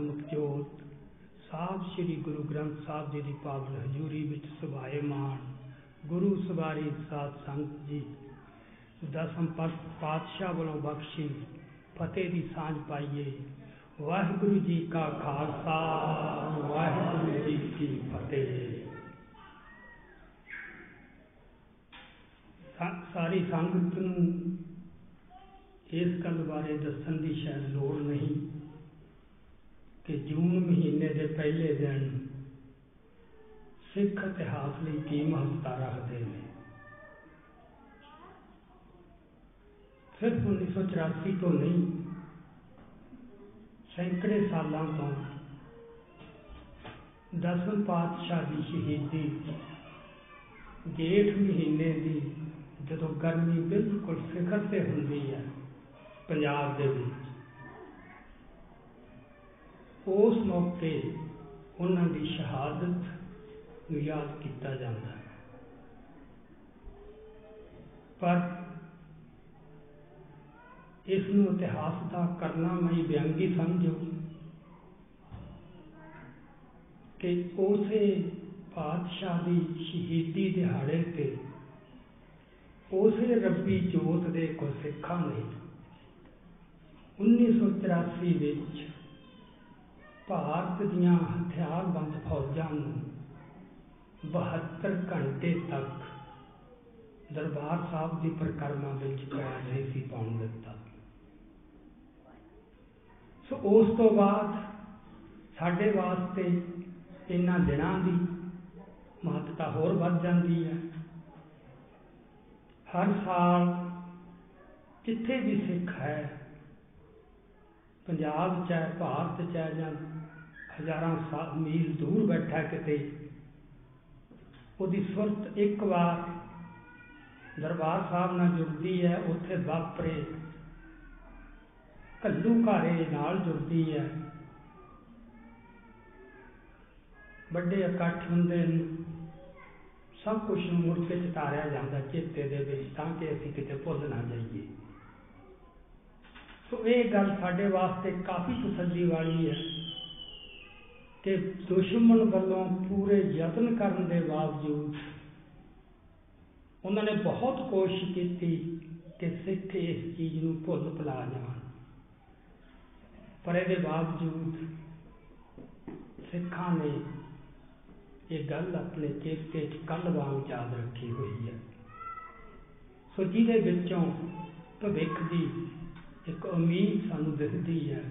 ਆਤਮਿਕ ਜੋਤ ਸਾਹਿਬ ਸ੍ਰੀ ਗੁਰੂ ਗ੍ਰੰਥ ਸਾਹਿਬ ਜੀ ਦੀ ਪਾਵਨ ਹਜ਼ੂਰੀ ਵਿੱਚ ਸੁਭਾਏਮਾਨ ਗੁਰੂ ਸਵਾਰੀ ਸਾਧ ਸੰਗਤ ਜੀ। ਦਸਮ ਪਾਤਸ਼ਾਹ ਵੱਲੋਂ ਬਖਸ਼ੀ, ਫਤਿਹ ਦੀ ਸਾਂਝ ਪਾਈਏ। ਵਾਹਿਗੁਰੂ ਜੀ ਕਾ ਖਾਲਸਾ, ਵਾਹਿਗੁਰੂ ਜੀ ਕੀ ਫਤਿਹ। ਸਾਰੀ ਸੰਗਤ ਨੂੰ ਇਸ ਗੱਲ ਬਾਰੇ ਦੱਸਣ ਦੀ ਸ਼ਾਇਦ ਲੋੜ ਨਹੀਂ। ਕਿ ਜੂਨ ਮਹੀਨੇ ਦੇ ਪਹਿਲੇ ਦਿਨ ਸਿੱਖ ਇਤਿਹਾਸ ਲਈ ਕੀ ਮਹੱਤਤਾ ਰੱਖਦੇ ਨੇ। ਸਿਰਫ 1984 ਤੋਂ ਨਹੀਂ, ਸੈਂਕੜੇ ਸਾਲਾਂ ਤੋਂ ਦਸਮ ਪਾਤਸ਼ਾਹ ਦੀ ਸ਼ਹੀਦੀ ਜੇਠ ਮਹੀਨੇ ਦੀ ਜਦੋਂ ਗਰਮੀ ਬਿਲਕੁਲ ਸਿਖਰ ਤੇ ਹੁੰਦੀ ਹੈ ਪੰਜਾਬ ਦੇ ਵਿੱਚ। ਉਸ ਮੌਕੇ ਉਹਨਾਂ ਦੀ ਸ਼ਹਾਦਤ ਨੂੰ ਯਾਦ ਕੀਤਾ ਜਾਂਦਾ ਹੈ। ਪਰ ਇਸ ਨੂੰ ਇਤਿਹਾਸ ਦਾ ਕਰਨਾ ਮੈਂ ਵਿਅੰਗੀ ਸਮਝੋ ਕਿ ਉਸੇ ਪਾਤਸ਼ਾਹ ਦੀ ਸ਼ਹੀਦੀ ਦਿਹਾੜੇ ਤੇ ਉਸੇ ਰੱਬੀ ਜੋਤ ਦੇ ਕੋ ਸਿੱਖਾਂ ਨੇ 1983 ਵਿੱਚ ਭਾਰਤ ਦੀਆਂ ਹਥਿਆਰਬੰਦ ਫੌਜਾਂ ਨੂੰ 72 ਘੰਟੇ ਤੱਕ ਦਰਬਾਰ ਸਾਹਿਬ ਦੀ ਪ੍ਰਕਰਮਾ ਵਿੱਚ ਪੈਰ ਨਹੀਂ ਸੀ ਪਾਉਣ ਦਿੱਤਾ। ਸੋ ਉਸ ਤੋਂ ਬਾਅਦ ਸਾਡੇ ਵਾਸਤੇ ਇਹਨਾਂ ਦਿਨਾਂ ਦੀ ਮਹੱਤਤਾ ਹੋਰ ਵੱਧ ਜਾਂਦੀ ਹੈ। ਹਰ ਸਾਲ ਜਿੱਥੇ ਵੀ ਸਿੱਖ ਹੈ, ਪੰਜਾਬ ਚਾਹੇ ਭਾਰਤ ਚਾਹੇ ਜਾਂ ਹਜ਼ਾਰਾਂ ਮੀਲ ਦੂਰ ਬੈਠਾ ਕਿਤੇ। ਉਹਦੀ ਸੁਰਤ ਇੱਕ ਵਾਰ ਦਰਬਾਰ ਸਾਹਿਬ ਨਾਲ ਜੁੜਦੀ ਹੈ, ਉੱਥੇ ਵਾਪਰੇ। ਕੱਲੂ ਘਾਰੇ ਨਾਲ ਜੁੜਦੀ ਹੈ। ਵੱਡੇ ਇਕੱਠ ਹੁੰਦੇ ਨੇ ਸਭ ਕੁਝ ਨੂੰ ਮੁੜ ਕੇ ਚਤਾਰਿਆ ਜਾਂਦਾ ਚੇਤੇ ਦੇ ਵਿੱਚ, ਤਾਂ ਕਿ ਅਸੀਂ ਕਿਤੇ ਭੁੱਲ ਨਾ ਜਾਈਏ। ਸੋ ਇਹ ਗੱਲ ਸਾਡੇ ਵਾਸਤੇ ਕਾਫੀ ਤਸੱਲੀ ਵਾਲੀ ਹੈ। ਕਿ ਦੁਸ਼ਮਣ ਵੱਲੋਂ ਪੂਰੇ ਯਤਨ ਕਰਨ ਦੇ ਬਾਵਜੂਦ ਉਹਨਾਂ ਨੇ ਬਹੁਤ ਕੋਸ਼ਿਸ਼ ਕੀਤੀ ਕਿ ਸਿੱਖ ਇਸ ਚੀਜ਼ ਨੂੰ ਭੁੱਲ ਭੁਲਾ ਜਾਣ। ਪਰ ਇਹਦੇ ਬਾਵਜੂਦ ਸਿੱਖਾਂ ਨੇ ਇਹ ਗੱਲ ਆਪਣੇ ਚੇਤੇ 'ਚ ਕੱਲ ਵਾਂਗ ਯਾਦ ਰੱਖੀ ਹੋਈ ਹੈ। ਸੋ ਜਿਹਦੇ ਵਿੱਚੋਂ ਭਵਿੱਖ ਦੀ ਇੱਕ ਉਮੀਦ ਸਾਨੂੰ ਦਿਖਦੀ ਹੈ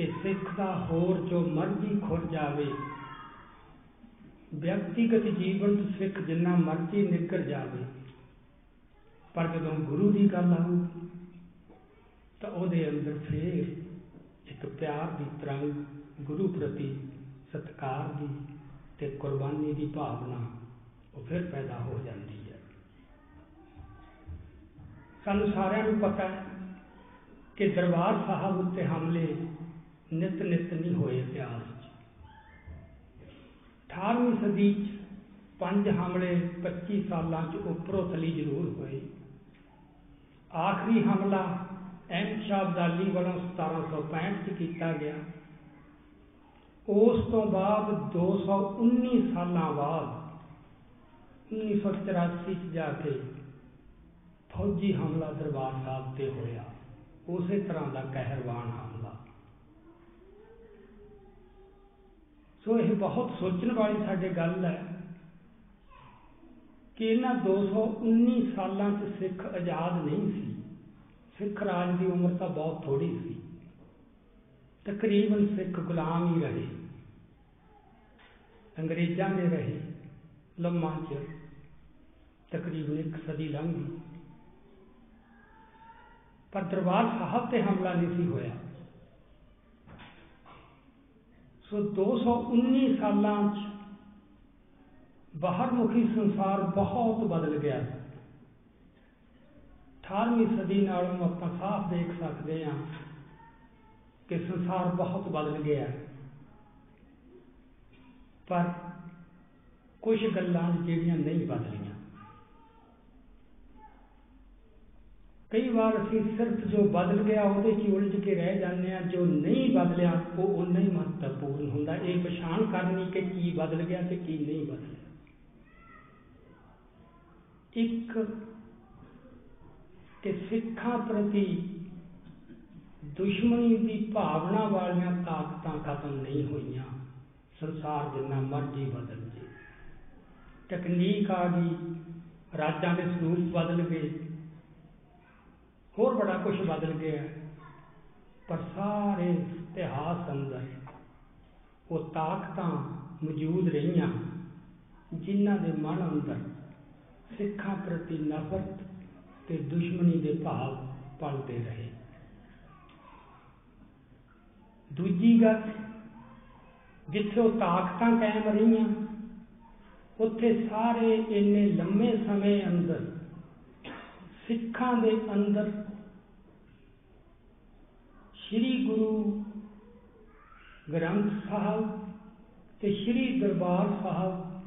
ਕਿ ਸਿੱਖ ਦਾ ਹੋਰ ਜੋ ਮਰਜ਼ੀ ਖੁਰ ਜਾਵੇ। ਵਿਅਕਤੀਗਤ ਜੀਵਨ ਤੋਂ ਸਿੱਖ ਜਿੰਨਾ ਮਰਜ਼ੀ ਨਿਕਲ ਜਾਵੇ। ਪਰ ਜਦੋਂ ਗੁਰੂ ਦੀ ਗੱਲ ਆਉ ਤਾਂ ਉਹਦੇ ਅੰਦਰ ਫੇਰ ਇੱਕ ਪਿਆਰ ਦੀ ਤਰੰਗ, ਗੁਰੂ ਪ੍ਰਤੀ ਸਤਕਾਰ ਦੀ ਤੇ ਕੁਰਬਾਨੀ ਦੀ ਭਾਵਨਾ ਉਹ ਫਿਰ ਪੈਦਾ ਹੋ ਜਾਂਦੀ ਹੈ। ਸਾਨੂੰ ਸਾਰਿਆਂ ਨੂੰ ਪਤਾ ਹੈ ਕਿ ਦਰਬਾਰ ਸਾਹਿਬ ਉੱਤੇ ਹਮਲੇ ਨਿਤ ਨਿਤ ਨਹੀਂ ਹੋਏ ਇਤਿਹਾਸ 'ਚ 18ਵੀਂ ਸਦੀ 'ਚ ਪੰਜ ਹਮਲੇ 25 ਸਾਲਾਂ 'ਚ ਉੱਪਰੋਂ ਥਲੀ ਜ਼ਰੂਰ ਹੋਏ। ਆਖਰੀ ਹਮਲਾ ਅਹਿਮਦ ਸ਼ਾਹ ਅਬਦਾਲੀ ਵੱਲੋਂ 1765 'ਚ ਕੀਤਾ ਗਿਆ। ਉਸ ਤੋਂ ਬਾਅਦ 219 ਸਾਲਾਂ ਬਾਅਦ 1984 ਚ ਜਾ ਕੇ ਫੌਜੀ ਹਮਲਾ ਦਰਬਾਰ ਸਾਹਿਬ ਤੇ ਹੋਇਆ। ਉਸੇ ਤਰ੍ਹਾਂ ਦਾ ਕਹਿਰਵਾਨ ਹਮਲਾ ਸੋ ਇਹ ਬਹੁਤ ਸੋਚਣ ਵਾਲੀ ਸਾਡੇ ਗੱਲ ਹੈ ਕਿ ਇਹਨਾਂ 219 ਸਾਲਾਂ 'ਚ ਸਿੱਖ ਆਜ਼ਾਦ ਨਹੀਂ ਸੀ। ਸਿੱਖ ਰਾਜ ਦੀ ਉਮਰ ਤਾਂ ਬਹੁਤ ਥੋੜੀ ਸੀ। ਤਕਰੀਬਨ ਸਿੱਖ ਗੁਲਾਮ ਹੀ ਰਹੇ। ਅੰਗਰੇਜ਼ਾਂ ਦੇ ਰਹੇ ਲੰਮਾ ਚਿਰ, ਤਕਰੀਬਨ ਇੱਕ ਸਦੀ ਲੰਘ ਗਈ। ਪਰ ਦਰਬਾਰ ਸਾਹਿਬ ਤੇ ਹਮਲਾ ਨਹੀਂ ਸੀ ਹੋਇਆ। ਸੋ 219 ਸਾਲਾਂ ਚ ਬਾਹਰ ਮੁਖੀ ਸੰਸਾਰ ਬਹੁਤ ਬਦਲ ਗਿਆ। 18ਵੀਂ ਸਦੀ ਨਾਲੋਂ ਆਪਾਂ ਸਾਫ਼ ਦੇਖ ਸਕਦੇ ਹਾਂ ਕਿ ਸੰਸਾਰ ਬਹੁਤ ਬਦਲ ਗਿਆ। ਪਰ ਕੁਝ ਗੱਲਾਂ ਜਿਹੜੀਆਂ ਨਹੀਂ ਬਦਲੀਆਂ। ਕਈ ਵਾਰ ਅਸੀਂ ਸਿਰਫ ਜੋ ਬਦਲ ਗਿਆ ਉਹਦੇ 'ਚ ਹੀ ਉਲਝ ਕੇ ਰਹਿ ਜਾਂਦੇ ਆ ਜੋ ਨਹੀਂ ਬਦਲਿਆ ਉਹ ਉਨਾ ਹੀ ਮਹੱਤਵਪੂਰਨ ਹੁੰਦਾ। ਇਹ ਪਛਾਣ ਕਰਨੀ ਕਿ ਕੀ ਬਦਲ ਗਿਆ ਤੇ ਕੀ ਨਹੀਂ ਬਦਲਿਆ ਇੱਕ ਕਿ ਸਿੱਖਾਂ ਪ੍ਰਤੀ ਦੁਸ਼ਮਣੀ ਦੀ ਭਾਵਨਾ ਵਾਲੀਆਂ ਤਾਕਤਾਂ ਖਤਮ ਨਹੀਂ ਹੋਈਆਂ। ਸੰਸਾਰ ਜਿੰਨਾ ਮਰਜ਼ੀ ਬਦਲ ਜੇ। ਤਕਨੀਕ ਆ ਗਈ, ਰਾਜਾਂ ਦੇ ਸਰੂਪ ਬਦਲ ਗਏ। ਹੋਰ ਬੜਾ ਕੁਝ ਬਦਲ ਗਿਆ ਪਰ ਸਾਰੇ ਇਤਿਹਾਸ ਅੰਦਰ ਉਹ ਤਾਕਤਾਂ ਮੌਜੂਦ ਰਹੀਆਂ ਜਿਨ੍ਹਾਂ ਦੇ ਮਨ ਅੰਦਰ ਸਿੱਖਾਂ ਪ੍ਰਤੀ ਨਫ਼ਰਤ ਤੇ ਦੁਸ਼ਮਣੀ ਦੇ ਭਾਵ ਪਲਦੇ ਰਹੇ। ਦੂਜੀ ਗੱਲ, ਜਿੱਥੇ ਉਹ ਤਾਕਤਾਂ ਕਾਇਮ ਰਹੀਆਂ, ਉੱਥੇ ਸਾਰੇ ਇੰਨੇ ਲੰਮੇ ਸਮੇਂ ਅੰਦਰ ਸਿੱਖਾਂ ਦੇ ਅੰਦਰ। ਸ੍ਰੀ ਗੁਰੂ ਗ੍ਰੰਥ ਸਾਹਿਬ ਤੇ ਸ੍ਰੀ ਦਰਬਾਰ ਸਾਹਿਬ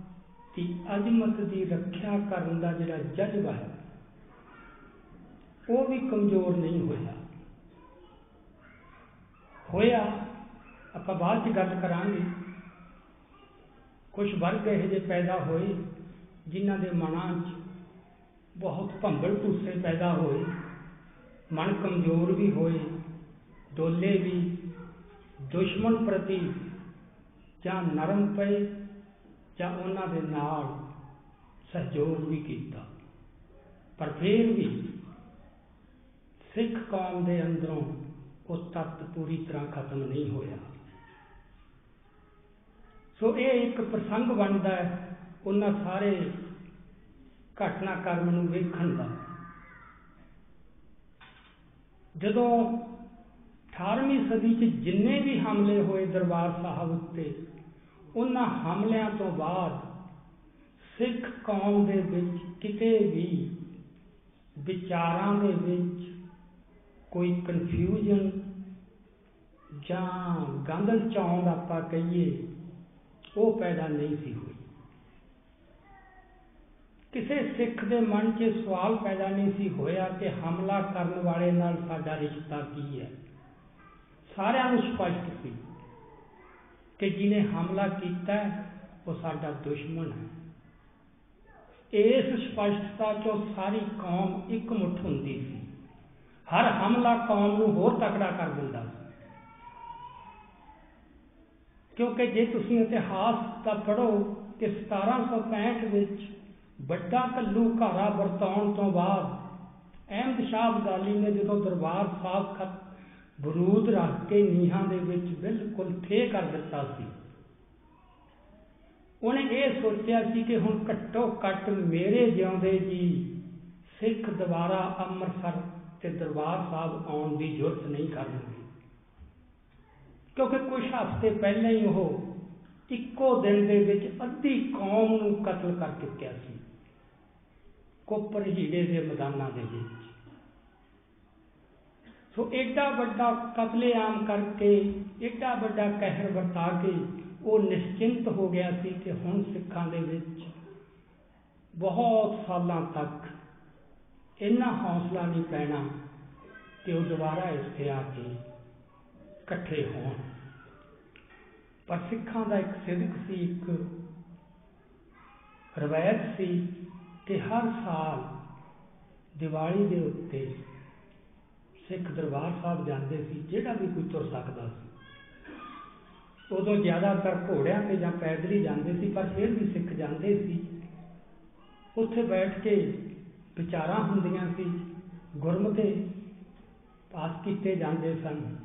ਦੀ ਅਜ਼ਮਤ ਦੀ ਰੱਖਿਆ ਕਰਨ ਦਾ ਜਿਹੜਾ ਜਜ਼ਬਾ ਹੈ, ਉਹ ਵੀ ਕਮਜ਼ੋਰ ਨਹੀਂ ਹੋਇਆ। ਹੋਇਆ, ਆਪਾਂ ਬਾਅਦ ਚ ਗੱਲ ਕਰਾਂਗੇ। ਕੁਝ ਵਰਗ ਇਹੋ ਜਿਹੇ ਪੈਦਾ ਹੋਏ, ਜਿਨ੍ਹਾਂ ਦੇ ਮਨਾਂ 'ਚ ਬਹੁਤ ਭੰਬਲ ਭੂਸੇ ਪੈਦਾ ਹੋਏ, ਮਨ ਕਮਜ਼ੋਰ ਵੀ ਹੋਏ, ਡੋਲੇ ਵੀ, ਦੁਸ਼ਮਣ ਪ੍ਰਤੀ ਜਾਂ ਨਰਮ ਪਏ ਜਾਂ ਉਹਨਾਂ ਦੇ ਨਾਲ ਸਹਿਯੋਗ ਵੀ ਕੀਤਾ। ਪਰ ਫਿਰ ਵੀ ਸਿੱਖ ਕੌਮ ਦੇ ਅੰਦਰੋਂ ਉਹ ਤੱਤ ਪੂਰੀ ਤਰ੍ਹਾਂ ਖਤਮ ਨਹੀਂ ਹੋਇਆ। ਸੋ ਇਹ ਇੱਕ ਪ੍ਰਸੰਗ ਬਣਦਾ ਹੈ, ਉਹਨਾਂ ਸਾਰੇ ਘਟਨਾਕ੍ਰਮ ਨੂੰ ਵੇਖਣ ਦਾ। ਜਦੋਂ 18ਵੀਂ ਸਦੀ 'ਚ ਜਿੰਨੇ ਵੀ ਹਮਲੇ ਹੋਏ ਦਰਬਾਰ ਸਾਹਿਬ ਉੱਤੇ, ਉਹਨਾਂ ਹਮਲਿਆਂ ਤੋਂ ਬਾਅਦ ਸਿੱਖ ਕੌਮ ਦੇ ਵਿੱਚ ਕਿਤੇ ਵੀ ਵਿਚਾਰਾਂ ਦੇ ਵਿੱਚ ਕੋਈ ਕਨਫਿਊਜ਼ਨ ਜਾਂ ਗੰਦਲ ਚੌਂਦ ਆਪਾਂ ਕਹੀਏ, ਉਹ ਪੈਦਾ ਨਹੀਂ ਸੀ ਹੋਈ। ਕਿਸੇ ਸਿੱਖ ਦੇ ਮਨ 'ਚ ਸਵਾਲ ਪੈਦਾ ਨਹੀਂ ਸੀ ਹੋਇਆ ਕਿ ਹਮਲਾ ਕਰਨ ਵਾਲੇ ਨਾਲ ਸਾਡਾ ਰਿਸ਼ਤਾ ਕੀ ਹੈ। ਸਾਰਿਆਂ ਨੂੰ ਸਪਸ਼ਟ ਸੀ ਕਿ ਜਿਹਨੇ ਹਮਲਾ ਕੀਤਾ ਉਹ ਸਾਡਾ ਦੁਸ਼ਮਣ ਹੈ। ਇਸ ਸਪਸ਼ਟਤਾ ਚੋਂ ਸਾਰੀ ਕੌਮ ਇਕਮੁੱਠ ਹੁੰਦੀ ਸੀ। ਹਰ ਹਮਲਾ ਕੌਮ ਨੂੰ ਹੋਰ ਤਕੜਾ ਕਰ ਦਿੰਦਾ ਸੀ। ਕਿਉਂਕਿ ਜੇ ਤੁਸੀਂ ਇਤਿਹਾਸ ਦਾ ਪੜ੍ਹੋ ਕਿ 1765 ਵਿੱਚ ਵੱਡਾ ਕੱਲੂ ਘਾਰਾ ਵਰਤਾਉਣ ਤੋਂ ਬਾਅਦ, ਅਹਿਮਦ ਸ਼ਾਹ ਅਬਦਾਲੀ ਨੇ ਜਦੋਂ ਦਰਬਾਰ ਸਾਹਿਬ ਖਤ ਬਰੂਦ ਰੱਖ ਕੇ ਨੀਹਾਂ ਦੇ ਵਿੱਚ ਬਿਲਕੁਲ ਥੇ ਕਰ ਦਿੱਤਾ ਸੀ, ਉਹਨੇ ਇਹ ਸੋਚਿਆ ਸੀ ਕਿ ਹੁਣ ਘੱਟੋ ਘੱਟ ਮੇਰੇ ਜਿਉਂਦੇ ਜੀ ਸਿੱਖ ਦੁਬਾਰਾ ਅੰਮ੍ਰਿਤਸਰ ਤੇ ਦਰਬਾਰ ਸਾਹਿਬ ਆਉਣ ਦੀ ਜ਼ਰੂਰਤ ਨਹੀਂ ਕਰਨਗੇ। ਕਿਉਂਕਿ ਕੁਝ ਹਫ਼ਤੇ ਪਹਿਲਾਂ ਹੀ ਉਹ ਇੱਕੋ ਦਿਨ ਦੇ ਵਿੱਚ ਅੱਧੀ ਕੌਮ ਨੂੰ ਕਤਲ ਕਰ ਚੁੱਕਿਆ ਸੀ। ਕੋਪਰ ਹੀੜੇ ਦੇ ਮੈਦਾਨਾਂ ਦੇ ਵਿੱਚ। ਸੋ ਐਡਾ ਵੱਡਾ ਕਤਲੇਆਮ ਕਰਕੇ ਐਡਾ ਵੱਡਾ ਕਹਿਰ ਵਰਤਾ ਕੇ ਉਹ ਨਿਸ਼ਚਿੰਤ ਹੋ ਗਿਆ ਸੀ ਕਿ ਹੁਣ ਸਿੱਖਾਂ ਦੇ ਵਿੱਚ ਬਹੁਤ ਸਾਲਾਂ ਤੱਕ ਇੰਨਾ ਹੌਸਲਾ ਨਹੀਂ ਪੈਣਾ ਕਿ ਉਹ ਦੁਬਾਰਾ ਇੱਥੇ ਆ ਕੇ ਇਕੱਠੇ ਹੋਣ। ਪਰ ਸਿੱਖਾਂ ਦਾ ਇੱਕ ਸਿਦਕ ਸੀ, ਇੱਕ ਰਵਾਇਤ ਸੀ ਕਿ ਹਰ ਸਾਲ ਦੀਵਾਲੀ ਦੇ ਉੱਤੇ ਸਿੱਖ ਦਰਬਾਰ ਸਾਹਿਬ ਜਾਂਦੇ ਸੀ, ਜਿਹੜਾ ਵੀ ਕੋਈ ਤੁਰ ਸਕਦਾ ਸੀ। ਉਦੋਂ ਜ਼ਿਆਦਾਤਰ ਘੋੜਿਆਂ ਤੇ ਜਾਂ ਪੈਦਲ ਹੀ ਜਾਂਦੇ ਸੀ, ਪਰ ਫਿਰ ਵੀ ਸਿੱਖ ਜਾਂਦੇ ਸੀ। ਉੱਥੇ ਬੈਠ ਕੇ ਵਿਚਾਰਾਂ ਹੁੰਦੀਆਂ ਸੀ ਗੁਰਮਤੇ ਪਾਸ ਕੀਤੇ ਜਾਂਦੇ ਸਨ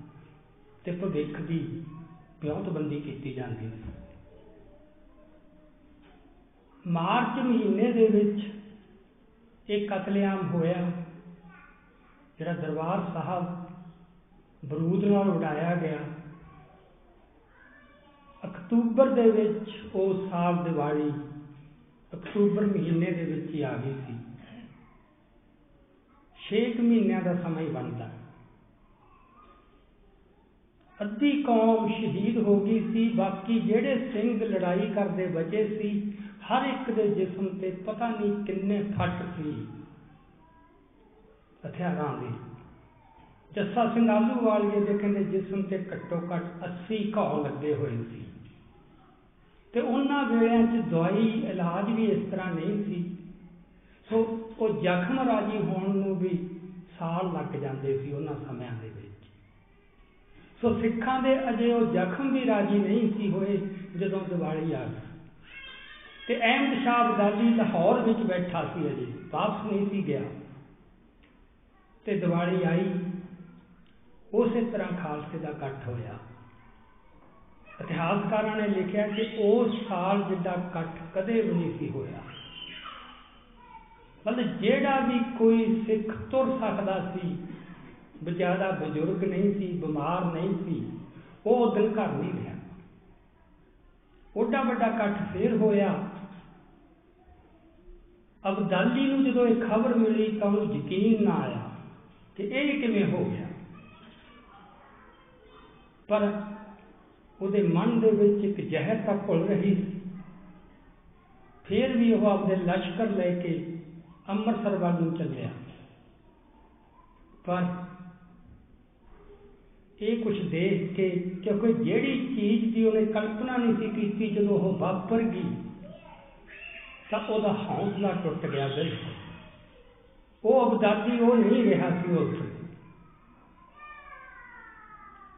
ਤੇ ਭਵਿੱਖ ਦੀ ਵਿਉਂਤਬੰਦੀ ਕੀਤੀ ਜਾਂਦੀ ਸੀ ਮਾਰਚ ਮਹੀਨੇ ਦੇ ਵਿੱਚ ਇਹ ਕਤਲੇਆਮ ਹੋਇਆ, ਜਿਹੜਾ ਦਰਬਾਰ ਸਾਹਿਬ ਬਰੂਦ ਨਾਲ ਉਡਾਇਆ ਗਿਆ। ਅਕਤੂਬਰ ਦੇ ਵਿੱਚ ਉਹ ਸਾਲ ਦੀਵਾਲੀ ਅਕਤੂਬਰ ਮਹੀਨੇ ਦੇ ਵਿੱਚ ਹੀ ਆ ਗਈ ਸੀ। 6 ਮਹੀਨਿਆਂ ਦਾ ਸਮਾਂ ਹੀ ਬਣਦਾ। ਅੱਧੀ ਕੌਮ ਸ਼ਹੀਦ ਹੋ ਗਈ ਸੀ, ਬਾਕੀ ਜਿਹੜੇ ਸਿੰਘ ਲੜਾਈ ਕਰਦੇ ਬਚੇ ਸੀ, ਹਰ ਇੱਕ ਦੇ ਜਿਸਮ ਤੇ ਪਤਾ ਨਹੀਂ ਕਿੰਨੇ ਫੱਟ ਸੀ। ਹਥਿਆਰਾਂ ਦੀ। ਜੱਸਾ ਸਿੰਘ ਆਲੂਵਾਲੀਏ ਦੇ ਕਹਿੰਦੇ ਜਿਸਮ ਤੇ ਘੱਟੋ ਘੱਟ 80 ਘਾਉ ਲੱਗੇ ਹੋਏ ਸੀ। ਤੇ ਉਹਨਾਂ ਵੇਲਿਆਂ 'ਚ ਦਵਾਈ, ਇਲਾਜ ਵੀ ਇਸ ਤਰ੍ਹਾਂ ਨਹੀਂ ਸੀ। ਸੋ ਉਹ ਜ਼ਖਮ ਰਾਜੀ ਹੋਣ ਨੂੰ ਵੀ ਸਾਲ ਲੱਗ ਜਾਂਦੇ ਸੀ ਉਹਨਾਂ ਸਮਿਆਂ ਦੇ ਵਿੱਚ। ਸੋ ਸਿੱਖਾਂ ਦੇ ਅਜੇ ਉਹ ਜ਼ਖਮ ਵੀ ਰਾਜੀ ਨਹੀਂ ਸੀ ਹੋਏ ਜਦੋਂ ਦੀਵਾਲੀ ਆ ਗਈ ਤੇ ਅਹਿਮਦ ਸ਼ਾਹ ਅਬਦਾਲੀ ਲਾਹੌਰ ਵਿੱਚ ਬੈਠਾ ਸੀ ਅਜੇ, ਵਾਪਸ ਨਹੀਂ ਸੀ ਗਿਆ। ਤੇ ਦੀਵਾਲੀ ਆਈ, ਉਸੇ ਤਰ੍ਹਾਂ ਖਾਲਸੇ ਦਾ ਇਕੱਠ ਹੋਇਆ। ਇਤਿਹਾਸਕਾਰਾਂ ਨੇ ਲਿਖਿਆ ਕਿ ਉਸ ਸਾਲ ਜਿੱਡਾ ਇਕੱਠ ਕਦੇ ਵੀ ਨਹੀਂ ਸੀ ਹੋਇਆ। ਮਤਲਬ ਜਿਹੜਾ ਵੀ ਕੋਈ ਸਿੱਖ ਤੁਰ ਸਕਦਾ ਸੀ ਜ਼ਿਆਦਾ ਬਜ਼ੁਰਗ ਨਹੀਂ ਸੀ, ਬਿਮਾਰ ਨਹੀਂ ਸੀ, ਉਹ ਦਿਨ ਘਰ ਨਹੀਂ ਰਿਹਾ। ਓਡਾ ਵੱਡਾ ਇਕੱਠ ਫੇਰ ਹੋਇਆ। ਅਬਦਾਲੀ ਨੂੰ ਜਦੋਂ ਇਹ ਖਬਰ ਮਿਲੀ ਤਾਂ ਉਹਨੂੰ ਯਕੀਨ ਨਾ ਆਇਆ ਕਿ ਇਹ ਕਿਵੇਂ ਹੋ ਗਿਆ। ਪਰ ਉਹਦੇ ਮਨ ਦੇ ਵਿੱਚ ਇੱਕ ਜ਼ਹਿਰ ਤਾਂ ਘੁਲ ਰਹੀ ਸੀ। ਫਿਰ ਵੀ ਉਹ ਆਪਣੇ ਲਸ਼ਕਰ ਲੈ ਕੇ ਅੰਮ੍ਰਿਤਸਰ ਵੱਲ ਨੂੰ ਚੱਲਿਆ। ਪਰ ਇਹ ਕੁਝ ਦੇਖ ਕੇ ਕਿਉਂਕਿ ਜਿਹੜੀ ਚੀਜ਼ ਦੀ ਉਹਨੇ ਕਲਪਨਾ ਨਹੀਂ ਸੀ ਕੀਤੀ ਜਦੋਂ ਉਹ ਵਾਪਰ ਗਈ, ਤਾਂ ਉਹਦਾ ਹੌਸਲਾ ਟੁੱਟ ਗਿਆ ਬਿਲਕੁਲ। ਉਹ ਅਬਦਾਦੀ ਉਹ ਨਹੀਂ ਰਿਹਾ ਸੀ ਉਸ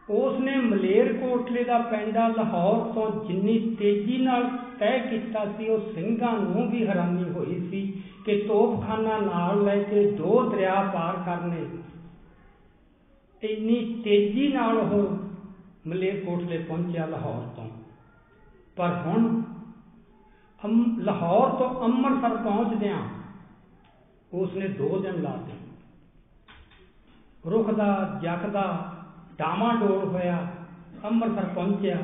ਉਸ ਨੇ ਮਲੇਰ ਕੋਟਲੇ ਦਾ ਪੈਂਡਾ ਲਾਹੌਰ ਤੋਂ ਜਿੰਨੀ ਤੇਜ਼ੀ ਨਾਲ ਤੈਅ ਕੀਤਾ ਸੀ, ਉਹ ਸਿੰਘਾਂ ਨੂੰ ਵੀ ਹੈਰਾਨੀ ਹੋਈ ਸੀ ਕਿ ਤੋਪਖਾਨਾ ਨਾਲ ਲੈ ਕੇ ਦੋ ਦਰਿਆ ਪਾਰ ਕਰਨੇ ਇੰਨੀ ਤੇਜ਼ੀ ਨਾਲ ਉਹ ਮਲੇਰ ਕੋਟਲੇ ਪਹੁੰਚਿਆ ਲਾਹੌਰ ਤੋਂ। ਪਰ ਹੁਣ ਲਾਹੌਰ ਤੋਂ ਅੰਮ੍ਰਿਤਸਰ ਪਹੁੰਚਦਿਆਂ ਉਸ ਨੇ ਦੋ ਦਿਨ ਲਾ ਦਿੱਤੇ। ਰੁੱਖ ਦਾ ਜੱਕ ਦਾ ਡਾਮਾ ਡੋਲ ਹੋਇਆ, ਅੰਮ੍ਰਿਤਸਰ ਪਹੁੰਚਿਆ।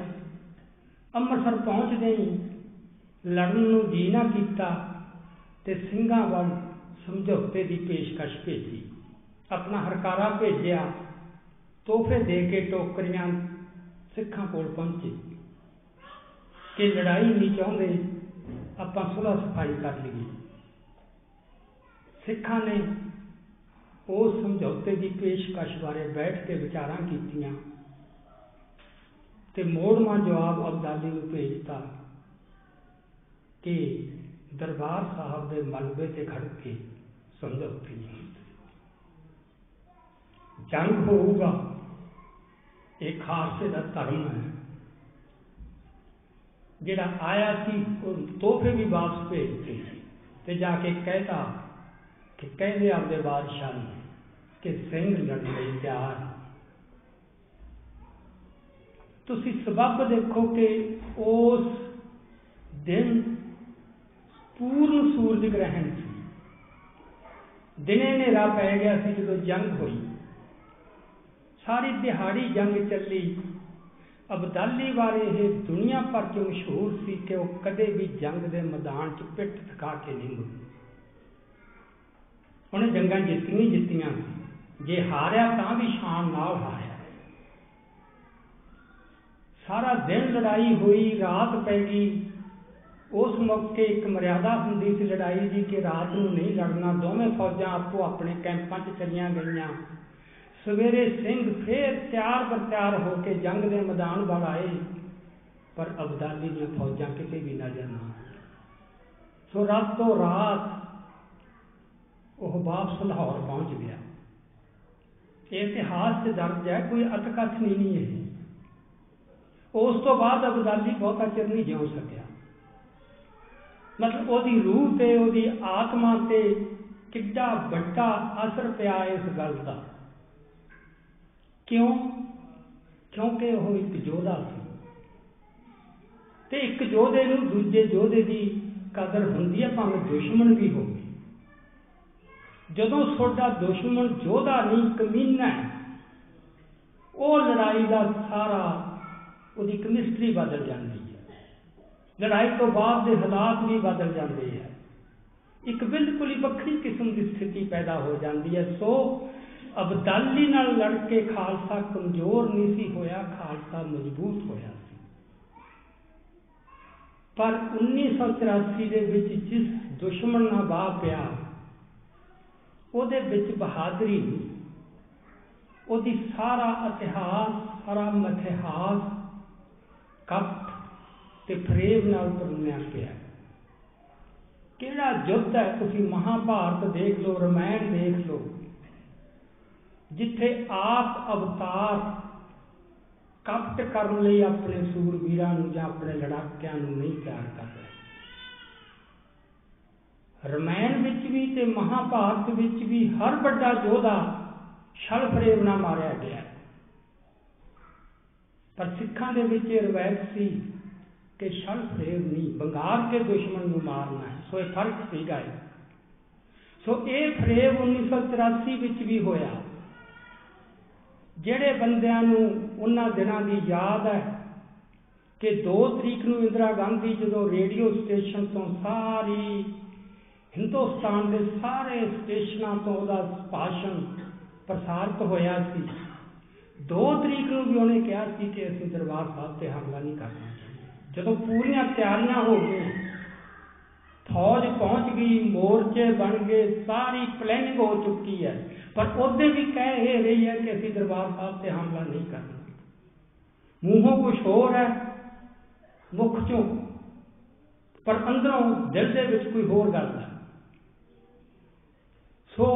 ਅੰਮ੍ਰਿਤਸਰ ਪਹੁੰਚਦੇ ਹੀ ਲੜਨ ਨੂੰ ਜੀ ਨਾ ਕੀਤਾ ਤੇ ਸਿੰਘਾਂ ਵੱਲ ਸਮਝੌਤੇ ਦੀ ਪੇਸ਼ਕਸ਼ ਭੇਜੀ। ਆਪਣਾ ਹਰਕਾਰਾ ਭੇਜਿਆ ਤੋਹਫੇ ਦੇ ਕੇ ਟੋਕਰੀਆਂ ਸਿੱਖਾਂ ਕੋਲ ਪਹੁੰਚੇ ਕਿ ਲੜਾਈ ਨਹੀਂ ਚਾਹੁੰਦੇ, ਆਪਾਂ ਸੁਲਹ ਸਫ਼ਾਈ ਕਰ ਲਈਏ। ਸਿੱਖਾਂ ਨੇ ਉਸ ਸਮਝੌਤੇ ਦੀ ਪੇਸ਼ਕਸ਼ ਬਾਰੇ ਬੈਠ ਕੇ ਵਿਚਾਰਾਂ ਕੀਤੀਆਂ ਤੇ ਮੋੜਵਾਂ ਜਵਾਬ ਅਬਦਾਲੀ ਨੂੰ ਭੇਜਤਾ ਕਿ ਦਰਬਾਰ ਸਾਹਿਬ ਦੇ ਮਲਬੇ ਤੇ ਖੜ ਕੇ ਸਮਝੌਤੇ ਨਹੀਂ ਜੰਗ ਹੋਊਗਾ। ਇਹ ਖਾਲਸੇ ਦਾ ਧਰਮ ਹੈ। ਜਿਹੜਾ ਆਇਆ ਸੀ ਉਹ ਤੋਹਫੇ ਵੀ ਵਾਪਸ ਭੇਜਤੇ ਤੇ ਜਾ ਕੇ ਕਹਿਤਾ ਕਿ ਕਹਿੰਦੇ ਆਪਦੇ ਬਾਦਸ਼ਾਹ ਨੂੰ ਕਿ ਸਿੰਘ ਲੜਨ ਲਈ ਤਿਆਰ। ਤੁਸੀਂ ਸਬਬ ਦੇਖੋ ਕਿ ਉਸ ਦਿਨ ਪੂਰਨ ਸੂਰਜ ਗ੍ਰਹਿਣ ਸੀ। ਦਿਨੇ ਹਨੇਰਾ ਪੈ ਗਿਆ ਸੀ ਜਦੋਂ ਜੰਗ ਹੋਈ। ਸਾਰੀ ਦਿਹਾੜੀ ਜੰਗ ਚੱਲੀ। ਅਬਦਾਲੀ ਵਾਲੇ ਇਹ ਦੁਨੀਆ ਭਰ 'ਚ ਮਸ਼ਹੂਰ ਸੀ ਕਿ ਉਹ ਕਦੇ ਵੀ ਜੰਗ ਦੇ ਮੈਦਾਨ 'ਚ ਪਿੱਠ ਥਕਾ ਕੇ ਨਹੀਂ ਮੁੜੇ ਉਹਨੇ ਜੰਗਾਂ ਜਿੱਤੀਆਂ ਜਿੱਤੀਆਂ। ਜੇ ਹਾਰਿਆ ਤਾਂ ਵੀ ਸ਼ਾਨ ਨਾਲ ਹਾਰਿਆ। ਸਾਰਾ ਦਿਨ ਲੜਾਈ ਹੋਈ, ਰਾਤ ਪੈ ਗਈ। ਉਸ ਮੌਕੇ ਇੱਕ ਮਰਿਆਦਾ ਹੁੰਦੀ ਸੀ ਲੜਾਈ ਦੀ ਕਿ ਰਾਤ ਨੂੰ ਨਹੀਂ ਲੜਨਾ, ਦੋਵੇਂ ਫੌਜਾਂ ਆਪੋ ਆਪਣੇ ਕੈਂਪਾਂ 'ਚ ਚਲੀਆਂ ਗਈਆਂ। ਸਵੇਰੇ ਸਿੰਘ ਫੇਰ ਤਿਆਰ ਬਰ ਤਿਆਰ ਹੋ ਕੇ ਜੰਗ ਦੇ ਮੈਦਾਨ ਵੱਲ ਆਏ। ਪਰ ਅਬਦਾਲੀ ਦੀਆਂ ਫੌਜਾਂ ਕਿਤੇ ਵੀ ਨਜ਼ਰ ਨਾ ਸੋ ਰਾਤੋਂ ਰਾਤ ਉਹ ਵਾਪਸ ਲਾਹੌਰ ਪਹੁੰਚ ਗਿਆ। ਇਹ ਇਤਿਹਾਸ 'ਚ ਦਰਜ ਹੈ, ਕੋਈ ਅਤਕਥ ਨਹੀਂ ਨਹੀਂ ਹੈ ਉਸ ਤੋਂ ਬਾਅਦ ਅਬਦਾਲੀ ਬਹੁਤਾ ਚਿਰ ਨਹੀਂ ਜਿਉ ਸਕਿਆ। ਮਤਲਬ ਉਹਦੀ ਰੂਹ ਤੇ, ਉਹਦੀ ਆਤਮਾ ਤੇ ਕਿੱਡਾ ਵੱਡਾ ਅਸਰ ਪਿਆ ਇਸ ਗੱਲ ਦਾ। ਕਿਉਂ? ਕਿਉਂਕਿ ਉਹ ਇੱਕ ਯੋਧਾ ਸੀ। ਤੇ ਇੱਕ ਯੋਧੇ ਨੂੰ ਦੂਜੇ ਯੋਧੇ ਦੀ ਕਦਰ ਹੁੰਦੀ ਹੈ ਭਾਵੇਂ ਦੁਸ਼ਮਣ ਵੀ ਹੋਵੇ। ਜਦੋਂ ਤੁਹਾਡਾ ਦੁਸ਼ਮਣ ਯੋਧਾ ਨਹੀਂ, ਕਮੀਨਾ ਹੈ, ਉਹ ਲੜਾਈ ਦਾ ਸਾਰਾ, ਉਹਦੀ ਕੈਮਿਸਟਰੀ ਬਦਲ ਜਾਂਦੀ ਹੈ। ਲੜਾਈ ਤੋਂ ਬਾਅਦ ਦੇ ਹਾਲਾਤ ਵੀ ਬਦਲ ਜਾਂਦੇ ਹੈ ਇੱਕ ਬਿਲਕੁਲ ਹੀ ਵੱਖਰੀ ਕਿਸਮ ਦੀ ਸਥਿਤੀ ਪੈਦਾ ਹੋ ਜਾਂਦੀ ਹੈ। ਸੋ ਅਬਦਾਲੀ ਨਾਲ ਲੜ ਕੇ ਖਾਲਸਾ ਕਮਜ਼ੋਰ ਨਹੀਂ ਸੀ ਹੋਇਆ, ਖਾਲਸਾ ਮਜ਼ਬੂਤ ਹੋਇਆ ਸੀ। ਪਰ 1984 ਦੇ ਵਿੱਚ ਜਿਸ ਦੁਸ਼ਮਣ ਨਾਲ ਬਾਹ ਪਿਆ, ਉਹਦੇ ਵਿੱਚ ਬਹਾਦਰੀ ਨਹੀਂ। ਉਹਦੀ ਸਾਰਾ ਇਤਿਹਾਸ, ਸਾਰਾ ਮਥਿਹਾਸ ਕਪਟ ਤੇ ਫਰੇਬ ਨਾਲ ਤੁਰਨਿਆ ਪਿਆ। ਕਿਹੜਾ ਯੁੱਧ ਹੈ ਤੁਸੀਂ ਮਹਾਭਾਰਤ ਦੇਖ ਲਓ, ਰਮਾਇਣ ਦੇਖ ਲਓ ਜਿੱਥੇ ਆਪ ਅਵਤਾਰ ਕਪਟ ਕਰਨ ਲਈ ਆਪਣੇ ਸੂਰਬੀਰਾਂ ਨੂੰ ਜਾਂ ਆਪਣੇ ਲੜਾਕਿਆਂ ਨੂੰ ਨਹੀਂ ਤਿਆਰ ਕਰ ਰਹੇ। ਰਮਾਇਣ ਵਿੱਚ ਵੀ ਤੇ ਮਹਾਭਾਰਤ ਵਿੱਚ ਵੀ ਹਰ ਵੱਡਾ ਯੋਧਾ ਛਲ ਫਰੇਬ ਨਾਲ ਮਾਰਿਆ ਗਿਆ। ਪਰ ਸਿੱਖਾਂ ਦੇ ਵਿੱਚ ਇਹ ਰਵਾਇਤ ਸੀ ਕਿ ਛਲ ਫਰੇਬ ਨਹੀਂ, ਬੰਗਾਰ ਕੇ ਦੁਸ਼ਮਣ ਨੂੰ ਮਾਰਨਾ ਹੈ। ਸੋ ਇਹ ਫ਼ਰਕ ਸੀਗਾ ਸੋ ਇਹ ਫਰੇਬ 1984 ਵਿੱਚ ਵੀ ਹੋਇਆ। ਜਿਹੜੇ ਬੰਦਿਆਂ ਨੂੰ ਉਹਨਾਂ ਦਿਨਾਂ ਦੀ ਯਾਦ ਹੈ ਕਿ 2 ਤਰੀਕ ਨੂੰ ਇੰਦਰਾ ਗਾਂਧੀ ਜਦੋਂ ਰੇਡੀਓ ਸਟੇਸ਼ਨ ਤੋਂ ਸਾਰੀ ਹਿੰਦੁਸਤਾਨ ਦੇ ਸਾਰੇ ਸਟੇਸ਼ਨਾਂ ਤੋਂ ਉਹਦਾ ਭਾਸ਼ਣ ਪ੍ਰਸਾਰਿਤ ਹੋਇਆ ਸੀ 2 ਤਰੀਕ ਨੂੰ ਵੀ ਉਹਨੇ ਕਿਹਾ ਸੀ ਕਿ ਅਸੀਂ ਦਰਬਾਰ ਸਾਹਿਬ ਤੇ ਹਮਲਾ ਨਹੀਂ ਕਰਨਾ ਜਦੋਂ ਪੂਰੀਆਂ ਤਿਆਰੀਆਂ ਹੋ ਗਈਆਂ, ਫੌਜ ਪਹੁੰਚ ਗਈ, ਮੋਰਚੇ ਬਣ ਗਏ, ਸਾਰੀ ਪਲੈਨਿੰਗ ਹੋ ਚੁੱਕੀ ਹੈ। ਪਰ ਉਹਦੇ ਵੀ ਕਹਿ ਇਹ ਰਹੀ ਹੈ ਕਿ ਅਸੀਂ ਦਰਬਾਰ ਸਾਹਿਬ ਤੇ ਹਮਲਾ ਨਹੀਂ ਕਰਨਾ ਮੂੰਹੋਂ ਕੁਝ ਹੋਰ ਹੈ, ਮੁਖ ਚੋਂ, ਪਰ ਅੰਦਰੋਂ ਦਿਲ ਦੇ ਵਿੱਚ ਕੋਈ ਹੋਰ ਗੱਲ ਹੈ। ਸੋ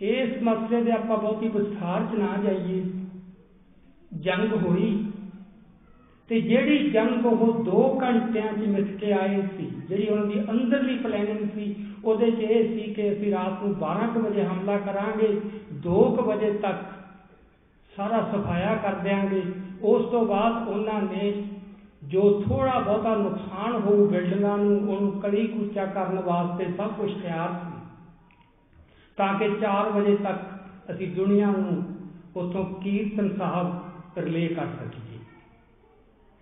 ਇਸ ਮਸਲੇ ਦੇ ਆਪਾਂ ਬਹੁਤੀ ਵਿਸਥਾਰ ਚ ਨਾ ਜਾਈਏ। ਜੰਗ ਹੋਈ ਤੇ ਜਿਹੜੀ ਜੰਗ ਉਹ 2 ਘੰਟਿਆਂ 'ਚ ਮਿਟ ਕੇ ਆਏ ਸੀ, ਜਿਹੜੀ ਉਹਨਾਂ ਦੀ ਅੰਦਰਲੀ ਪਲੈਨਿੰਗ ਸੀ, ਉਹਦੇ 'ਚ ਇਹ ਸੀ ਕਿ ਅਸੀਂ ਰਾਤ ਨੂੰ 12:00 ਵਜੇ ਹਮਲਾ ਕਰਾਂਗੇ 2:00 ਵਜੇ ਤੱਕ ਸਾਰਾ ਸਫਾਇਆ ਕਰ ਦਿਆਂਗੇ। ਉਸ ਤੋਂ ਬਾਅਦ ਉਹਨਾਂ ਨੇ ਜੋ ਥੋੜਾ ਬਹੁਤਾ ਨੁਕਸਾਨ ਹੋਊ ਬਿਲਡਿੰਗਾਂ ਨੂੰ, ਉਹਨੂੰ ਕਲੀ ਕੁਚਾ ਕਰਨ ਵਾਸਤੇ ਸਭ ਕੁਝ ਤਿਆਰ ਸੀ। ਤਾਂ ਕਿ 4 ਵਜੇ ਤੱਕ ਅਸੀਂ ਦੁਨੀਆ ਨੂੰ ਉਥੋਂ ਕੀਰਤਨ ਸਾਹਿਬ ਰਿਲੇ ਕਰ ਸਕੀਏ।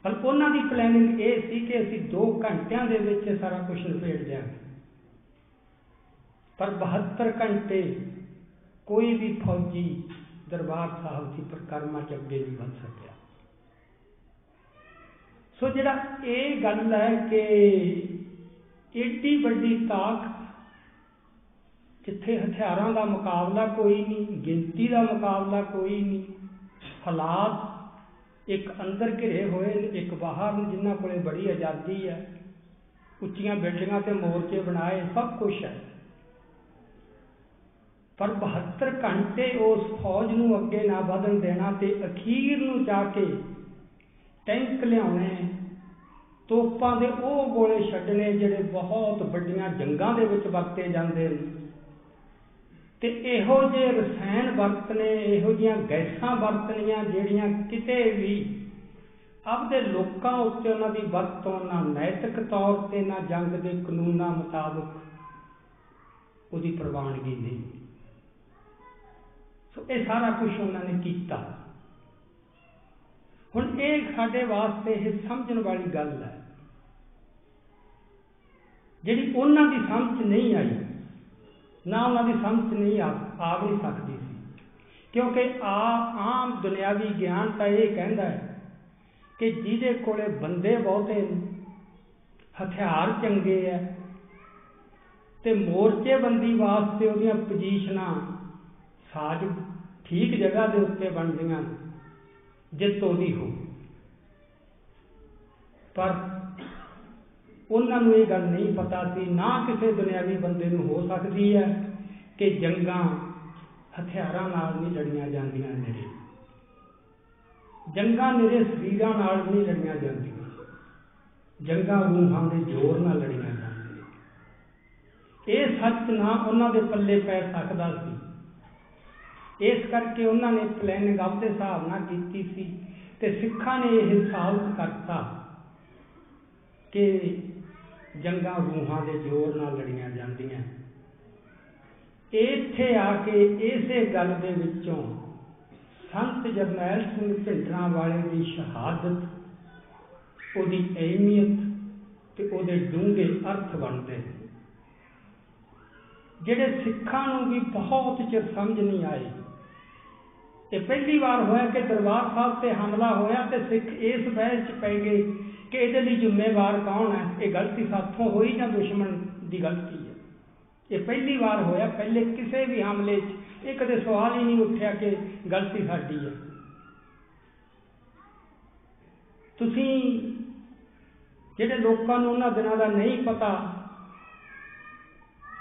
ਪਰ ਉਹਨਾਂ ਦੀ ਪਲੈਨਿੰਗ ਇਹ ਸੀ ਕਿ ਅਸੀਂ 2 ਘੰਟਿਆਂ ਦੇ ਵਿੱਚ ਸਾਰਾ ਕੁਝ ਨਿਬੇੜ ਦਿਆਂਗੇ। ਪਰ 72 ਘੰਟੇ ਕੋਈ ਵੀ ਫੌਜੀ ਦਰਬਾਰ ਸਾਹਿਬ ਦੀ ਪ੍ਰਕਰਮਾ ਚ ਅੱਗੇ ਨਹੀਂ ਵੱਧ ਸਕਿਆ। ਸੋ ਜਿਹੜਾ ਇਹ ਗੱਲ ਹੈ ਕਿ ਏਡੀ ਵੱਡੀ ਤਾਕਤ ਜਿੱਥੇ ਹਥਿਆਰਾਂ ਦਾ ਮੁਕਾਬਲਾ ਕੋਈ ਨਹੀਂ, ਗਿਣਤੀ ਦਾ ਮੁਕਾਬਲਾ ਕੋਈ ਨਹੀਂ, ਹਾਲਾਤ ਇੱਕ ਅੰਦਰ ਘਿਰੇ ਹੋਏ ਇੱਕ ਬਾਹਰ ਜਿਨ੍ਹਾਂ ਕੋਲੇ ਬੜੀ ਆਜ਼ਾਦੀ ਹੈ। ਉੱਚੀਆਂ ਬਿਲਡਿੰਗਾਂ ਤੇ ਮੋਰਚੇ ਬਣਾਏ, ਸਭ ਕੁਝ ਹੈ। ਪਰ 72 ਘੰਟੇ ਉਸ ਫੌਜ ਨੂੰ ਅੱਗੇ ਨਾ ਵਧਣ ਦੇਣਾ ਤੇ ਅਖੀਰ ਨੂੰ ਜਾ ਕੇ ਟੈਂਕ ਲਿਆਉਣੇ, ਤੋਪਾਂ ਦੇ ਉਹ ਗੋਲੇ ਛੱਡਣੇ, ਜਿਹੜੇ ਬਹੁਤ ਵੱਡੀਆਂ ਜੰਗਾਂ ਦੇ ਵਿੱਚ ਵਰਤੇ ਜਾਂਦੇ ਨੇ। ਤੇ ਇਹੋ ਜਿਹੇ ਰਸਾਇਣ ਵਰਤਨੇ, ਇਹੋ ਜਿਹੀਆਂ ਗੈਸਾਂ ਵਰਤਣੀਆਂ ਜਿਹੜੀਆਂ ਕਿਤੇ ਵੀ ਆਪਦੇ ਲੋਕਾਂ ਉੱਤੇ ਉਹਨਾਂ ਦੀ ਵਰਤੋਂ ਨਾ ਨੈਤਿਕ ਤੌਰ ਤੇ, ਨਾ ਜੰਗ ਦੇ ਕਾਨੂੰਨਾਂ ਮੁਤਾਬਕ ਉਹਦੀ ਪ੍ਰਵਾਨਗੀ ਨਹੀਂ ਸੋ ਇਹ ਸਾਰਾ ਕੁਝ ਉਹਨਾਂ ਨੇ ਕੀਤਾ। ਹੁਣ ਇਹ ਸਾਡੇ ਵਾਸਤੇ ਇਹ ਸਮਝਣ ਵਾਲੀ ਗੱਲ ਹੈ। ਜਿਹੜੀ ਉਹਨਾਂ ਦੀ ਸਮਝ ਨਹੀਂ ਆਈ ਨਾ ਉਹਨਾਂ ਦੀ ਸਮਝ ਨਹੀਂ ਆ ਆ ਨਹੀਂ ਸਕਦੀ ਸੀ। ਕਿਉਂਕਿ ਆ ਆਮ ਦੁਨਿਆਵੀ ਗਿਆਨ ਤਾਂ ਇਹ ਕਹਿੰਦਾ ਹੈ ਕਿ ਜਿਹਦੇ ਕੋਲੇ ਬੰਦੇ ਬਹੁਤੇ ਨੇ, ਹਥਿਆਰ ਚੰਗੇ ਐ ਤੇ ਮੋਰਚੇ ਬੰਦੀ ਵਾਸਤੇ ਉਹਦੀਆਂ ਪੋਜੀਸ਼ਨਾਂ ਸਾਜ ਠੀਕ ਜਗ੍ਹਾ ਦੇ ਉੱਤੇ ਬਣਦੀਆਂ ਜਿੱਤ ਉਹਦੀ ਹੋ ਪਰ ਉਹਨਾਂ ਨੂੰ ਇਹ ਗੱਲ ਨਹੀਂ ਪਤਾ ਸੀ, ਨਾ ਕਿਸੇ ਦੁਨਿਆਵੀ ਬੰਦੇ ਨੂੰ ਹੋ ਸਕਦੀ ਹੈ ਕਿ ਜੰਗਾਂ ਹਥਿਆਰਾਂ ਨਾਲ ਨਹੀਂ ਲੜੀਆਂ ਜਾਂਦੀਆਂ ਨੇੜੇ ਜੰਗਾਂ ਨਿਰੇ ਸਰੀਰਾਂ ਨਾਲ ਨਹੀਂ ਲੜੀਆਂ ਜਾਂਦੀਆਂ। ਜੰਗਾਂ ਰੂਹਾਂ ਦੇ ਜ਼ੋਰ ਨਾਲ ਲੜੀਆਂ ਜਾਂਦੀਆਂ ਇਹ ਸੱਚ ਨਾ ਉਹਨਾਂ ਦੇ ਪੱਲੇ ਪੈ ਸਕਦਾ ਸੀ। ਇਸ ਕਰਕੇ ਉਹਨਾਂ ਨੇ ਪਲੈਨਿੰਗ ਆਪਦੇ ਹਿਸਾਬ ਨਾਲ ਕੀਤੀ ਸੀ ਤੇ ਸਿੱਖਾਂ ਨੇ ਇਹ ਸਾਬਤ ਕਰਤਾ ਕਿ ਜੰਗਾਂ ਰੂਹਾਂ ਦੇ ਜ਼ੋਰ ਨਾਲ ਲੜੀਆਂ ਜਾਂਦੀਆਂ। ਇੱਥੇ ਆ ਕੇ ਇਸੇ ਗੱਲ ਦੇ ਵਿੱਚੋਂ ਸੰਤ ਜਰਨੈਲ ਸਿੰਘ ਭਿੰਡਰਾਂ ਵਾਲੇ ਦੀ ਸ਼ਹਾਦਤ, ਉਹਦੀ ਅਹਿਮੀਅਤ ਤੇ ਉਹਦੇ ਡੂੰਘੇ ਅਰਥ ਬਣਦੇ ਜਿਹੜੇ ਸਿੱਖਾਂ ਨੂੰ ਵੀ ਬਹੁਤ ਚਿਰ ਸਮਝ ਨਹੀਂ ਆਏ, ਇਹ ਪਹਿਲੀ ਵਾਰ ਹੋਇਆ ਕਿ ਦਰਬਾਰ ਸਾਹਿਬ ਤੇ ਹਮਲਾ ਹੋਇਆ ਤੇ ਸਿੱਖ ਇਸ ਬਹਿਸ 'ਚ ਪੈ ਗਏ ਕਿ ਇਹਦੇ ਲਈ ਜ਼ਿੰਮੇਵਾਰ ਕੌਣ ਹੈ? ਇਹ ਗਲਤੀ ਸਾਥੋਂ ਹੋਈ ਜਾਂ ਦੁਸ਼ਮਣ ਦੀ ਗਲਤੀ ਹੈ? ਇਹ ਪਹਿਲੀ ਵਾਰ ਹੋਇਆ, ਪਹਿਲੇ ਕਿਸੇ ਵੀ ਹਮਲੇ 'ਚ ਇਹ ਕਦੇ ਸਵਾਲ ਹੀ ਨਹੀਂ ਉੱਠਿਆ ਕਿ ਗਲਤੀ ਸਾਡੀ ਹੈ। ਤੁਸੀਂ ਜਿਹੜੇ ਲੋਕਾਂ ਨੂੰ ਉਹਨਾਂ ਦਿਨਾਂ ਦਾ ਨਹੀਂ ਪਤਾ,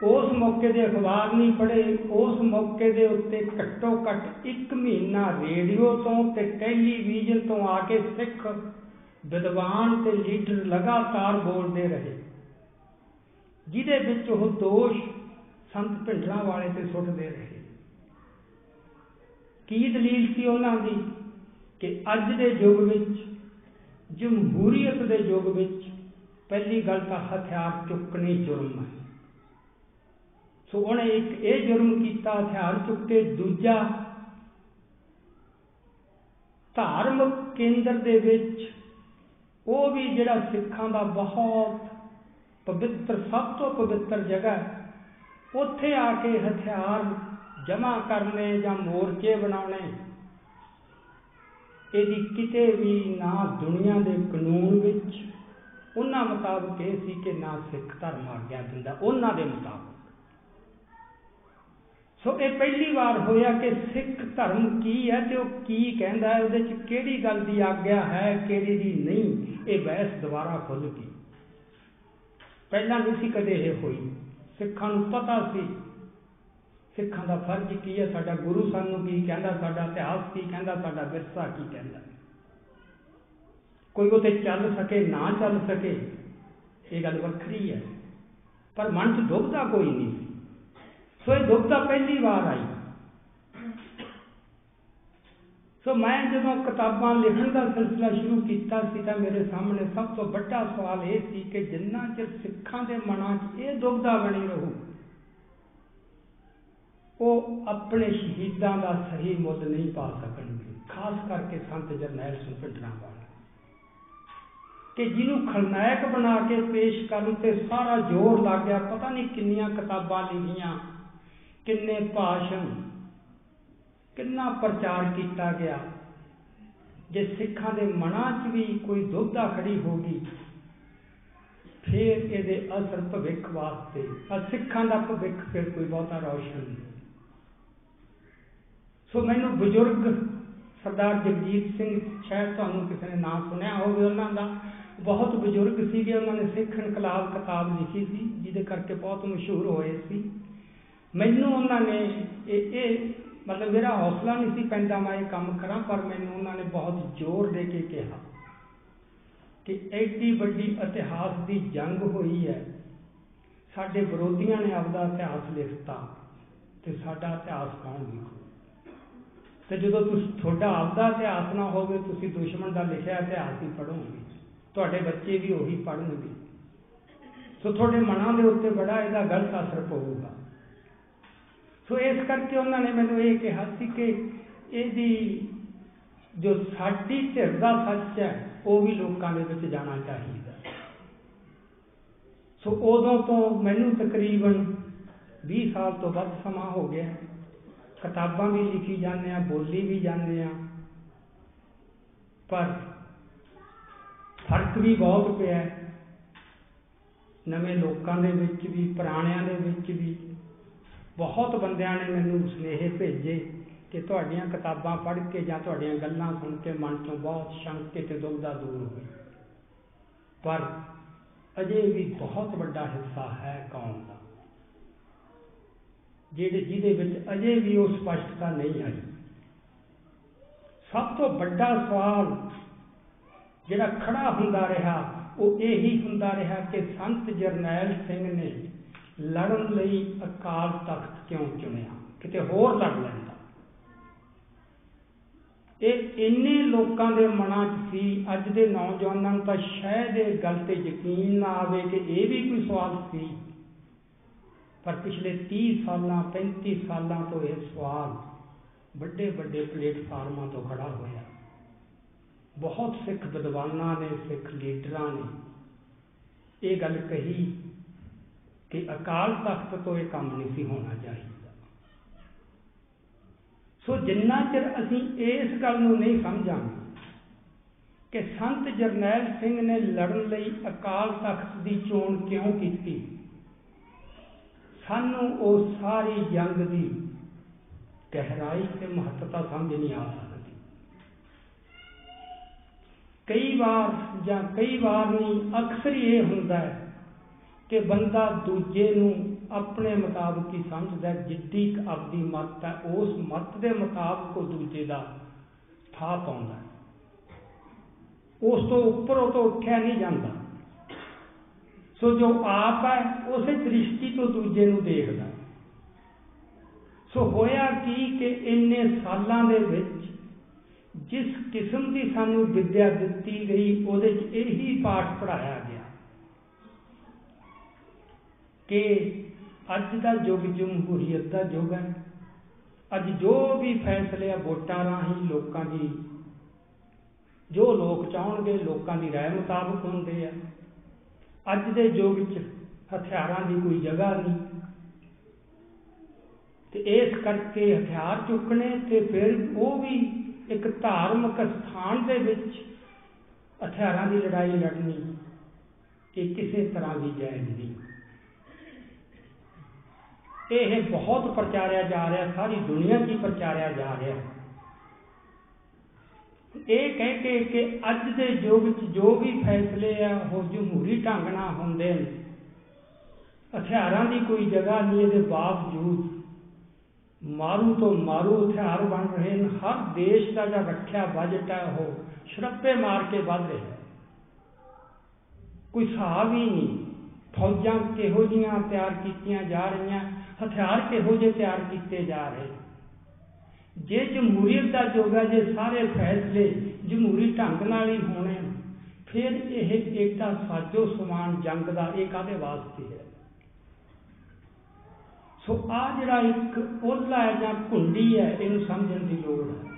ਉਸ ਮੌਕੇ ਦੇ ਅਖਬਾਰ ਨਹੀਂ ਪੜ੍ਹੇ, ਉਸ ਮੌਕੇ ਦੇ ਉੱਤੇ ਘੱਟੋ ਘੱਟ ਇੱਕ ਮਹੀਨਾ ਰੇਡੀਓ ਤੋਂ ਤੇ ਟੈਲੀਵਿਜ਼ਨ ਤੋਂ ਆ ਕੇ ਸਿੱਖ ਵਿਦਵਾਨ ਤੇ ਲੀਡਰ ਲਗਾਤਾਰ ਬੋਲਦੇ ਰਹੇ। ਜਿਹਦੇ ਵਿੱਚ ਉਹ ਦੋਸ਼ ਸੰਤ ਭਿੰਡਰਾਂ ਵਾਲੇ ਤੇ ਸੁੱਟਦੇ ਰਹੇ। ਕੀ ਦਲੀਲ ਸੀ ਉਹਨਾਂ ਦੀ? ਕਿ ਅੱਜ ਦੇ ਯੁੱਗ ਵਿੱਚ, ਜਮਹੂਰੀਅਤ ਦੇ ਯੁੱਗ ਵਿੱਚ ਪਹਿਲੀ ਗੱਲ ਤਾਂ ਹਥਿਆਰ ਚੁੱਕਣੀ ਜੁਰਮ ਹੈ। ਸੋ ਉਹਨੇ ਇੱਕ ਇਹ ਜੁਰਮ ਕੀਤਾ, ਹਥਿਆਰ ਚੁੱਕੇ ਦੂਜਾ ਧਾਰਮਿਕ ਕੇਂਦਰ ਦੇ ਵਿੱਚ ਉਹ ਵੀ ਜਿਹੜਾ ਸਿੱਖਾਂ ਦਾ ਬਹੁਤ ਪਵਿੱਤਰ, ਸਭ ਤੋਂ ਪਵਿੱਤਰ ਜਗ੍ਹਾ ਉੱਥੇ ਆ ਕੇ ਹਥਿਆਰ ਜਮ੍ਹਾਂ ਕਰਨੇ ਜਾਂ ਮੋਰਚੇ ਬਣਾਉਣੇ, ਇਹਦੀ ਕਿਤੇ ਵੀ ਨਾ ਦੁਨੀਆ ਦੇ ਕਾਨੂੰਨ ਵਿੱਚ, ਉਹਨਾਂ ਮੁਤਾਬਕ ਇਹ ਸੀ ਕਿ ਨਾ ਸਿੱਖ ਧਰਮ ਆਗਿਆ ਦਿੰਦਾ, ਉਹਨਾਂ ਦੇ ਮੁਤਾਬਕ। ਸੋ ਇਹ ਪਹਿਲੀ ਵਾਰ ਹੋਇਆ ਕਿ ਸਿੱਖ ਧਰਮ ਕੀ ਹੈ ਤੇ ਉਹ ਕੀ ਕਹਿੰਦਾ ਹੈ? ਉਹਦੇ ਚ ਕਿਹੜੀ ਗੱਲ ਦੀ ਆਗਿਆ ਹੈ, ਕਿਹੜੀ ਦੀ ਨਹੀਂ? ਇਹ ਬਹਿਸ ਦੁਬਾਰਾ ਖੁੱਲ ਗਈ। ਪਹਿਲਾਂ ਨਹੀਂ ਸੀ, ਕਦੇ ਇਹ ਹੋਈ ਸਿੱਖਾਂ ਨੂੰ ਪਤਾ ਸੀ। ਸਿੱਖਾਂ ਦਾ ਫਰਜ਼ ਕੀ ਹੈ? ਸਾਡਾ ਗੁਰੂ ਸਾਨੂੰ ਕੀ ਕਹਿੰਦਾ? ਸਾਡਾ ਇਤਿਹਾਸ ਕੀ ਕਹਿੰਦਾ? ਸਾਡਾ ਵਿਰਸਾ ਕੀ ਕਹਿੰਦਾ? ਕੋਈ ਉਤੇ ਚੱਲ ਸਕੇ, ਨਾ ਚੱਲ ਸਕੇ, ਇਹ ਗੱਲ ਵੱਖਰੀ ਹੈ। ਪਰ ਮਨ 'ਚ ਦੁਬਦਾ ਕੋਈ ਨਹੀਂ। ਸੀ ਸੋ ਇਹ ਦੁਬਦਾ ਪਹਿਲੀ ਵਾਰ ਆਈ। ਸੋ ਮੈਂ ਜਦੋਂ ਕਿਤਾਬਾਂ ਲਿਖਣ ਦਾ ਸਿਲਸਿਲਾ ਸ਼ੁਰੂ ਕੀਤਾ ਸੀ ਤਾਂ ਮੇਰੇ ਸਾਹਮਣੇ ਸਭ ਤੋਂ ਵੱਡਾ ਸਵਾਲ ਇਹ ਸੀ ਕਿ ਜਿੰਨਾ ਚਿਰ ਸਿੱਖਾਂ ਦੇ ਮਨਾਂ 'ਚ ਇਹ ਦੁਬਦਾ ਬਣੀ ਰਹੂ, ਉਹ ਆਪਣੇ ਸ਼ਹੀਦਾਂ ਦਾ ਸਹੀ ਮੁੱਲ ਨਹੀਂ ਪਾ ਸਕਣਗੇ। ਖਾਸ ਕਰਕੇ ਸੰਤ ਜਰਨੈਲ ਸਿੰਘ ਭਿੰਡਰਾਂ ਵਾਲੇ ਕਿ ਜਿਹਨੂੰ ਖਲਨਾਇਕ ਬਣਾ ਕੇ ਪੇਸ਼ ਕਰਨ ਤੇ ਸਾਰਾ ਜ਼ੋਰ ਲੱਗ ਗਿਆ, ਪਤਾ ਨਹੀਂ ਕਿੰਨੀਆਂ ਕਿਤਾਬਾਂ ਲਿਖੀਆਂ ਕਿੰਨੇ ਭਾਸ਼ਣ, ਕਿੰਨਾ ਪ੍ਰਚਾਰ ਕੀਤਾ ਗਿਆ। ਜੇ ਸਿੱਖਾਂ ਦੇ ਮਨਾਂ 'ਚ ਵੀ ਕੋਈ ਦੁਬਦਾ ਖੜੀ ਹੋ ਗਈ, ਫਿਰ ਇਹਦੇ ਅਸਰ ਭਵਿੱਖ ਵਾਸਤੇ ਆ ਸਿੱਖਾਂ ਦਾ ਭਵਿੱਖ ਫਿਰ ਕੋਈ ਬਹੁਤਾ ਰੌਸ਼ਨ ਨਹੀਂ। ਸੋ ਮੈਨੂੰ ਬਜ਼ੁਰਗ ਸਰਦਾਰ ਜਗਜੀਤ ਸਿੰਘ ਸ਼ਾਇਦ ਤੁਹਾਨੂੰ ਕਿਸੇ ਨੇ ਨਾਮ ਸੁਣਿਆ ਹੋਵੇ ਉਹਨਾਂ ਦਾ। ਬਹੁਤ ਬਜ਼ੁਰਗ ਸੀਗੇ, ਉਹਨਾਂ ਨੇ ਸਿੱਖ ਇਨਕਲਾਬ ਕਿਤਾਬ ਲਿਖੀ ਸੀ, ਜਿਹਦੇ ਕਰਕੇ ਬਹੁਤ ਮਸ਼ਹੂਰ ਹੋਏ ਸੀ। ਮੈਨੂੰ ਉਹਨਾਂ ਨੇ ਇਹ ਇਹ ਮਤਲਬ ਮੇਰਾ ਹੌਸਲਾ ਨਹੀਂ ਸੀ ਪੈਂਦਾ ਮੈਂ ਇਹ ਕੰਮ ਕਰਾਂ, ਪਰ ਮੈਨੂੰ ਉਹਨਾਂ ਨੇ ਬਹੁਤ ਜ਼ੋਰ ਦੇ ਕੇ ਕਿਹਾ ਕਿ ਐਡੀ ਵੱਡੀ ਇਤਿਹਾਸ ਦੀ ਜੰਗ ਹੋਈ ਹੈ। ਸਾਡੇ ਵਿਰੋਧੀਆਂ ਨੇ ਆਪਦਾ ਇਤਿਹਾਸ ਲਿਖਤਾ ਤੇ ਸਾਡਾ ਇਤਿਹਾਸ ਕੌਣ ਲਿਖੂ? ਤੇ ਜਦੋਂ ਤੁਸੀਂ, ਤੁਹਾਡਾ ਆਪਦਾ ਇਤਿਹਾਸ ਨਾ ਹੋਵੇ, ਤੁਸੀਂ ਦੁਸ਼ਮਣ ਦਾ ਲਿਖਿਆ ਇਤਿਹਾਸ ਹੀ ਪੜ੍ਹੋਗੇ। ਤੁਹਾਡੇ ਬੱਚੇ ਵੀ ਉਹੀ ਪੜ੍ਹਨਗੇ। ਸੋ ਤੁਹਾਡੇ ਮਨਾਂ ਦੇ ਉੱਤੇ ਬੜਾ ਇਹਦਾ ਗਲਤ ਅਸਰ ਪਊਗਾ। ਸੋ ਇਸ ਕਰਕੇ ਉਹਨਾਂ ਨੇ ਮੈਨੂੰ ਇਹ ਕਿਹਾ ਸੀ ਕਿ ਇਹਦੀ ਜੋ ਸਾਡੀ ਧਿਰ ਦਾ ਸੱਚ ਹੈ, ਉਹ ਵੀ ਲੋਕਾਂ ਦੇ ਵਿੱਚ ਜਾਣਾ ਚਾਹੀਦਾ ਸੋ ਉਦੋਂ ਤੋਂ ਮੈਨੂੰ ਤਕਰੀਬਨ 20 ਸਾਲ ਤੋਂ ਵੱਧ ਸਮਾਂ ਹੋ ਗਿਆ। ਕਿਤਾਬਾਂ ਵੀ ਲਿਖੀ ਜਾਂਦੇ ਆ ਬੋਲੀ ਵੀ ਜਾਂਦੇ ਆ ਪਰ ਫ਼ਰਕ ਵੀ ਬਹੁਤ ਪਿਆ ਨਵੇਂ ਲੋਕਾਂ ਦੇ ਵਿੱਚ ਵੀ, ਪੁਰਾਣਿਆਂ ਦੇ ਵਿੱਚ ਵੀ। ਬਹੁਤ ਬੰਦਿਆਂ ਨੇ ਮੈਨੂੰ ਸੁਨੇਹੇ ਭੇਜੇ ਕਿ ਤੁਹਾਡੀਆਂ ਕਿਤਾਬਾਂ ਪੜ੍ਹ ਕੇ ਜਾਂ ਤੁਹਾਡੀਆਂ ਗੱਲਾਂ ਸੁਣ ਕੇ ਮਨ ਤੋਂ ਬਹੁਤ ਸ਼ੰਕੇ ਤੇ ਦੁਬਦਾ ਦੂਰ ਹੋਈ ਪਰ ਅਜੇ ਵੀ ਬਹੁਤ ਵੱਡਾ ਹਿੱਸਾ ਹੈ ਕੌਮ ਦਾ, ਜਿਹੜੇ ਜਿਹਦੇ ਵਿੱਚ ਅਜੇ ਵੀ ਉਹ ਸਪਸ਼ਟਤਾ ਨਹੀਂ ਆਈ। ਸਭ ਤੋਂ ਵੱਡਾ ਸਵਾਲ ਜਿਹੜਾ ਖੜਾ ਹੁੰਦਾ ਰਿਹਾ, ਉਹ ਇਹੀ ਹੁੰਦਾ ਰਿਹਾ ਕਿ ਸੰਤ ਜਰਨੈਲ ਸਿੰਘ ਨੇ ਲੜਨ ਲਈ ਅਕਾਲ ਤਖਤ ਕਿਉਂ ਚੁਣਿਆ? ਕਿਤੇ ਹੋਰ ਲੜ ਲੈਂਦਾ। ਇਹ ਇੰਨੇ ਲੋਕਾਂ ਦੇ ਮਨਾਂ 'ਚ ਸੀ, ਅੱਜ ਦੇ ਨੌਜਵਾਨਾਂ ਨੂੰ ਤਾਂ ਸ਼ਾਇਦ ਇਹ ਗੱਲ ਤੇ ਯਕੀਨ ਨਾ ਆਵੇ ਕਿ ਇਹ ਵੀ ਕੋਈ ਸਵਾਲ ਸੀ। ਪਰ ਪਿਛਲੇ 30 ਸਾਲਾਂ 35 ਸਾਲਾਂ ਤੋਂ ਇਹ ਸਵਾਲ ਵੱਡੇ ਵੱਡੇ ਪਲੇਟਫਾਰਮਾਂ ਤੋਂ ਖੜਾ ਹੋਇਆ। ਬਹੁਤ ਸਿੱਖ ਵਿਦਵਾਨਾਂ ਨੇ, ਸਿੱਖ ਲੀਡਰਾਂ ਨੇ ਇਹ ਗੱਲ ਕਹੀ ਕਿ ਅਕਾਲ ਤਖਤ ਤੋਂ ਇਹ ਕੰਮ ਨਹੀਂ ਸੀ ਹੋਣਾ ਚਾਹੀਦਾ। ਸੋ ਜਿੰਨਾ ਚਿਰ ਅਸੀਂ ਇਸ ਗੱਲ ਨੂੰ ਨਹੀਂ ਸਮਝਾਂਗੇ ਕਿ ਸੰਤ ਜਰਨੈਲ ਸਿੰਘ ਨੇ ਲੜਨ ਲਈ ਅਕਾਲ ਤਖਤ ਦੀ ਚੋਣ ਕਿਉਂ ਕੀਤੀ, ਸਾਨੂੰ ਉਹ ਸਾਰੀ ਜੰਗ ਦੀ ਗਹਿਰਾਈ ਤੇ ਮਹੱਤਤਾ ਸਮਝ ਨਹੀਂ ਆ ਸਕਦੀ। ਕਈ ਵਾਰ ਜਾਂ ਕਈ ਵਾਰ ਨਹੀਂ, ਅਕਸਰ ਹੀ ਇਹ ਹੁੰਦਾ ਹੈ ਕਿ ਬੰਦਾ ਦੂਜੇ ਨੂੰ ਆਪਣੇ ਮੁਤਾਬਕ ਹੀ ਸਮਝਦਾ ਜਿੱਡੀ ਆਪਦੀ ਮਤ ਹੈ, ਉਸ ਮਤ ਦੇ ਮੁਤਾਬਕ ਉਹ ਦੂਜੇ ਦਾ ਥਾਂ ਪਾਉਂਦਾ ਉਸ ਤੋਂ ਉੱਪਰ ਉਹ ਤੋਂ ਉੱਠਿਆ ਨਹੀਂ ਜਾਂਦਾ। ਸੋ ਜੋ ਆਪ ਹੈ, ਉਸੇ ਦ੍ਰਿਸ਼ਟੀ ਤੋਂ ਦੂਜੇ ਨੂੰ ਦੇਖਦਾ ਸੋ ਹੋਇਆ ਕੀ ਕਿ ਇੰਨੇ ਸਾਲਾਂ ਦੇ ਵਿੱਚ ਜਿਸ ਕਿਸਮ ਦੀ ਸਾਨੂੰ ਵਿੱਦਿਆ ਦਿੱਤੀ ਗਈ, ਉਹਦੇ 'ਚ ਇਹੀ ਪਾਠ ਪੜਾਇਆ ਕਿ ਅੱਜ ਦਾ ਯੁੱਗ ਜਮਹੂਰੀਅਤ ਦਾ ਯੁੱਗ ਹੈ ਅੱਜ ਜੋ ਵੀ ਫੈਸਲੇ ਆ ਵੋਟਾਂ ਰਾਹੀਂ ਲੋਕਾਂ ਦੀ ਜੋ ਲੋਕ ਚਾਹਣਗੇ ਲੋਕਾਂ ਦੀ رائے ਮੁਤਾਬਕ ਹੁੰਦੇ ਆ ਅੱਜ ਦੇ ਯੁੱਗ 'ਚ ਹਥਿਆਰਾਂ ਦੀ ਕੋਈ ਜਗ੍ਹਾ ਨਹੀਂ ਤੇ ਇਸ ਕਰਕੇ ਹਥਿਆਰ ਚੁੱਕਣੇ ਤੇ ਫਿਰ ਉਹ ਵੀ ਇੱਕ ਧਾਰਮਿਕ ਸਥਾਨ ਦੇ ਵਿੱਚ ਹਥਿਆਰਾਂ ਦੀ ਲੜਾਈ ਲੜਨੀ ਇਹ ਕਿਸੇ ਤਰ੍ਹਾਂ ਦੀ ਜਾਇਜ਼ ਨਹੀਂ ਇਹ ਬਹੁਤ ਪ੍ਰਚਾਰਿਆ ਜਾ ਰਿਹਾ, ਸਾਰੀ ਦੁਨੀਆ 'ਚ ਪ੍ਰਚਾਰਿਆ ਜਾ ਰਿਹਾ। ਇਹ ਕਹਿ ਕੇ ਕਿ ਅੱਜ ਦੇ ਯੁੱਗ 'ਚ ਜੋ ਵੀ ਫੈਸਲੇ ਆ, ਉਹ ਜਮਹੂਰੀ ਢੰਗ ਨਾਲ ਹੁੰਦੇ ਨੇ। ਹਥਿਆਰਾਂ ਦੀ ਕੋਈ ਜਗ੍ਹਾ ਨਹੀਂ, ਇਹਦੇ ਬਾਵਜੂਦ ਮਾਰੂ ਤੋਂ ਮਾਰੂ ਹਥਿਆਰ ਬਣ ਰਹੇ ਨੇ। ਹਰ ਦੇਸ਼ ਦਾ ਜਿਹੜਾ ਰੱਖਿਆ ਬਜਟ ਹੈ ਉਹ ਸ਼ਰਪੇ ਮਾਰ ਕੇ ਵੱਧ ਰਿਹਾ ਕੋਈ ਹਿਸਾਬ ਹੀ ਨਹੀਂ। ਫੌਜਾਂ ਕਿਹੋ ਜੀਆਂ ਤਿਆਰ ਕੀਤੀਆਂ ਜਾ ਰਹੀਆਂ ਹਥਿਆਰ ਕਿਹੋ ਜਿਹੇ ਤਿਆਰ ਕੀਤੇ ਜਾ ਰਹੇ? ਜੇ ਜਮਹੂਰੀਅਤ ਦਾ ਯੁੱਗ ਹੈ, ਜੇ ਸਾਰੇ ਫੈਸਲੇ ਜਮਹੂਰੀ ਢੰਗ ਨਾਲ ਹੀ ਹੋਣੇ ਫਿਰ ਇਹ ਏਕਤਾ ਸਾਜੋ ਸਮਾਨ ਜੰਗ ਦਾ ਇਹ ਕਾਦੇ ਵਾਸਤੇ ਹੈ? ਸੋ ਆ ਜਿਹੜਾ ਇੱਕ ਓਲਾ ਹੈ ਜਾਂ ਘੁੰਡੀ ਹੈ, ਇਹਨੂੰ ਸਮਝਣ ਦੀ ਲੋੜ ਹੈ।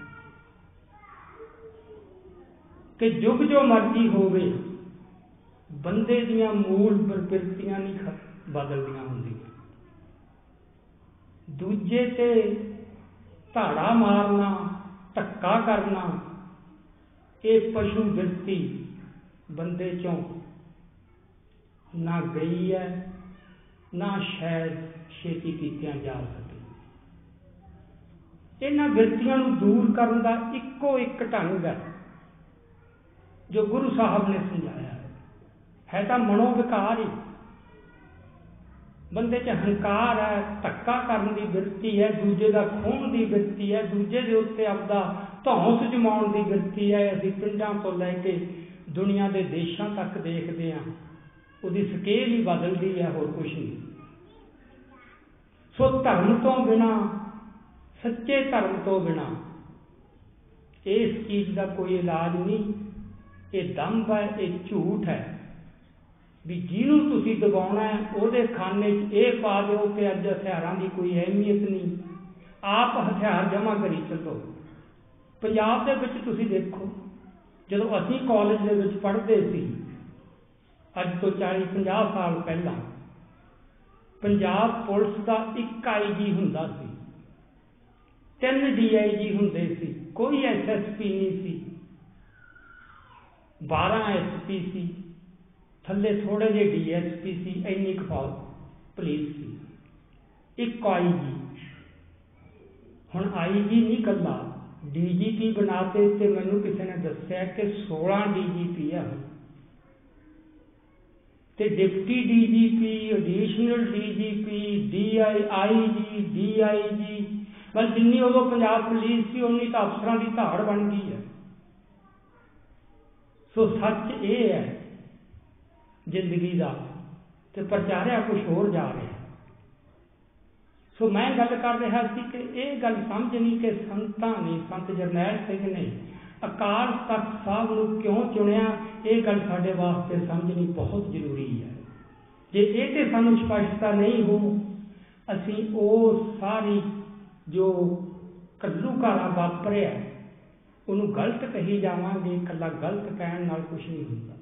ਕਿ ਯੁੱਗ ਜੋ ਮਰਜ਼ੀ ਹੋਵੇ, ਬੰਦੇ ਦੀਆਂ ਮੂਲ ਪ੍ਰਕਿਰਤੀਆਂ ਨਹੀਂ ਬਦਲਦੀਆਂ ਹੁੰਦੀਆਂ। ਦੂਜੇ ਤੇ ਧਾੜਾ ਮਾਰਨਾ, ਧੱਕਾ ਕਰਨਾ, ਇਹ ਪਸ਼ੂ ਬਿਰਤੀ ਬੰਦੇ ਚੋਂ ਨਾ ਗਈ ਹੈ, ਨਾ ਸ਼ਾਇਦ ਛੇਤੀ ਕੀਤੀਆਂ ਜਾ ਸਕੇ ਇਹਨਾਂ ਬਿਰਤੀਆਂ ਨੂੰ ਦੂਰ ਕਰਨ ਦਾ ਇੱਕੋ ਇੱਕ ਢੰਗ ਹੈ, ਜੋ ਗੁਰੂ ਸਾਹਿਬ ਨੇ ਸਮਝਾਇਆ। ਹੈ ਹੈ ਤਾਂ ਮਨੋ ਵਿਕਾਰ ਹੀ। ਬੰਦੇ 'ਚ ਹੰਕਾਰ ਹੈ, ਧੱਕਾ ਕਰਨ ਦੀ ਬਿਰਤੀ ਹੈ, ਦੂਜੇ ਦਾ ਖੋਹਣ ਦੀ ਬਿਰਤੀ ਹੈ, ਦੂਜੇ ਦੇ ਉੱਤੇ ਆਪਦਾ ਧੌਂਸ ਜਮਾਉਣ ਦੀ ਬਿਰਤੀ ਹੈ। ਅਸੀਂ ਪਿੰਡਾਂ ਤੋਂ ਲੈ ਕੇ ਦੁਨੀਆ ਦੇ ਦੇਸ਼ਾਂ ਤੱਕ ਦੇਖਦੇ ਹਾਂ। ਉਹਦੀ ਸਕੇਲ ਹੀ ਬਦਲਦੀ ਹੈ, ਹੋਰ ਕੁਝ ਨਹੀਂ। ਸੋ ਧਰਮ ਤੋਂ ਬਿਨਾ, ਸੱਚੇ ਧਰਮ ਤੋਂ ਬਿਨਾ, ਇਸ ਚੀਜ਼ ਦਾ ਕੋਈ ਇਲਾਜ ਨਹੀਂ। ਇਹ ਦੰਭ ਹੈ, ਇਹ ਝੂਠ ਹੈ। ਵੀ ਜਿਹਨੂੰ ਤੁਸੀਂ ਦਬਾਉਣਾ ਹੈ, ਉਹਦੇ ਖਾਨੇ 'ਚ ਇਹ ਪਾ ਦਿਓ ਕਿ ਅੱਜ ਹਥਿਆਰਾਂ ਦੀ ਕੋਈ ਅਹਿਮੀਅਤ ਨਹੀਂ। ਆਪ ਹਥਿਆਰ ਜਮ੍ਹਾਂ ਕਰੀ ਚੱਲੋ ਪੰਜਾਬ ਦੇ ਵਿੱਚ ਤੁਸੀਂ ਦੇਖੋ, ਜਦੋਂ ਅਸੀਂ ਕਾਲਜ ਦੇ ਵਿੱਚ ਪੜ੍ਹਦੇ ਸੀ, ਅੱਜ ਤੋਂ 40 50 ਸਾਲ ਪਹਿਲਾਂ, ਪੰਜਾਬ ਪੁਲਿਸ ਦਾ ਇੱਕ ਆਈਜੀ ਹੁੰਦਾ ਸੀ। ਤਿੰਨ ਡੀਆਈਜੀ ਹੁੰਦੇ ਸੀ, ਕੋਈ ਐਸਐਸਪੀ ਨਹੀਂ ਸੀ। 12 ਐਸਪੀ ਸੀ। ਥੱਲੇ ਥੋੜੇ ਜਿਹੇ ਡੀਐਸਪੀ ਸੀ, ਇੰਨੀ ਕੁ ਫੌਜ ਪੁਲਿਸ ਸੀ। ਇੱਕ ਆਈਜੀ ਹੁਣ ਆਈਜੀ ਨਹੀਂ ਕੱਲਾ ਡੀਜੀਪੀ ਬਣਾਤੇ ਤੇ ਮੈਨੂੰ ਕਿਸੇ ਨੇ ਦੱਸਿਆ ਕਿ 16 ਡੀਜੀਪੀ ਆ। ਤੇ deputy DGP additional DGP D I IG DIG ਬਲ ਜਿੰਨੀ ਉਦੋਂ ਪੰਜਾਬ ਪੁਲਿਸ ਸੀ, ਉਨੀ ਤਾਂ ਅਫਸਰਾਂ ਦੀ ਧਾੜ ਬਣ ਗਈ ਹੈ। ਸੋ ਸੱਚ ਇਹ ਹੈ ਜ਼ਿੰਦਗੀ ਦਾ ਤੇ ਪ੍ਰਚਾਰਿਆ ਕੁਝ ਹੋਰ ਜਾ ਰਿਹਾ। ਸੋ ਮੈਂ ਗੱਲ ਕਰ ਰਿਹਾ ਸੀ ਕਿ ਇਹ ਗੱਲ ਸਮਝ ਨਹੀਂ ਕਿ ਸੰਤਾਂ ਨੇ, ਸੰਤ ਜਰਨੈਲ ਸਿੰਘ ਨੇ ਅਕਾਲ ਤਖਤ ਸਾਹਿਬ ਨੂੰ ਕਿਉਂ ਚੁਣਿਆ? ਇਹ ਗੱਲ ਸਾਡੇ ਵਾਸਤੇ ਸਮਝਣੀ ਬਹੁਤ ਜ਼ਰੂਰੀ ਹੈ। ਜੇ ਇਹ ਤੇ ਸਾਨੂੰ ਸਪਸ਼ਟਤਾ ਨਹੀਂ ਹੋ, ਅਸੀਂ ਉਹ ਸਾਰੀ ਜੋ ਕੱਲੂਕਾਰਾ ਵਾਪਰਿਆ, ਉਹਨੂੰ ਗਲਤ ਕਹੀ ਜਾਵਾਂਗੇ, ਇਕੱਲਾ ਗਲਤ ਕਹਿਣ ਨਾਲ ਕੁਝ ਨਹੀਂ ਹੁੰਦਾ।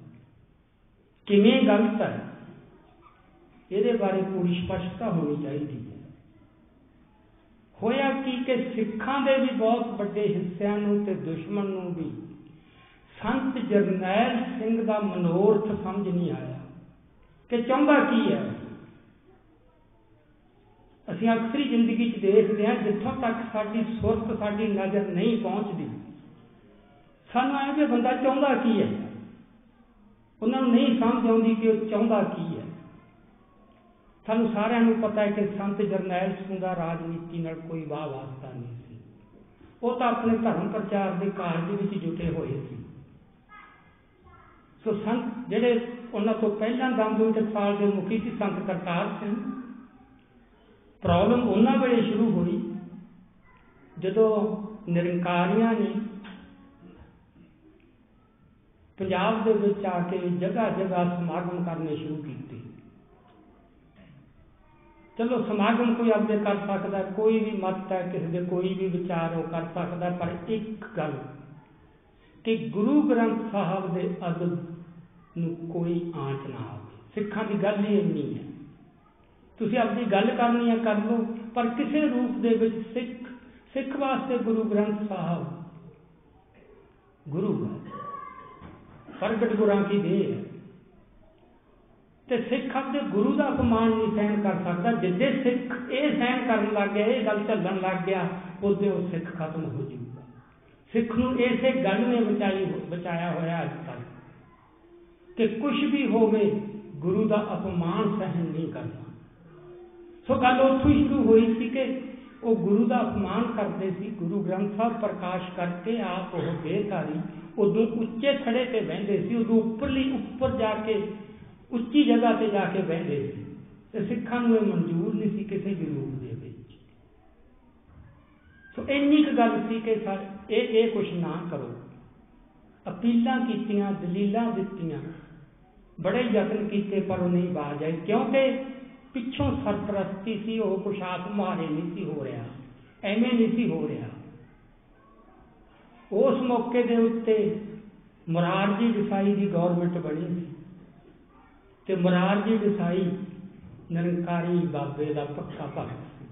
ਕਿਵੇਂ ਗਲਤ ਹੈ ਇਹਦੇ ਬਾਰੇ ਪੂਰੀ ਸਪਸ਼ਟਤਾ ਹੋਣੀ ਚਾਹੀਦੀ ਹੈ। ਹੋਇਆ ਕੀ ਕਿ ਸਿੱਖਾਂ ਦੇ ਵੀ ਬਹੁਤ ਵੱਡੇ ਹਿੱਸਿਆਂ ਨੂੰ ਤੇ ਦੁਸ਼ਮਣ ਨੂੰ ਵੀ ਸੰਤ ਜਰਨੈਲ ਸਿੰਘ ਦਾ ਮਨੋਰਥ ਸਮਝ ਨਹੀਂ ਆਇਆ। ਕਿ ਚਾਹੁੰਦਾ ਕੀ ਹੈ? ਅਸੀਂ ਅਕਸਰੀ ਜ਼ਿੰਦਗੀ 'ਚ ਦੇਖਦੇ ਹਾਂ, ਜਿੱਥੋਂ ਤੱਕ ਸਾਡੀ ਸੁਰਤ, ਸਾਡੀ ਨਜ਼ਰ ਨਹੀਂ ਪਹੁੰਚਦੀ, ਸਾਨੂੰ ਐਂ ਵੀ ਬੰਦਾ ਚਾਹੁੰਦਾ ਕੀ ਹੈ? ਉਹਨਾਂ ਨੂੰ ਨਹੀਂ ਸਮਝ ਆਉਂਦੀ ਕਿ ਉਹ ਚਾਹੁੰਦਾ ਕੀ ਹੈ। ਸਾਨੂੰ ਸਾਰਿਆਂ ਨੂੰ ਪਤਾ ਹੈ ਕਿ ਸੰਤ ਜਰਨੈਲ ਸਿੰਘ ਦਾ ਰਾਜਨੀਤੀ ਨਾਲ ਕੋਈ ਵਾਹ ਵਾਸਤਾ ਨਹੀਂ ਸੀ। ਉਹ ਤਾਂ ਆਪਣੇ ਧਰਮ ਪ੍ਰਚਾਰ ਦੇ ਕਾਰਜ ਵਿੱਚ ਜੁਟੇ ਹੋਏ ਸੀ। ਸੋ ਸੰਤ ਜਿਹੜੇ ਉਹਨਾਂ ਤੋਂ ਪਹਿਲਾਂ ਦਮਦਮੀ ਟਕਸਾਲ ਦੇ ਮੁਖੀ ਸੀ, ਸੰਤ ਕਰਤਾਰ ਸਿੰਘ। ਪ੍ਰੋਬਲਮ ਉਹਨਾਂ ਵੇਲੇ ਸ਼ੁਰੂ ਹੋਈ ਜਦੋਂ ਨਿਰੰਕਾਰੀਆਂ ਨੇ ਪੰਜਾਬ ਦੇ ਵਿੱਚ ਆ ਕੇ ਜਗ੍ਹਾ ਜਗ੍ਹਾ ਸਮਾਗਮ ਕਰਨੇ ਸ਼ੁਰੂ ਕੀਤੇ। ਚਲੋ, ਸਮਾਗਮ ਕੋਈ ਆਪਦੇ ਕਰ ਸਕਦਾ, ਕੋਈ ਵੀ ਮਤ ਹੈ, ਕਿਸੇ ਦੇ ਕੋਈ ਵੀ ਵਿਚਾਰ ਉਹ ਕਰ ਸਕਦਾ, ਪਰ ਇੱਕ ਗੱਲ ਕਿ ਗੁਰੂ ਗ੍ਰੰਥ ਸਾਹਿਬ ਦੇ ਅਦਬ ਨੂੰ ਕੋਈ ਆਂਚ ਨਾ ਆਵੇ। ਸਿੱਖਾਂ ਦੀ ਗੱਲ ਹੀ ਇੰਨੀ ਹੈ। ਤੁਸੀਂ ਆਪਣੀ ਗੱਲ ਕਰਨੀ ਹੈ, ਕਰ ਲਓ, ਪਰ ਕਿਸੇ ਰੂਪ ਦੇ ਵਿੱਚ ਸਿੱਖ ਸਿੱਖ ਵਾਸਤੇ ਗੁਰੂ ਗ੍ਰੰਥ ਸਾਹਿਬ ਗੁਰੂ ਹੈ। ਪ੍ਰਗਟ ਗੁਰਾਂ ਕੀ ਦੇਹ ਹੈ। ਤੇ ਸਿੱਖ ਆਪਦੇ ਗੁਰੂ ਦਾ ਅਪਮਾਨ ਨਹੀਂ ਸਹਿਣ ਕਰ ਸਕਦਾ। ਜਿੱਦੇ ਸਿੱਖ ਇਹ ਸਹਿਣ ਕਰਨ ਲੱਗ ਗਿਆ, ਇਹ ਗੱਲ ਚੱਲਣ ਲੱਗ ਗਿਆ ਉਹਦੇ ਉਹ ਸਿੱਖ ਖਤਮ ਹੋ ਜਾਊਗਾ। ਸਿੱਖ ਨੂੰ ਇਸੇ ਗੱਲ ਨੇ ਬਚਾਈ ਬਚਾਇਆ ਹੋਇਆ ਅੱਜ ਤੱਕ। ਕਿ ਕੁਝ ਵੀ ਹੋਵੇ, ਗੁਰੂ ਦਾ ਅਪਮਾਨ ਸਹਿਣ ਨਹੀਂ ਕਰਨਾ। ਸੋ ਗੱਲ ਉੱਥੋਂ ਹੀ ਸ਼ੁਰੂ ਹੋਈ ਸੀ ਕਿ ਉਹ ਗੁਰੂ ਦਾ ਅਪਮਾਨ ਕਰਦੇ ਸੀ, ਗੁਰੂ ਗ੍ਰੰਥ ਸਾਹਿਬ ਪ੍ਰਕਾਸ਼ ਕਰਕੇ ਆਪ ਉਹ ਬੇਕਾਰੀ ਉਦੋਂ ਉੱਚੇ ਖੜੇ ਤੇ ਬਹਿੰਦੇ ਸੀ, ਉਦੋਂ ਉੱਪਰਲੀ ਉੱਪਰ ਜਾ ਕੇ, ਉੱਚੀ ਜਗ੍ਹਾ ਤੇ ਜਾ ਕੇ ਬਹਿੰਦੇ ਸੀ। ਤੇ ਸਿੱਖਾਂ ਨੂੰ ਇਹ ਮਨਜ਼ੂਰ ਨਹੀਂ ਸੀ ਕਿਸੇ ਵੀ ਰੂਪ ਦੇ ਵਿੱਚ। ਸੋ ਇੰਨੀ ਕੁ ਗੱਲ ਸੀ ਕਿ ਇਹ ਇਹ ਕੁਝ ਨਾ ਕਰੋ। ਅਪੀਲਾਂ ਕੀਤੀਆਂ, ਦਲੀਲਾਂ ਦਿੱਤੀਆਂ, ਬੜੇ ਯਤਨ ਕੀਤੇ ਪਰ ਉਹ ਨਹੀਂ ਬਾਜ ਆਈ ਕਿਉਂਕਿ ਪਿੱਛੋਂ ਸਰਪ੍ਰਸਤੀ ਸੀ, ਉਹ ਕੁਛ ਆਪ ਮਾਰੇ ਨਹੀਂ ਸੀ ਹੋ ਰਿਹਾ, ਐਵੇਂ ਨਹੀਂ ਸੀ ਹੋ ਰਿਹਾ। ਉਸ ਮੌਕੇ ਦੇ ਉੱਤੇ ਮੁਰਾਰਜੀ ਦੇਸਾਈ ਦੀ ਗਵਰਨਮੈਂਟ ਬਣੀ ਸੀ ਤੇ ਮੁਰਾਰਜੀ ਦੇਸਾਈ ਨਿਰੰਕਾਰੀ ਬਾਬੇ ਦਾ ਪੱਕਾ ਭਗਤ ਸੀ।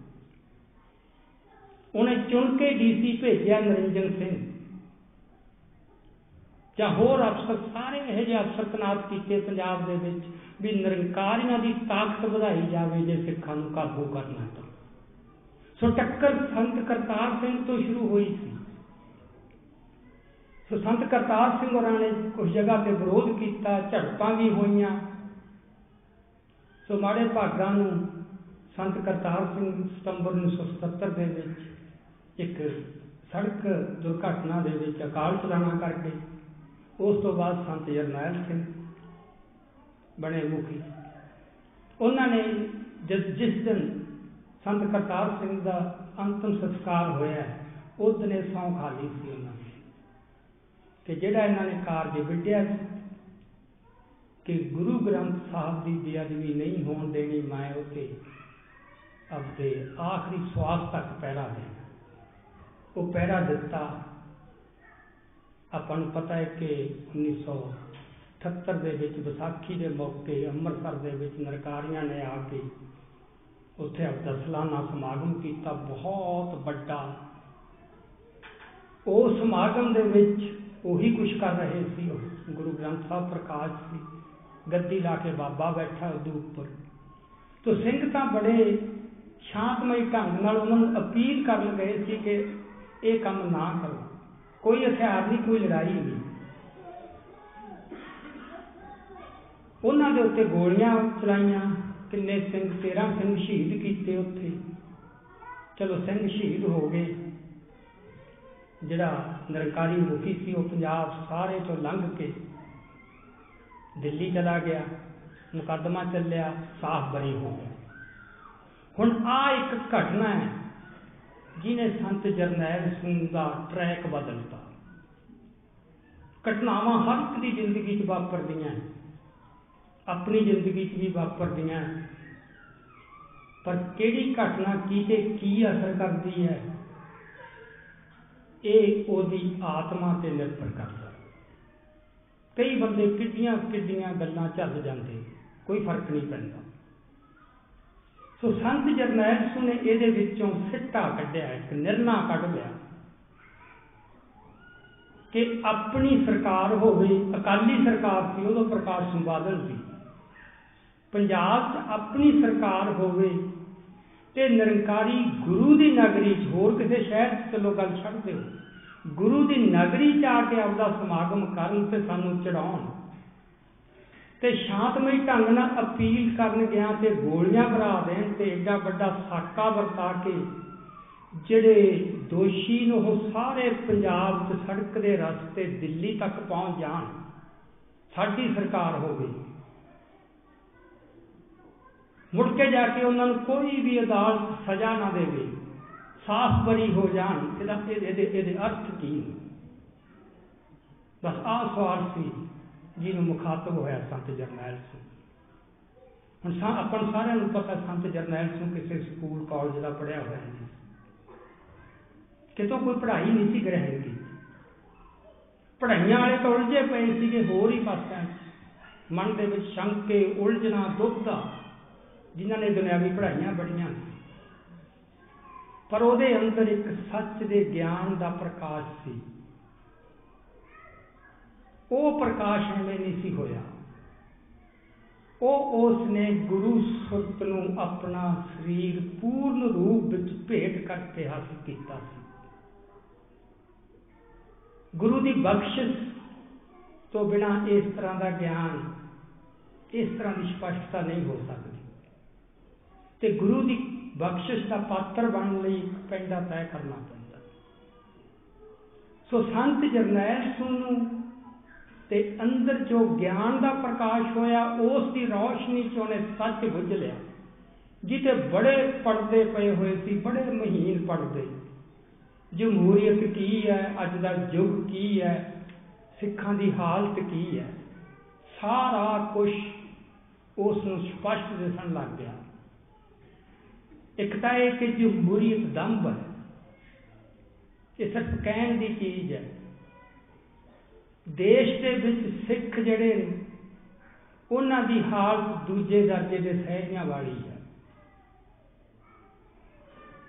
ਉਹਨੇ ਚੁਣ ਕੇ ਡੀਸੀ ਭੇਜਿਆ ਨਰਿੰਜਨ ਸਿੰਘ। ਜਾਂ ਹੋਰ ਅਫਸਰ, ਸਾਰੇ ਇਹ ਜਿਹੇ ਅਫਸਰ ਤਨਾਤ ਕੀਤੇ ਪੰਜਾਬ ਦੇ ਵਿੱਚ ਵੀ ਨਿਰੰਕਾਰੀਆਂ ਦੀ ਤਾਕਤ ਵਧਾਈ ਜਾਵੇ ਜੇ ਸਿੱਖਾਂ ਨੂੰ ਕਾਬੂ ਕਰਨਾ ਤਾਂ। ਸੋ ਟੱਕਰ ਸੰਤ ਕਰਤਾਰ ਸਿੰਘ ਤੋਂ ਸ਼ੁਰੂ ਹੋਈ ਸੀ। ਸੋ ਸੰਤ ਕਰਤਾਰ ਸਿੰਘ ਹੋਰਾਂ ਨੇ ਕੁਝ ਜਗ੍ਹਾ ਤੇ ਵਿਰੋਧ ਕੀਤਾ, ਝੜਪਾਂ ਵੀ ਹੋਈਆਂ। ਸੋ ਮਾੜੇ ਭਾਗਾਂ ਨੂੰ ਸੰਤ ਕਰਤਾਰ ਸਿੰਘ ਸਤੰਬਰ 1977 ਦੇ ਵਿੱਚ ਇੱਕ ਸੜਕ ਦੁਰਘਟਨਾ ਦੇ ਵਿੱਚ ਅਕਾਲ ਚਲਾਣਾ ਕਰਕੇ ਉਸ ਤੋਂ ਬਾਅਦ ਸੰਤ ਜਰਨੈਲ ਸਿੰਘ ਬਣੇ ਮੁਖੀ। ਉਹਨਾਂ ਨੇ ਜਿਸ ਦਿਨ ਸੰਤ ਕਰਤਾਰ ਸਿੰਘ ਦਾ ਅੰਤਮ ਸੰਸਕਾਰ ਹੋਇਆ ਉਸ ਦਿਨ ਸੌਂ ਖਾਲੀ ਸੀ ਉਹਨਾਂ ਨੇ ਕਿ ਜਿਹੜਾ ਇਹਨਾਂ ਨੇ ਕਾਰਜ ਵਿੱਢਿਆ ਸੀ ਕਿ ਗੁਰੂ ਗ੍ਰੰਥ ਸਾਹਿਬ ਦੀ ਬੇਅਦਬੀ ਨਹੀਂ ਹੋਣ ਦੇਣੀ ਮੈਂ ਉਤੇ ਆਪਦੇ ਆਖਰੀ ਸਵਾਸ ਤੱਕ ਪਹਿਰਾ ਦੇਣਾ। ਉਹ ਪਹਿਰਾ ਦਿੱਤਾ ਆਪਾਂ ਨੂੰ ਪਤਾ ਹੈ ਕਿ 1978 ਦੇ ਵਿੱਚ ਵਿਸਾਖੀ ਦੇ ਮੌਕੇ ਅੰਮ੍ਰਿਤਸਰ ਦੇ ਵਿੱਚ ਨਰਕਾਰੀਆਂ ਨੇ ਆ ਕੇ ਉੱਥੇ ਆਪਦਾ ਸਲਾਨਾ ਸਮਾਗਮ ਕੀਤਾ, ਬਹੁਤ ਵੱਡਾ। ਉਹ ਸਮਾਗਮ ਦੇ ਵਿੱਚ ਉਹੀ ਕੁਝ ਕਰ ਰਹੇ ਸੀ ਉਹ, ਗੁਰੂ ਗ੍ਰੰਥ ਸਾਹਿਬ ਪ੍ਰਕਾਸ਼ ਸੀ, ਗੱਦੀ ਲਾ ਕੇ ਬਾਬਾ ਬੈਠਾ ਉਹਦੇ ਉੱਪਰ। ਤੋ ਸਿੰਘ ਤਾਂ ਬੜੇ ਸ਼ਾਂਤਮਈ ਢੰਗ ਨਾਲ ਉਹਨਾਂ ਨੂੰ ਅਪੀਲ ਕਰਨ ਗਏ ਸੀ ਕਿ ਇਹ ਕੰਮ ਨਾ ਕਰੋ। ਕੋਈ ਹਥਿਆਰ ਨਹੀਂ ਕੋਈ ਲੜਾਈ ਨਹੀਂ। ਉਹਨਾਂ ਦੇ ਉੱਤੇ ਗੋਲੀਆਂ ਚਲਾਈਆਂ, ਕਿੰਨੇ ਸਿੰਘ 13 ਸਿੰਘ ਸ਼ਹੀਦ ਕੀਤੇ ਉੱਥੇ। ਚਲੋ ਸਿੰਘ ਸ਼ਹੀਦ ਹੋ ਗਏ। ਜਿਹੜਾ ਨਿਰੰਕਾਰੀ ਮੁਖੀ ਸੀ, ਉਹ ਪੰਜਾਬ ਸਾਰੇ ਤੋਂ ਲੰਘ ਕੇ ਦਿੱਲੀ ਚਲਾ ਗਿਆ, ਮੁਕੱਦਮਾ ਚੱਲਿਆ, ਸਾਫ਼ ਬਰੀ ਹੋ ਗਿਆ ਹੁਣ ਆ ਇੱਕ ਘਟਨਾ ਹੈ ਜਿਹਨੇ ਸੰਤ ਜਰਨੈਲ ਸਿੰਘ ਦਾ ਟਰੈਕ ਬਦਲਤਾ। ਘਟਨਾਵਾਂ ਹਰ ਇੱਕ ਦੀ ਜ਼ਿੰਦਗੀ 'ਚ ਵਾਪਰਦੀਆਂ ਆਪਣੀ ਜ਼ਿੰਦਗੀ 'ਚ ਵੀ ਵਾਪਰਦੀਆਂ ਪਰ ਕਿਹੜੀ ਘਟਨਾ ਕੀ ਤੇ ਕੀ ਅਸਰ ਕਰਦੀ ਹੈ, ਇਹ ਉਹਦੀ ਆਤਮਾ ਤੇ ਨਿਰਭਰ ਕਰਦਾ। ਕਈ ਬੰਦੇ ਕਿੱਡੀਆਂ ਕਿੱਡੀਆਂ ਗੱਲਾਂ ਚੱਲ ਜਾਂਦੇ, ਕੋਈ ਫ਼ਰਕ ਨਹੀਂ ਪੈਂਦਾ। ਸੋ ਸੰਤ ਜਰਨੈਲ ਸਿੰਘ ਨੇ ਇਹਦੇ ਵਿੱਚੋਂ ਸਿੱਟਾ ਕੱਢਿਆ, ਇੱਕ ਨਿਰਣਾ ਕੱਢ ਲਿਆ। ਕਿ ਆਪਣੀ ਸਰਕਾਰ ਹੋਵੇ, ਅਕਾਲੀ ਸਰਕਾਰ ਸੀ ਉਦੋਂ ਪ੍ਰਕਾਸ਼ ਸਿੰਘ ਬਾਦਲ ਸੀ। ਪੰਜਾਬ 'ਚ ਆਪਣੀ ਸਰਕਾਰ ਹੋਵੇ ਤੇ ਨਿਰੰਕਾਰੀ ਗੁਰੂ ਦੀ ਨਗਰੀ 'ਚ ਹੋਰ ਕਿਸੇ ਸ਼ਹਿਰ 'ਚ ਚਲੋ ਗੱਲ ਛੱਡ ਦਿਓ। ਗੁਰੂ ਦੀ ਨਗਰੀ 'ਚ ਆ ਕੇ ਆਪਦਾ ਸਮਾਗਮ ਕਰਨ ਤੇ ਸਾਨੂੰ ਚੜਾਉਣ ਤੇ ਸ਼ਾਂਤਮਈ ਢੰਗ ਨਾਲ ਅਪੀਲ ਕਰਨ ਗਿਆ ਤੇ ਗੋਲੀਆਂ ਭਰਾ ਦੇਣ ਤੇ ਐਡਾ ਵੱਡਾ ਸਾਕਾ ਵਰਤਾ ਕੇ ਜਿਹੜੇ ਦੋਸ਼ੀ ਨੂੰ ਉਹ ਸਾਰੇ ਪੰਜਾਬ 'ਚ ਸੜਕ ਦੇ ਰਸਤੇ ਦਿੱਲੀ ਤੱਕ ਪਹੁੰਚ ਜਾਣ, ਸਾਡੀ ਸਰਕਾਰ ਹੋਵੇ। ਮੁੜ ਕੇ ਜਾ ਕੇ ਉਹਨਾਂ ਨੂੰ ਕੋਈ ਵੀ ਅਦਾਲਤ ਸਜ਼ਾ ਨਾ ਦੇਵੇ, ਸਾਫ਼ ਬਰੀ ਹੋ ਜਾਣ, ਇਹਦਾ ਇਹਦੇ ਇਹਦੇ ਅਰਥ ਕੀ ਬਸ ਆਹ ਸਵਾਲ ਸੀ। ਜਿਹਨੂੰ ਮੁਖਾਤਬ ਹੋਇਆ ਸੰਤ ਜਰਨੈਲ ਸਿੰਘ। ਹੁਣ ਸਾ, ਆਪਾਂ ਸਾਰਿਆਂ ਨੂੰ ਪਤਾ ਸੰਤ ਜਰਨੈਲ ਸਿੰਘ ਕਿਸੇ ਸਕੂਲ, ਕਾਲਜ ਦਾ ਪੜਿਆ ਹੋਇਆ ਨਹੀਂ ਕਿਤੋਂ ਕੋਈ ਪੜ੍ਹਾਈ ਨਹੀਂ ਸੀ ਗ੍ਰਹਿਣ ਕੀਤੀ। ਪੜ੍ਹਾਈਆਂ ਵਾਲੇ ਤਾਂ ਉਲਝੇ ਪਏ ਸੀਗੇ ਹੋਰ ਹੀ ਪਾਸਿਆਂ ਮਨ ਦੇ ਵਿੱਚ ਸ਼ੰਕੇ ਉਲਝਣਾ ਦੁੱਖਦਾ ਜਿਨ੍ਹਾਂ ਨੇ ਦੁਨਿਆਵੀ ਪੜ੍ਹਾਈਆਂ ਬੜੀਆਂ ਪਰ ਉਹਦੇ ਅੰਦਰ ਇੱਕ ਸੱਚ ਦੇ ਗਿਆਨ ਦਾ ਪ੍ਰਕਾਸ਼ ਸੀ। ਉਹ ਪ੍ਰਕਾਸ਼ ਐਵੇਂ ਨਹੀਂ ਸੀ ਹੋਇਆ। ਉਹ ਉਸ ਨੇ ਗੁਰੂ ਸੁਰਤ ਨੂੰ ਆਪਣਾ ਸਰੀਰ ਪੂਰਨ ਰੂਪ ਵਿੱਚ ਭੇਟ ਕਰਕੇ ਹਾਸਲ ਕੀਤਾ ਸੀ। ਗੁਰੂ ਦੀ ਬਖਸ਼ਿਸ਼ ਤੋਂ ਬਿਨਾ ਇਸ ਤਰ੍ਹਾਂ ਦਾ ਗਿਆਨ, ਇਸ ਤਰ੍ਹਾਂ ਦੀ ਸਪਸ਼ਟਤਾ ਨਹੀਂ ਹੋ ਸਕਦੀ। ਤੇ ਗੁਰੂ ਦੀ ਬਖਸ਼ਿਸ਼ ਦਾ ਪਾਤਰ ਬਣਨ ਲਈ ਇੱਕ ਪੈਂਡਾ ਤੈਅ ਕਰਨਾ ਪੈਂਦਾ। ਸੋ ਸੰਤ ਜਰਨੈਲ ਸਿੰਘ ਨੂੰ ਤੇ ਅੰਦਰ ਜੋ ਗਿਆਨ ਦਾ ਪ੍ਰਕਾਸ਼ ਹੋਇਆ, ਉਸ ਦੀ ਰੌਸ਼ਨੀ ਚ ਉਹਨੇ ਸੱਚ ਬੁੱਝ ਲਿਆ। ਜਿੱਤੇ ਬੜੇ ਪਰਦੇ ਪਏ ਹੋਏ ਸੀ, ਬੜੇ ਮਹੀਨ ਪਰਦੇ ਜਮਹੂਰੀਅਤ ਕੀ ਹੈ? ਅੱਜ ਦਾ ਯੁੱਗ ਕੀ ਹੈ? ਸਿੱਖਾਂ ਦੀ ਹਾਲਤ ਕੀ ਹੈ? ਸਾਰਾ ਕੁਝ ਉਸ ਨੂੰ ਸਪਸ਼ਟ ਦਿਸਣ ਲੱਗ ਗਿਆ। ਇੱਕ ਤਾਂ ਇਹ ਕਿ ਜਮਹੂਰੀਅਤ ਦੰਭ ਹੈ। ਇਹ ਸਿਰਫ ਕਹਿਣ ਦੀ ਚੀਜ਼ ਹੈ। ਦੇਸ਼ ਦੇ ਵਿੱਚ ਸਿੱਖ ਜਿਹੜੇ ਨੇ, ਉਹਨਾਂ ਦੀ ਹਾਲਤ ਦੂਜੇ ਦਰਜੇ ਦੇ ਸਹਿਜਿਆਂ ਵਾਲੀ ਹੈ।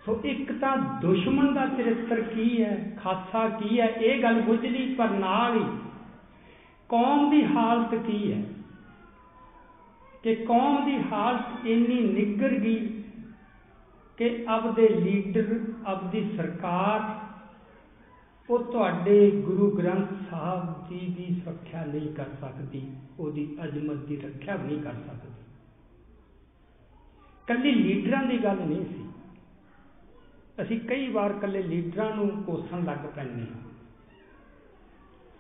ਸੋ ਇੱਕ ਤਾਂ ਦੁਸ਼ਮਣ ਦਾ ਚਰਿੱਤਰ ਕੀ ਹੈ, ਖਾਸਾ ਕੀ ਹੈ, ਇਹ ਗੱਲ ਬੁੱਝਦੀ, ਪਰ ਨਾਲ ਹੀ ਕੌਮ ਦੀ ਹਾਲਤ ਕੀ ਹੈ? ਕਿ ਕੌਮ ਦੀ ਹਾਲਤ ਇੰਨੀ ਨਿੱਗਰ ਗਈ ਕਿ ਆਪਦੇ ਲੀਡਰ, ਆਪਦੀ ਸਰਕਾਰ ਉਹ ਤੁਹਾਡੇ ਗੁਰੂ ਗ੍ਰੰਥ ਸਾਹਿਬ ਜੀ ਦੀ ਸੁਰੱਖਿਆ ਨਹੀਂ ਕਰ ਸਕਦੀ, ਉਹਦੀ ਅਜ਼ਮਤ ਦੀ ਰੱਖਿਆ ਵੀ ਨਹੀਂ ਕਰ ਸਕਦੀ। ਕੱਲੀ ਲੀਡਰਾਂ ਦੀ ਗੱਲ ਨਹੀਂ ਸੀ। ਅਸੀਂ ਕਈ ਵਾਰ ਕੱਲੇ ਲੀਡਰਾਂ ਨੂੰ ਕੋਸਣ ਲੱਗ ਪੈਂਦੇ ਹਾਂ।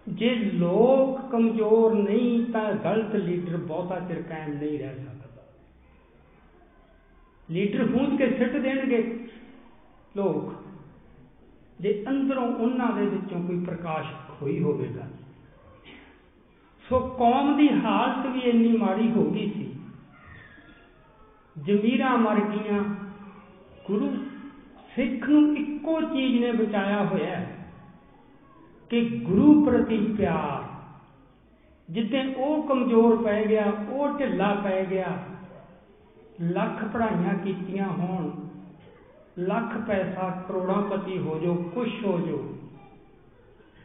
ਜੇ ਲੋਕ ਕਮਜ਼ੋਰ ਨਹੀਂ, ਤਾਂ ਗਲਤ ਲੀਡਰ ਬਹੁਤਾ ਚਿਰ ਕਾਇਮ ਨਹੀਂ ਰਹਿ ਸਕਦਾ। ਲੀਡਰ ਹੁੰਦ ਕੇ ਸਿੱਟ ਦੇਣਗੇ। ਲੋਕ ਜੇ ਅੰਦਰੋਂ ਉਹਨਾਂ ਦੇ ਵਿੱਚੋਂ ਕੋਈ ਪ੍ਰਕਾਸ਼ ਹੋਈ ਹੋਵੇਗਾ। ਸੋ ਕੌਮ ਦੀ ਹਾਲਤ ਵੀ ਇੰਨੀ ਮਾੜੀ ਹੋ ਗਈ ਸੀ। ਜ਼ਮੀਰਾਂ ਮਰ ਗਈਆਂ। ਗੁਰੂ ਸਿੱਖ ਨੂੰ ਇੱਕੋ ਚੀਜ਼ ਨੇ ਬਚਾਇਆ ਹੋਇਆ ਹੈ ਕਿ ਗੁਰੂ ਪ੍ਰਤੀ ਪਿਆਰ। ਜਿੱਦਾਂ ਉਹ ਕਮਜ਼ੋਰ ਪੈ ਗਿਆ, ਉਹ ਢਿੱਲਾ ਪੈ ਗਿਆ, ਲੱਖ ਪੜ੍ਹਾਈਆਂ ਕੀਤੀਆਂ ਹੋਣ। ਲੱਖ ਪੈਸਾ ਕਰੋੜਾਂਪਤੀ ਹੋ ਜੋ ਖੁਸ਼ ਹੋ ਜੋ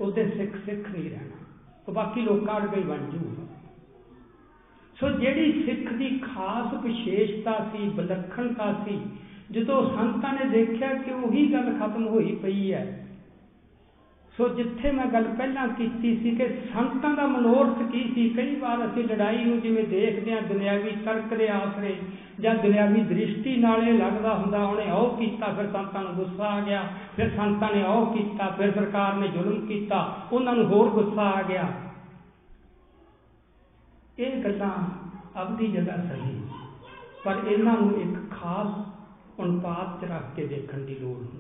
ਉਹਦੇ ਸਿੱਖ ਸਿੱਖ ਨਹੀਂ ਰਹਿਣਾ। ਉਹ ਬਾਕੀ ਲੋਕਾਂ ਵਰਗਾ ਹੀ ਬਣ ਜੂਗਾ। ਸੋ ਜਿਹੜੀ ਸਿੱਖ ਦੀ ਖਾਸ ਵਿਸ਼ੇਸ਼ਤਾ ਸੀ, ਵਿਲੱਖਣਤਾ ਸੀ, ਜਦੋਂ ਸੰਤਾਂ ਨੇ ਦੇਖਿਆ ਕਿ ਉਹੀ ਗੱਲ ਖਤਮ ਹੋਈ ਪਈ ਹੈ ਸੋ ਜਿੱਥੇ ਮੈਂ ਗੱਲ ਪਹਿਲਾਂ ਕੀਤੀ ਸੀ ਕਿ ਸੰਤਾਂ ਦਾ ਮਨੋਰਥ ਕੀ ਸੀ, ਕਈ ਵਾਰ ਅਸੀਂ ਲੜਾਈ ਨੂੰ ਜਿਵੇਂ ਦੇਖਦੇ ਹਾਂ, ਦੁਨਿਆਵੀ ਤਰਕ ਦੇ ਆਸਰੇ ਜਾਂ ਦੁਨਿਆਵੀ ਦ੍ਰਿਸ਼ਟੀ ਨਾਲ ਇਹ ਲੱਗਦਾ ਹੁੰਦਾ, ਉਹਨੇ ਉਹ ਕੀਤਾ, ਫਿਰ ਸੰਤਾਂ ਨੂੰ ਗੁੱਸਾ ਆ ਗਿਆ, ਫਿਰ ਸੰਤਾਂ ਨੇ ਉਹ ਕੀਤਾ, ਫਿਰ ਸਰਕਾਰ ਨੇ ਜ਼ੁਲਮ ਕੀਤਾ, ਉਹਨਾਂ ਨੂੰ ਹੋਰ ਗੁੱਸਾ ਆ ਗਿਆ। ਇਹ ਗੱਲਾਂ ਆਪਦੀ ਜਗ੍ਹਾ ਸਹੀ, ਪਰ ਇਹਨਾਂ ਨੂੰ ਇੱਕ ਖਾਸ ਅਨੁਪਾਤ 'ਚ ਰੱਖ ਕੇ ਦੇਖਣ ਦੀ ਲੋੜ ਹੁੰਦੀ। ਹੈ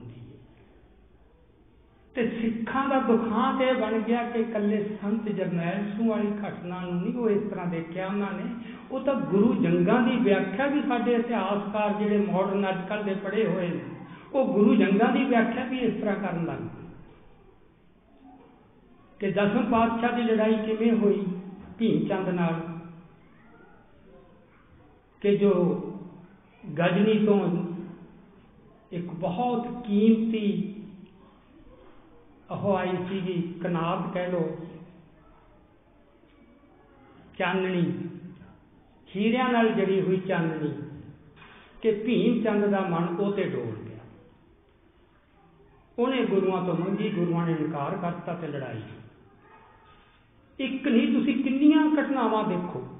ਤੇ ਸਿੱਖਾਂ ਦਾ ਦੁਖਾਂਤ ਇਹ ਬਣ ਗਿਆ ਕਿ ਇਕੱਲੇ ਸੰਤ ਜਰਨੈਲ ਸਿੰਘ ਵਾਲੀ ਘਟਨਾ ਨੂੰ ਨਹੀਂ ਉਹ ਇਸ ਤਰ੍ਹਾਂ ਦੇਖਿਆ ਉਹਨਾਂ ਨੇ। ਉਹ ਤਾਂ ਗੁਰੂ ਜੰਗਾਂ ਦੀ ਵਿਆਖਿਆ ਵੀ ਸਾਡੇ ਇਤਿਹਾਸਕਾਰ ਜਿਹੜੇ ਮਾਡਰਨ ਅੱਜ ਕੱਲ੍ਹ ਦੇ ਪੜ੍ਹੇ ਹੋਏ ਨੇ, ਉਹ ਗੁਰੂ ਜੰਗਾਂ ਦੀ ਵਿਆਖਿਆ ਵੀ ਇਸ ਤਰ੍ਹਾਂ ਕਰਨ ਲੱਗ ਪਏ ਕਿ ਦਸਮ ਪਾਤਸ਼ਾਹ ਦੀ ਲੜਾਈ ਕਿਵੇਂ ਹੋਈ ਭੀਮ ਚੰਦ ਨਾਲ? ਕਿ ਜੋ ਗਜਨੀ ਤੋਂ ਇੱਕ ਬਹੁਤ ਕੀਮਤੀ ਉਹ ਆਈ ਸੀਗੀ ਕਨਾਬ ਕਹਿ ਲੋ ਚਾਨਣੀ। ਹੀਰਿਆਂ ਨਾਲ ਜੜੀ ਹੋਈ ਚਾਨਣੀ ਕਿ ਭੀਮ ਚੰਦ ਦਾ ਮਨ ਉਹ ਤੇ ਡੋਲ ਗਿਆ। ਉਹਨੇ ਗੁਰੂਆਂ ਤੋਂ ਮੰਗੀ, ਗੁਰੂਆਂ ਨੇ ਇਨਕਾਰ ਕਰਤਾ ਤੇ ਲੜਾਈ। ਇੱਕ ਨਹੀਂ, ਤੁਸੀਂ ਕਿੰਨੀਆਂ ਘਟਨਾਵਾਂ ਦੇਖੋ।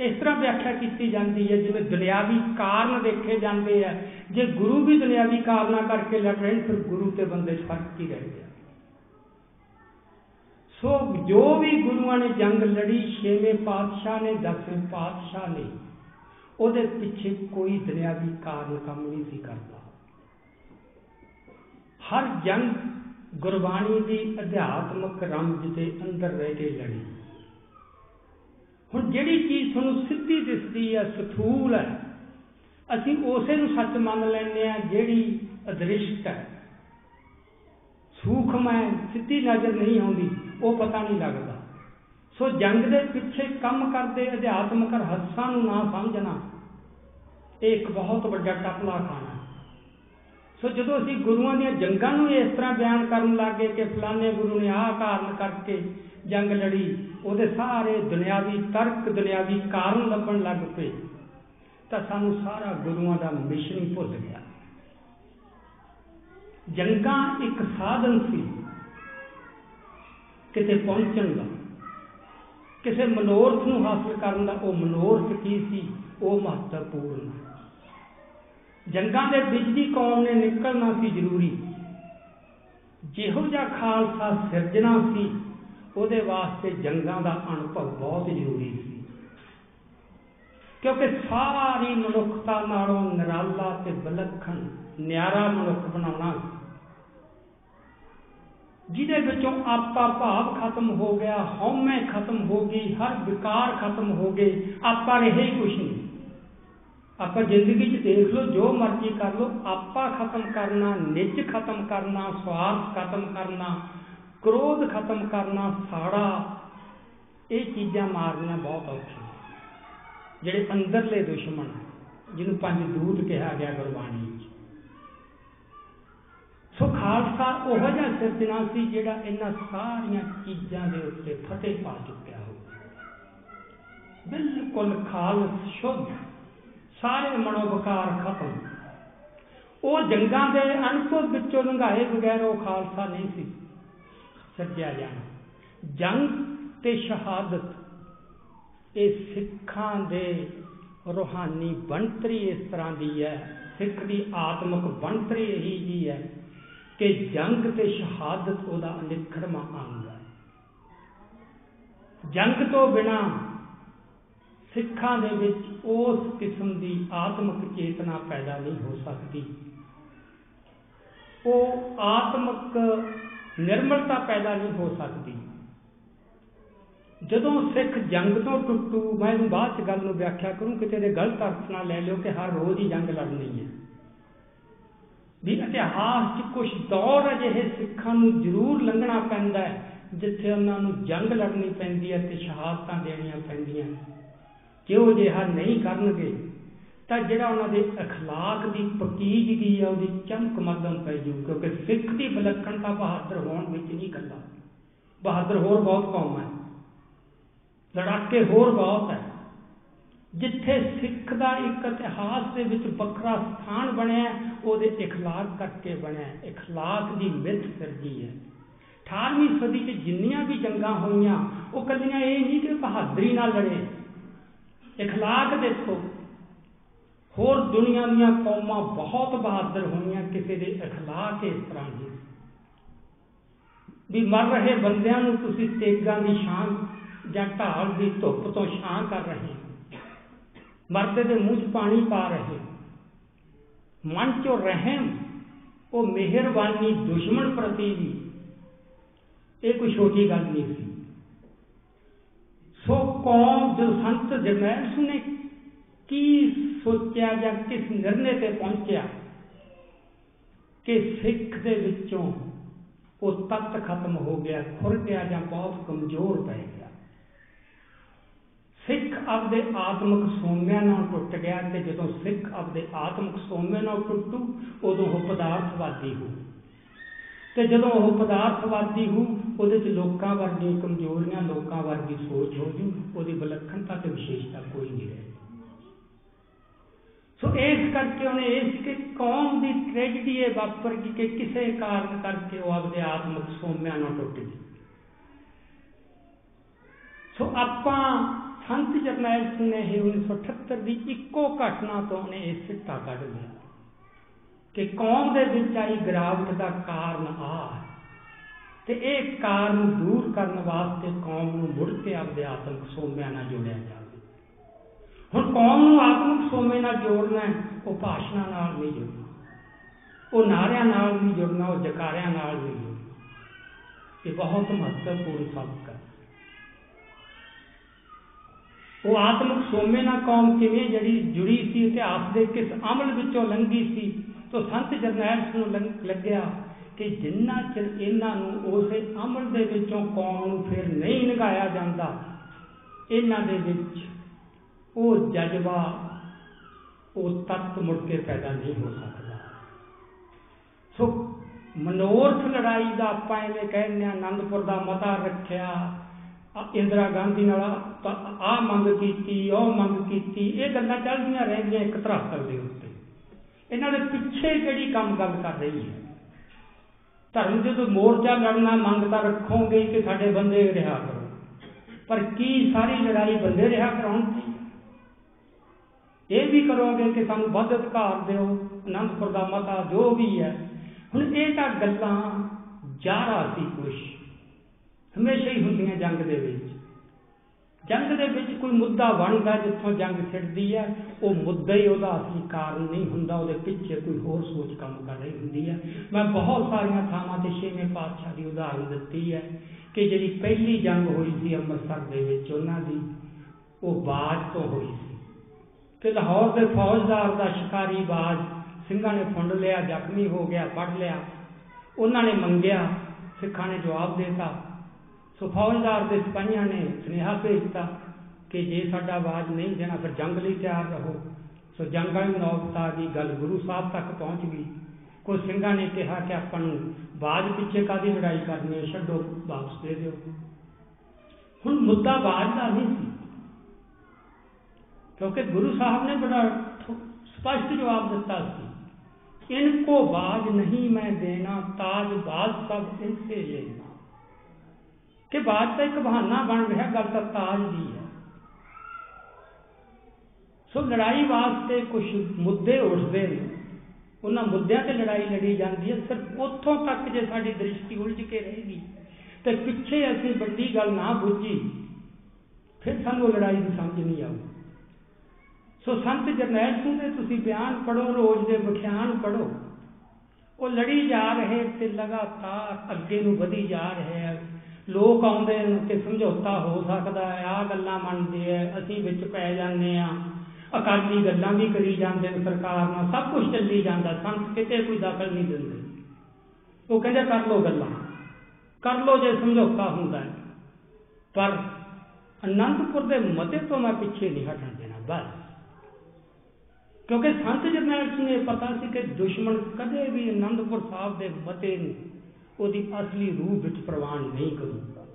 ਇਸ ਤਰ੍ਹਾਂ ਵਿਆਖਿਆ ਕੀਤੀ ਜਾਂਦੀ ਹੈ, ਜਿਵੇਂ ਦੁਨਿਆਵੀ ਕਾਰਨ ਦੇਖੇ ਜਾਂਦੇ ਆ। ਜੇ ਗੁਰੂ ਵੀ ਦੁਨਿਆਵੀ ਕਾਰਨਾਂ ਕਰਕੇ ਲੜ ਰਹੇ, ਫਿਰ ਗੁਰੂ ਤੇ ਬੰਦੇ 'ਚ ਫ਼ਰਕ ਕੀ ਰਹਿ ਗਿਆ? ਸੋ ਜੋ ਵੀ ਗੁਰੂਆਂ ਨੇ ਜੰਗ ਲੜੀ, ਛੇਵੇਂ ਪਾਤਸ਼ਾਹ ਨੇ, ਦਸਵੇਂ ਪਾਤਸ਼ਾਹ ਨੇ, ਉਹਦੇ ਪਿੱਛੇ ਕੋਈ ਦੁਨਿਆਵੀ ਕਾਰਨ ਕੰਮ ਨਹੀਂ ਸੀ ਕਰਦਾ। ਹਰ ਜੰਗ ਗੁਰਬਾਣੀ ਦੀ ਅਧਿਆਤਮਕ ਰਮਜ ਦੇ ਅੰਦਰ ਰਹਿ ਕੇ ਲੜੀ। ਹੁਣ ਜਿਹੜੀ ਚੀਜ਼ ਤੁਹਾਨੂੰ ਸਿੱਧੀ ਦਿਸਦੀ ਹੈ ਸਥੂਲ ਹੈ ਅਸੀਂ ਉਸੇ ਨੂੰ ਸੱਚ ਮੰਨ ਲੈਂਦੇ ਆ ਜਿਹੜੀ ਅਦ੍ਰਿਸ਼ਟ ਹੈ ਸੂਖਮ ਹੈ ਸਿੱਧੀ ਨਜ਼ਰ ਨਹੀਂ ਆਉਂਦੀ, ਉਹ ਪਤਾ ਨਹੀਂ ਲੱਗਦਾ। ਸੋ ਜੰਗ ਦੇ ਪਿੱਛੇ ਕੰਮ ਕਰਦੇ, ਅਧਿਆਤਮਕ ਰਹੱਸਾਂ ਨੂੰ ਨਾ ਸਮਝਣਾ, ਇਹ ਇੱਕ ਬਹੁਤ ਵੱਡਾ ਟਪਲਾ ਖਾਣਾ। ਸੋ ਜਦੋਂ ਅਸੀਂ ਗੁਰੂਆਂ ਦੀਆਂ ਜੰਗਾਂ ਨੂੰ ਇਸ ਤਰ੍ਹਾਂ ਬਿਆਨ ਕਰਨ ਲੱਗੇ ਕਿ ਫਲਾਣੇ ਗੁਰੂ ਨੇ ਆਹ ਕਾਰਨ ਕਰਕੇ ਜੰਗ ਲੜੀ, ਉਹਦੇ ਸਾਰੇ ਦੁਨਿਆਵੀ ਤਰਕ, ਦੁਨਿਆਵੀ ਕਾਰਨ ਲੱਭਣ ਲੱਗ ਪਏ। ਤਾਂ ਸਾਨੂੰ ਸਾਰਾ ਗੁਰੂਆਂ ਦਾ ਮਿਸ਼ਨ ਹੀ ਭੁੱਲ ਗਿਆ। ਜੰਗਾਂ ਇੱਕ ਸਾਧਨ ਸੀ। ਕਿਤੇ ਪਹੁੰਚਣ ਦਾ, ਕਿਸੇ ਮਨੋਰਥ ਨੂੰ ਹਾਸਲ ਕਰਨ ਦਾ, ਉਹ ਮਨੋਰਥ ਕੀ ਸੀ? ਉਹ ਮਹੱਤਵਪੂਰਨ ਜੰਗਾਂ ਦੇ ਵਿੱਚ ਦੀ ਕੌਮ ਨੇ ਨਿਕਲਣਾ ਸੀ ਜ਼ਰੂਰੀ। ਜਿਹੋ ਜਿਹਾ ਖਾਲਸਾ ਸਿਰਜਣਾ ਸੀ ਉਹਦੇ ਵਾਸਤੇ ਜੰਗਾਂ ਦਾ ਅਨੁਭਵ ਬਹੁਤ ਜ਼ਰੂਰੀ ਸੀ। ਕਿਉਂਕਿ ਸਾਰੀ ਮਨੁੱਖਤਾ ਨਾਲੋਂ ਨਿਰਾਲਾ ਤੇ ਵਿਲੱਖਣ ਨਿਆਰਾ ਮਨੁੱਖ ਬਣਾਉਣਾ ਜਿਹਦੇ ਵਿੱਚੋਂ ਆਪਾ ਭਾਵ ਖਤਮ ਹੋ ਗਿਆ, ਹਉਮੈ ਖਤਮ ਹੋ ਗਈ, ਹਰ ਵਿਕਾਰ ਖਤਮ ਹੋ ਗਏ, ਆਪਾ ਰਹੇ ਹੀ ਕੁਛ ਨਹੀਂ। ਆਪਾਂ ਜ਼ਿੰਦਗੀ 'ਚ ਦੇਖ ਲਓ, ਜੋ ਮਰਜ਼ੀ ਕਰ ਲਓ, ਆਪਾ ਖਤਮ ਕਰਨਾ, ਨਿੱਜ ਖਤਮ ਕਰਨਾ, ਸਵਾਰਥ ਖਤਮ ਕਰਨਾ ਕ੍ਰੋਧ ਖਤਮ ਕਰਨਾ ਸਾੜਾ, ਇਹ ਚੀਜ਼ਾਂ ਮਾਰਨੀਆਂ ਬਹੁਤ ਔਖੀਆਂ। ਜਿਹੜੇ ਅੰਦਰਲੇ ਦੁਸ਼ਮਣ ਜਿਹਨੂੰ ਪੰਜ ਦੂਤ ਕਿਹਾ ਗਿਆ ਗੁਰਬਾਣੀ ਵਿੱਚ। ਸੋ ਖਾਲਸਾ ਉਹ ਜਿਹਾ ਸਿਰਜਣਾ ਸੀ ਜਿਹੜਾ ਇਹਨਾਂ ਸਾਰੀਆਂ ਚੀਜ਼ਾਂ ਦੇ ਉੱਤੇ ਫਤਿਹ ਪਾ ਚੁੱਕਿਆ ਹੋ ਬਿਲਕੁਲ ਖਾਲਸ, ਸ਼ੁੱਧ, ਸਾਰੇ ਮਨੋਵਿਕਾਰ ਖਤਮ। ਉਹ ਜੰਗਾਂ ਦੇ ਅਨੁਭਵ ਵਿੱਚੋਂ ਲੰਘਾਏ ਬਗੈਰ ਉਹ ਖਾਲਸਾ ਨਹੀਂ ਸੀ। ਸੱਜਿਆ ਜਾਣਾ। ਜੰਗ ਤੇ ਸ਼ਹਾਦਤ, ਇਹ ਸਿੱਖਾਂ ਦੇ ਰੋਹਾਨੀ ਬਣਤਰੀ ਇਸ ਤਰ੍ਹਾਂ ਦੀ ਹੈ। ਸਿੱਖ ਦੀ ਆਤਮਿਕ ਬਣਤਰੀ ਇਹੀ ਜੀ ਹੈ ਕਿ ਜੰਗ ਤੇ ਸ਼ਹਾਦਤ ਉਹਦਾ ਅਨਿਖੜਵਾਂ ਅੰਗ ਹੈ। ਜੰਗ ਤੋਂ ਬਿਨਾ ਸਿੱਖਾਂ ਦੇ ਵਿੱਚ ਉਸ ਕਿਸਮ ਦੀ ਆਤਮਿਕ ਚੇਤਨਾ ਪੈਦਾ ਨਹੀਂ ਹੋ ਸਕਦੀ। ਉਹ ਆਤਮਿਕ ਨਿਰਮਲਤਾ ਪੈਦਾ ਨਹੀਂ ਹੋ ਸਕਦੀ। ਜਦੋਂ ਸਿੱਖ ਜੰਗ ਤੋਂ ਟੁੱਟੂ, ਮੈਂ ਇਹਨੂੰ ਬਾਅਦ ਚ ਗੱਲ ਨੂੰ ਵਿਆਖਿਆ ਕਰੂੰ ਕਿਤੇ ਦੇ ਗਲਤ ਅਰਥ ਨਾਲ ਲੈ ਲਿਓ ਕਿ ਹਰ ਰੋਜ਼ ਹੀ ਜੰਗ ਲੜਨੀ ਹੈ। ਵੀ ਇਤਿਹਾਸ 'ਚ ਕੁਝ ਦੌਰ ਅਜਿਹੇ ਸਿੱਖਾਂ ਨੂੰ ਜ਼ਰੂਰ ਲੰਘਣਾ ਪੈਂਦਾ ਹੈ, ਜਿੱਥੇ ਉਹਨਾਂ ਨੂੰ ਜੰਗ ਲੜਨੀ ਪੈਂਦੀ ਹੈ ਤੇ ਸ਼ਹਾਦਤਾਂ ਦੇਣੀਆਂ ਪੈਂਦੀਆਂ ਜੇ ਉਹ ਜਿਹਾ ਨਹੀਂ ਕਰਨਗੇ ਤਾਂ ਜਿਹੜਾ ਉਹਨਾਂ ਦੇ اخلاق ਦੀ ਪਕੀਜਗੀ ਹੈ ਉਹਦੀ ਚਮਕ ਮੱਧਮ ਪੈ ਜੂ ਕਿਉਂਕਿ ਸਿੱਖ ਦੀ ਵਿਲੱਖਣਤਾ ਬਹਾਦਰ ਹੋਣ ਵਿੱਚ ਨਹੀਂ ਕੱਲਾ ਬਹਾਦਰ ਹੋਰ ਬਹੁਤ ਕੌਮ ਹੈ ਲੜਾਕੇ ਹੋਰ ਬਹੁਤ ਹੈ ਜਿੱਥੇ ਸਿੱਖ ਦਾ ਇੱਕ ਇਤਿਹਾਸ ਦੇ ਵਿੱਚ ਵੱਖਰਾ ਸਥਾਨ ਬਣਿਆ ਉਹਦੇ اخلاق ਕਰਕੇ ਬਣਿਆ اخلاق ਦੀ ਮਿੱਥ ਸਿਰਜੀ ਹੈ 18ਵੀਂ ਸਦੀ 'ਚ ਜਿੰਨੀਆਂ ਵੀ ਜੰਗਾਂ ਹੋਈਆਂ ਉਹ ਕੱਲੀਆਂ ਇਹ ਨਹੀਂ ਕਿ ਬਹਾਦਰੀ ਨਾਲ ਲੜੇ اخلاق ਦੇਖੋ ਹੋਰ ਦੁਨੀਆ ਦੀਆਂ ਕੌਮਾਂ ਬਹੁਤ ਬਹਾਦਰ ਹੋਈਆਂ ਕਿਸੇ ਦੇ اخلاق ਇਸ ਤਰ੍ਹਾਂ ਦੇ ਵੀ ਮਰ ਰਹੇ ਬੰਦਿਆਂ ਨੂੰ ਤੁਸੀਂ ਤੇਗਾਂ ਦੀ ਛਾਂ ਜਾਂ ਢਾਲ ਦੀ ਧੁੱਪ ਤੋਂ ਛਾਂ ਕਰ ਰਹੇ ਹੋ ਮਰਦੇ ਦੇ ਮੂੰਹ 'ਚ ਪਾਣੀ ਪਾ ਰਹੇ ਮਨ 'ਚੋਂ ਰਹਿਮ ਉਹ ਮਿਹਰਬਾਨੀ ਦੁਸ਼ਮਣ ਪ੍ਰਤੀ ਵੀ ਇਹ ਕੋਈ ਛੋਟੀ ਗੱਲ ਨਹੀਂ ਸੀ ਸੋ ਕੌਮ ਜੋ ਸੰਤ ਜਰਨੈਲ ਨੇ ਕੀ ਸੋਚਿਆ ਜਾਂ ਕਿਸ ਨਿਰਣੇ ਤੇ ਪਹੁੰਚਿਆ ਕਿ ਸਿੱਖ ਦੇ ਵਿੱਚੋਂ ਉਹ ਤੱਤ ਖਤਮ ਹੋ ਗਿਆ ਖੁਰ ਗਿਆ ਜਾਂ ਬਹੁਤ ਕਮਜ਼ੋਰ ਪੈ ਗਿਆ। ਸਿੱਖ ਆਪਦੇ ਆਤਮਿਕ ਸੋਮਿਆਂ ਨਾਲ ਟੁੱਟ ਗਿਆ ਤੇ ਜਦੋਂ ਸਿੱਖ ਆਪਦੇ ਆਤਮਿਕ ਸੋਮਿਆਂ ਨਾਲ ਟੁੱਟੂ, ਉਦੋਂ ਉਹ ਪਦਾਰਥਵਾਦੀ ਹੋ। ਤੇ ਜਦੋਂ ਉਹ ਪਦਾਰਥਵਾਦੀ ਹੋ, ਉਹਦੇ ਚ ਲੋਕਾਂ ਵਰਗੀਆਂ ਕਮਜ਼ੋਰੀਆਂ, ਲੋਕਾਂ ਵਰਗੀ ਸੋਚ ਹੋ ਜੂ, ਉਹਦੀ ਵਿਲੱਖਣਤਾ ਤੇ ਵਿਸ਼ੇਸ਼ਤਾ ਕੋਈ ਨਹੀਂ ਰਹੇ ਸੋ ਇਸ ਕਰਕੇ ਉਹਨੇ ਇਸ ਕਿ ਕੌਮ ਦੀ ਟ੍ਰੈਜਡੀ ਇਹ ਵਾਪਰ ਗਈ ਕਿ ਕਿਸੇ ਕਾਰਨ ਕਰਕੇ ਉਹ ਆਪਦੇ ਆਤਮਿਕ ਸੋਮਿਆਂ ਨਾਲ ਟੁੱਟ ਗਈ। ਸੋ ਆਪਾਂ ਸੰਤ ਜਰਨੈਲ ਸਿੰਘ ਨੇ ਹੀ 1978 ਦੀ ਇੱਕੋ ਘਟਨਾ ਤੋਂ ਉਹਨੇ ਇਹ ਸਿੱਟਾ ਕੱਢ ਲਿਆ ਕਿ ਕੌਮ ਦੇ ਵਿੱਚ ਆਈ ਗਿਰਾਵਟ ਦਾ ਕਾਰਨ ਆ ਹੈ ਤੇ ਇਹ ਕਾਰਨ ਦੂਰ ਕਰਨ ਵਾਸਤੇ ਕੌਮ ਨੂੰ ਮੁੜ ਕੇ ਆਪਦੇ ਆਤਮਿਕ ਸੋਮਿਆਂ ਨਾਲ ਜੋੜਿਆ ਜਾਵੇ ਹੁਣ ਕੌਮ ਨੂੰ ਆਤਮਿਕ ਸੋਮੇ ਨਾਲ ਜੋੜਨਾ ਹੈ, ਉਹ ਭਾਸ਼ਣਾਂ ਨਾਲ ਨਹੀਂ ਜੁੜਨਾ। ਉਹ ਨਾਰਿਆਂ ਨਾਲ ਨਹੀਂ ਜੁੜਨਾ, ਉਹ ਜਕਾਰਿਆਂ ਨਾਲ ਨਹੀਂ ਜੁੜਨਾ। ਇਹ ਬਹੁਤ ਮਹੱਤਵਪੂਰਨ ਸਬਕ ਹੈ। ਉਹ ਆਤਮਿਕ ਸੋਮੇ ਨਾਲ ਕੌਮ ਕਿਵੇਂ ਜਿਹੜੀ ਜੁੜੀ ਸੀ, ਇਤਿਹਾਸ ਦੇ ਕਿਸ ਅਮਲ ਵਿੱਚੋਂ ਲੰਘੀ ਸੀ, ਤੋਂ ਸੰਤ ਜਰਨੈਲ ਸਿੰਘ ਨੂੰ ਲੱਗਿਆ ਕਿ ਜਿੰਨਾ ਚਿਰ ਇਹਨਾਂ ਨੂੰ ਉਸੇ ਅਮਲ ਦੇ ਵਿੱਚੋਂ ਕੌਮ ਨੂੰ ਫਿਰ ਨਹੀਂ ਨਿਗਾਇਆ ਜਾਂਦਾ, ਇਹਨਾਂ ਦੇ ਵਿੱਚ ਉਹ ਜਜ਼ਬਾ, ਉਹ ਤੱਤ ਮੁੜ ਕੇ ਪੈਦਾ ਨਹੀਂ ਹੋ ਸਕਦਾ। ਸੋ ਮਨੋਰਥ ਲੜਾਈ ਦਾ ਆਪਾਂ ਐਵੇਂ ਕਹਿੰਦੇ ਆ ਆਨੰਦਪੁਰ ਦਾ ਮਤਾ ਰੱਖਿਆ। ਇੰਦਰਾ ਗਾਂਧੀ ਨਾਲ ਆ ਮੰਗ ਕੀਤੀ, ਉਹ ਮੰਗ ਕੀਤੀ, ਇਹ ਗੱਲਾਂ ਚੱਲਦੀਆਂ ਰਹਿੰਦੀਆਂ ਇੱਕ ਧਰਾਤਲ ਦੇ ਉੱਤੇ। ਇਹਨਾਂ ਦੇ ਪਿੱਛੇ ਕਿਹੜੀ ਕੰਮ ਗੱਲ ਕਰ ਰਹੀ ਹੈ। ਧਰਮ ਜਦੋਂ ਮੋਰਚਾ ਲੜਨਾ, ਮੰਗ ਤਾਂ ਰੱਖੋਗੇ ਕਿ ਸਾਡੇ ਬੰਦੇ ਰਿਹਾ ਕਰੋ। ਪਰ ਕੀ ਸਾਰੀ ਲੜਾਈ ਬੰਦੇ ਰਿਹਾ ਕਰਾਉਣ ਦੀ? ਇਹ ਵੀ ਕਰੋਗੇ ਕਿ ਸਾਨੂੰ ਵੱਧ ਅਧਿਕਾਰ ਦਿਓ, ਅਨੰਦਪੁਰ ਦਾ ਮਤਾ ਜੋ ਵੀ ਹੈ। ਹੁਣ ਇਹ ਤਾਂ ਗੱਲਾਂ ਜਾਰਾ ਸੀ ਕੁਛ ਹਮੇਸ਼ਾ ਹੀ ਹੁੰਦੀਆਂ ਜੰਗ ਦੇ ਵਿੱਚ। ਜੰਗ ਦੇ ਵਿੱਚ ਕੋਈ ਮੁੱਦਾ ਬਣਦਾ ਜਿੱਥੋਂ ਜੰਗ ਛਿੜਦੀ ਹੈ, ਉਹ ਮੁੱਦਾ ਹੀ ਉਹਦਾ ਅਸਲੀ ਕਾਰਨ ਨਹੀਂ ਹੁੰਦਾ, ਉਹਦੇ ਪਿੱਛੇ ਕੋਈ ਹੋਰ ਸੋਚ ਕੰਮ ਕਰ ਰਹੀ ਹੁੰਦੀ ਹੈ। ਮੈਂ ਬਹੁਤ ਸਾਰੀਆਂ ਥਾਵਾਂ ਤੇ ਛੇਵੇਂ ਪਾਤਸ਼ਾਹ ਦੀ ਉਦਾਹਰਨ ਦਿੱਤੀ ਹੈ ਕਿ ਜਿਹੜੀ ਪਹਿਲੀ ਜੰਗ ਹੋਈ ਸੀ ਅੰਮ੍ਰਿਤਸਰ ਦੇ ਵਿੱਚ, ਉਹਨਾਂ ਦੀ, ਉਹ ਬਾਜ ਤੋਂ ਹੋਈ ਸੀ। ਕਿ ਲਾਹੌਰ ਦੇ ਫੌਜਦਾਰ ਦਾ ਸ਼ਿਕਾਰੀ ਬਾਜ ਸਿੰਘਾਂ ਨੇ ਫੁੰਡ ਲਿਆ, ਜ਼ਖਮੀ ਹੋ ਗਿਆ ਫੜ ਲਿਆ। ਉਹਨਾਂ ਨੇ ਮੰਗਿਆ, ਸਿੱਖਾਂ ਨੇ ਜਵਾਬ ਦਿੱਤਾ। ਸੋ ਫੌਜਦਾਰ ਦੇ ਸਿਪਾਹੀਆਂ ਨੇ ਸੁਨੇਹਾ ਭੇਜਤਾ ਕਿ ਜੇ ਸਾਡਾ ਆਵਾਜ਼ ਨਹੀਂ ਦੇਣਾ, ਫਿਰ ਜੰਗ ਲਈ ਤਿਆਰ ਰਹੋ। ਸੋ ਜੰਗ ਵਾਲੀ ਨੌਬਤ ਆ ਗਈ ਗੱਲ ਗੁਰੂ ਸਾਹਿਬ ਤੱਕ ਪਹੁੰਚ ਗਈ। ਕੋਈ ਸਿੰਘਾਂ ਨੇ ਕਿਹਾ ਕਿ ਆਪਾਂ ਨੂੰ ਬਾਜ ਪਿੱਛੇ ਕਾਦੀ ਲੜਾਈ ਕਰਨੀ ਹੈ? ਛੱਡੋ, ਵਾਪਸ ਦੇ ਦਿਓ। ਹੁਣ ਮੁੱਦਾ ਬਾਜ ਦਾ ਨਹੀਂ ਸੀ। ਕਿਉਂਕਿ ਗੁਰੂ ਸਾਹਿਬ ਨੇ ਬੜਾ ਸਪਸ਼ਟ ਜਵਾਬ ਦਿੱਤਾ ਸੀ ਇनको ਬਾਜ ਨਹੀਂ ਮੈਂ ਦੇਣਾ, ਤਾਜ ਬਾਜ ਸਭ ਇਨਸੇ ਲੈਣਾ। ਕਿ ਬਾਤ ਤਾਂ ਇੱਕ ਬਹਾਨਾ ਬਣ ਰਿਹਾ, ਗੱਲ ਤਾਂ ਤਾਜ ਦੀ ਹੈ। ਸੋ ਲੜਾਈ ਵਾਸਤੇ ਕੁਝ ਮੁੱਦੇ ਉੱਠਦੇ ਨੇ। ਉਹਨਾਂ ਮੁੱਦਿਆਂ ਤੇ ਲੜਾਈ ਲੜੀ ਜਾਂਦੀ ਹੈ, ਸਿਰਫ ਉੱਥੋਂ ਤੱਕ ਜੇ ਸਾਡੀ ਦ੍ਰਿਸ਼ਟੀ ਉਲਝ ਕੇ ਰਹੇਗੀ। ਤੇ ਪਿੱਛੇ ਅਸੀਂ ਵੱਡੀ ਗੱਲ ਨਾ ਬੁੱਝੀ, ਫਿਰ ਸਾਨੂੰ ਲੜਾਈ ਦੀ ਸਮਝ ਨਹੀਂ ਆਊ ਸੋ ਸੰਤ ਜਰਨੈਲ ਸਿੰਘ ਦੇ ਤੁਸੀਂ ਬਿਆਨ ਪੜੋ ਰੋਜ਼ ਦੇ ਵਿਖਿਆਨ ਪੜੋ ਉਹ ਲੜੀ ਜਾ ਰਹੇ ਤੇ ਲਗਾਤਾਰ ਅੱਗੇ ਨੂੰ ਵਧੀ ਜਾ ਰਹੇ ਹੈ ਲੋਕ ਆਉਂਦੇ ਨੇ ਕਿ ਸਮਝੌਤਾ ਹੋ ਸਕਦਾ ਹੈ ਆ ਗੱਲਾਂ ਮੰਨਦੇ ਆ, ਅਸੀਂ ਵਿੱਚ ਪੈ ਜਾਂਦੇ ਆ। ਅਕਾਲੀ ਗੱਲਾਂ ਵੀ ਕਰੀ ਜਾਂਦੇ ਨੇ ਸਰਕਾਰ ਨਾਲ, ਸਭ ਕੁਝ ਚੱਲੀ ਜਾਂਦਾ, ਸੰਤ ਕਿਤੇ ਕੋਈ ਦਖਲ ਨਹੀਂ ਦਿੰਦੇ। ਉਹ ਕਹਿੰਦੇ, ਕਰ ਲੋ ਗੱਲਾਂ। ਕਰ ਲੋ ਜੇ ਸਮਝੌਤਾ ਹੁੰਦਾ ਹੈ। ਪਰ ਅਨੰਦਪੁਰ ਦੇ ਮਤੇ ਤੋਂ ਮੈਂ ਪਿੱਛੇ ਨਹੀਂ ਹਟਣ ਦੇਣਾ, ਬਸ। ਕਿਉਂਕਿ ਸੰਤ ਜਰਨੈਲ ਸਿੰਘ ਨੂੰ ਪਤਾ ਸੀ ਕਿ ਦੁਸ਼ਮਣ ਕਦੇ ਵੀ ਅਨੰਦਪੁਰ ਸਾਹਿਬ ਦੇ ਮਤੇ ਨੂੰ ਉਹਦੀ ਅਸਲੀ ਰੂਪ ਵਿੱਚ ਪ੍ਰਵਾਨ ਨਹੀਂ ਕਰੂਗਾ।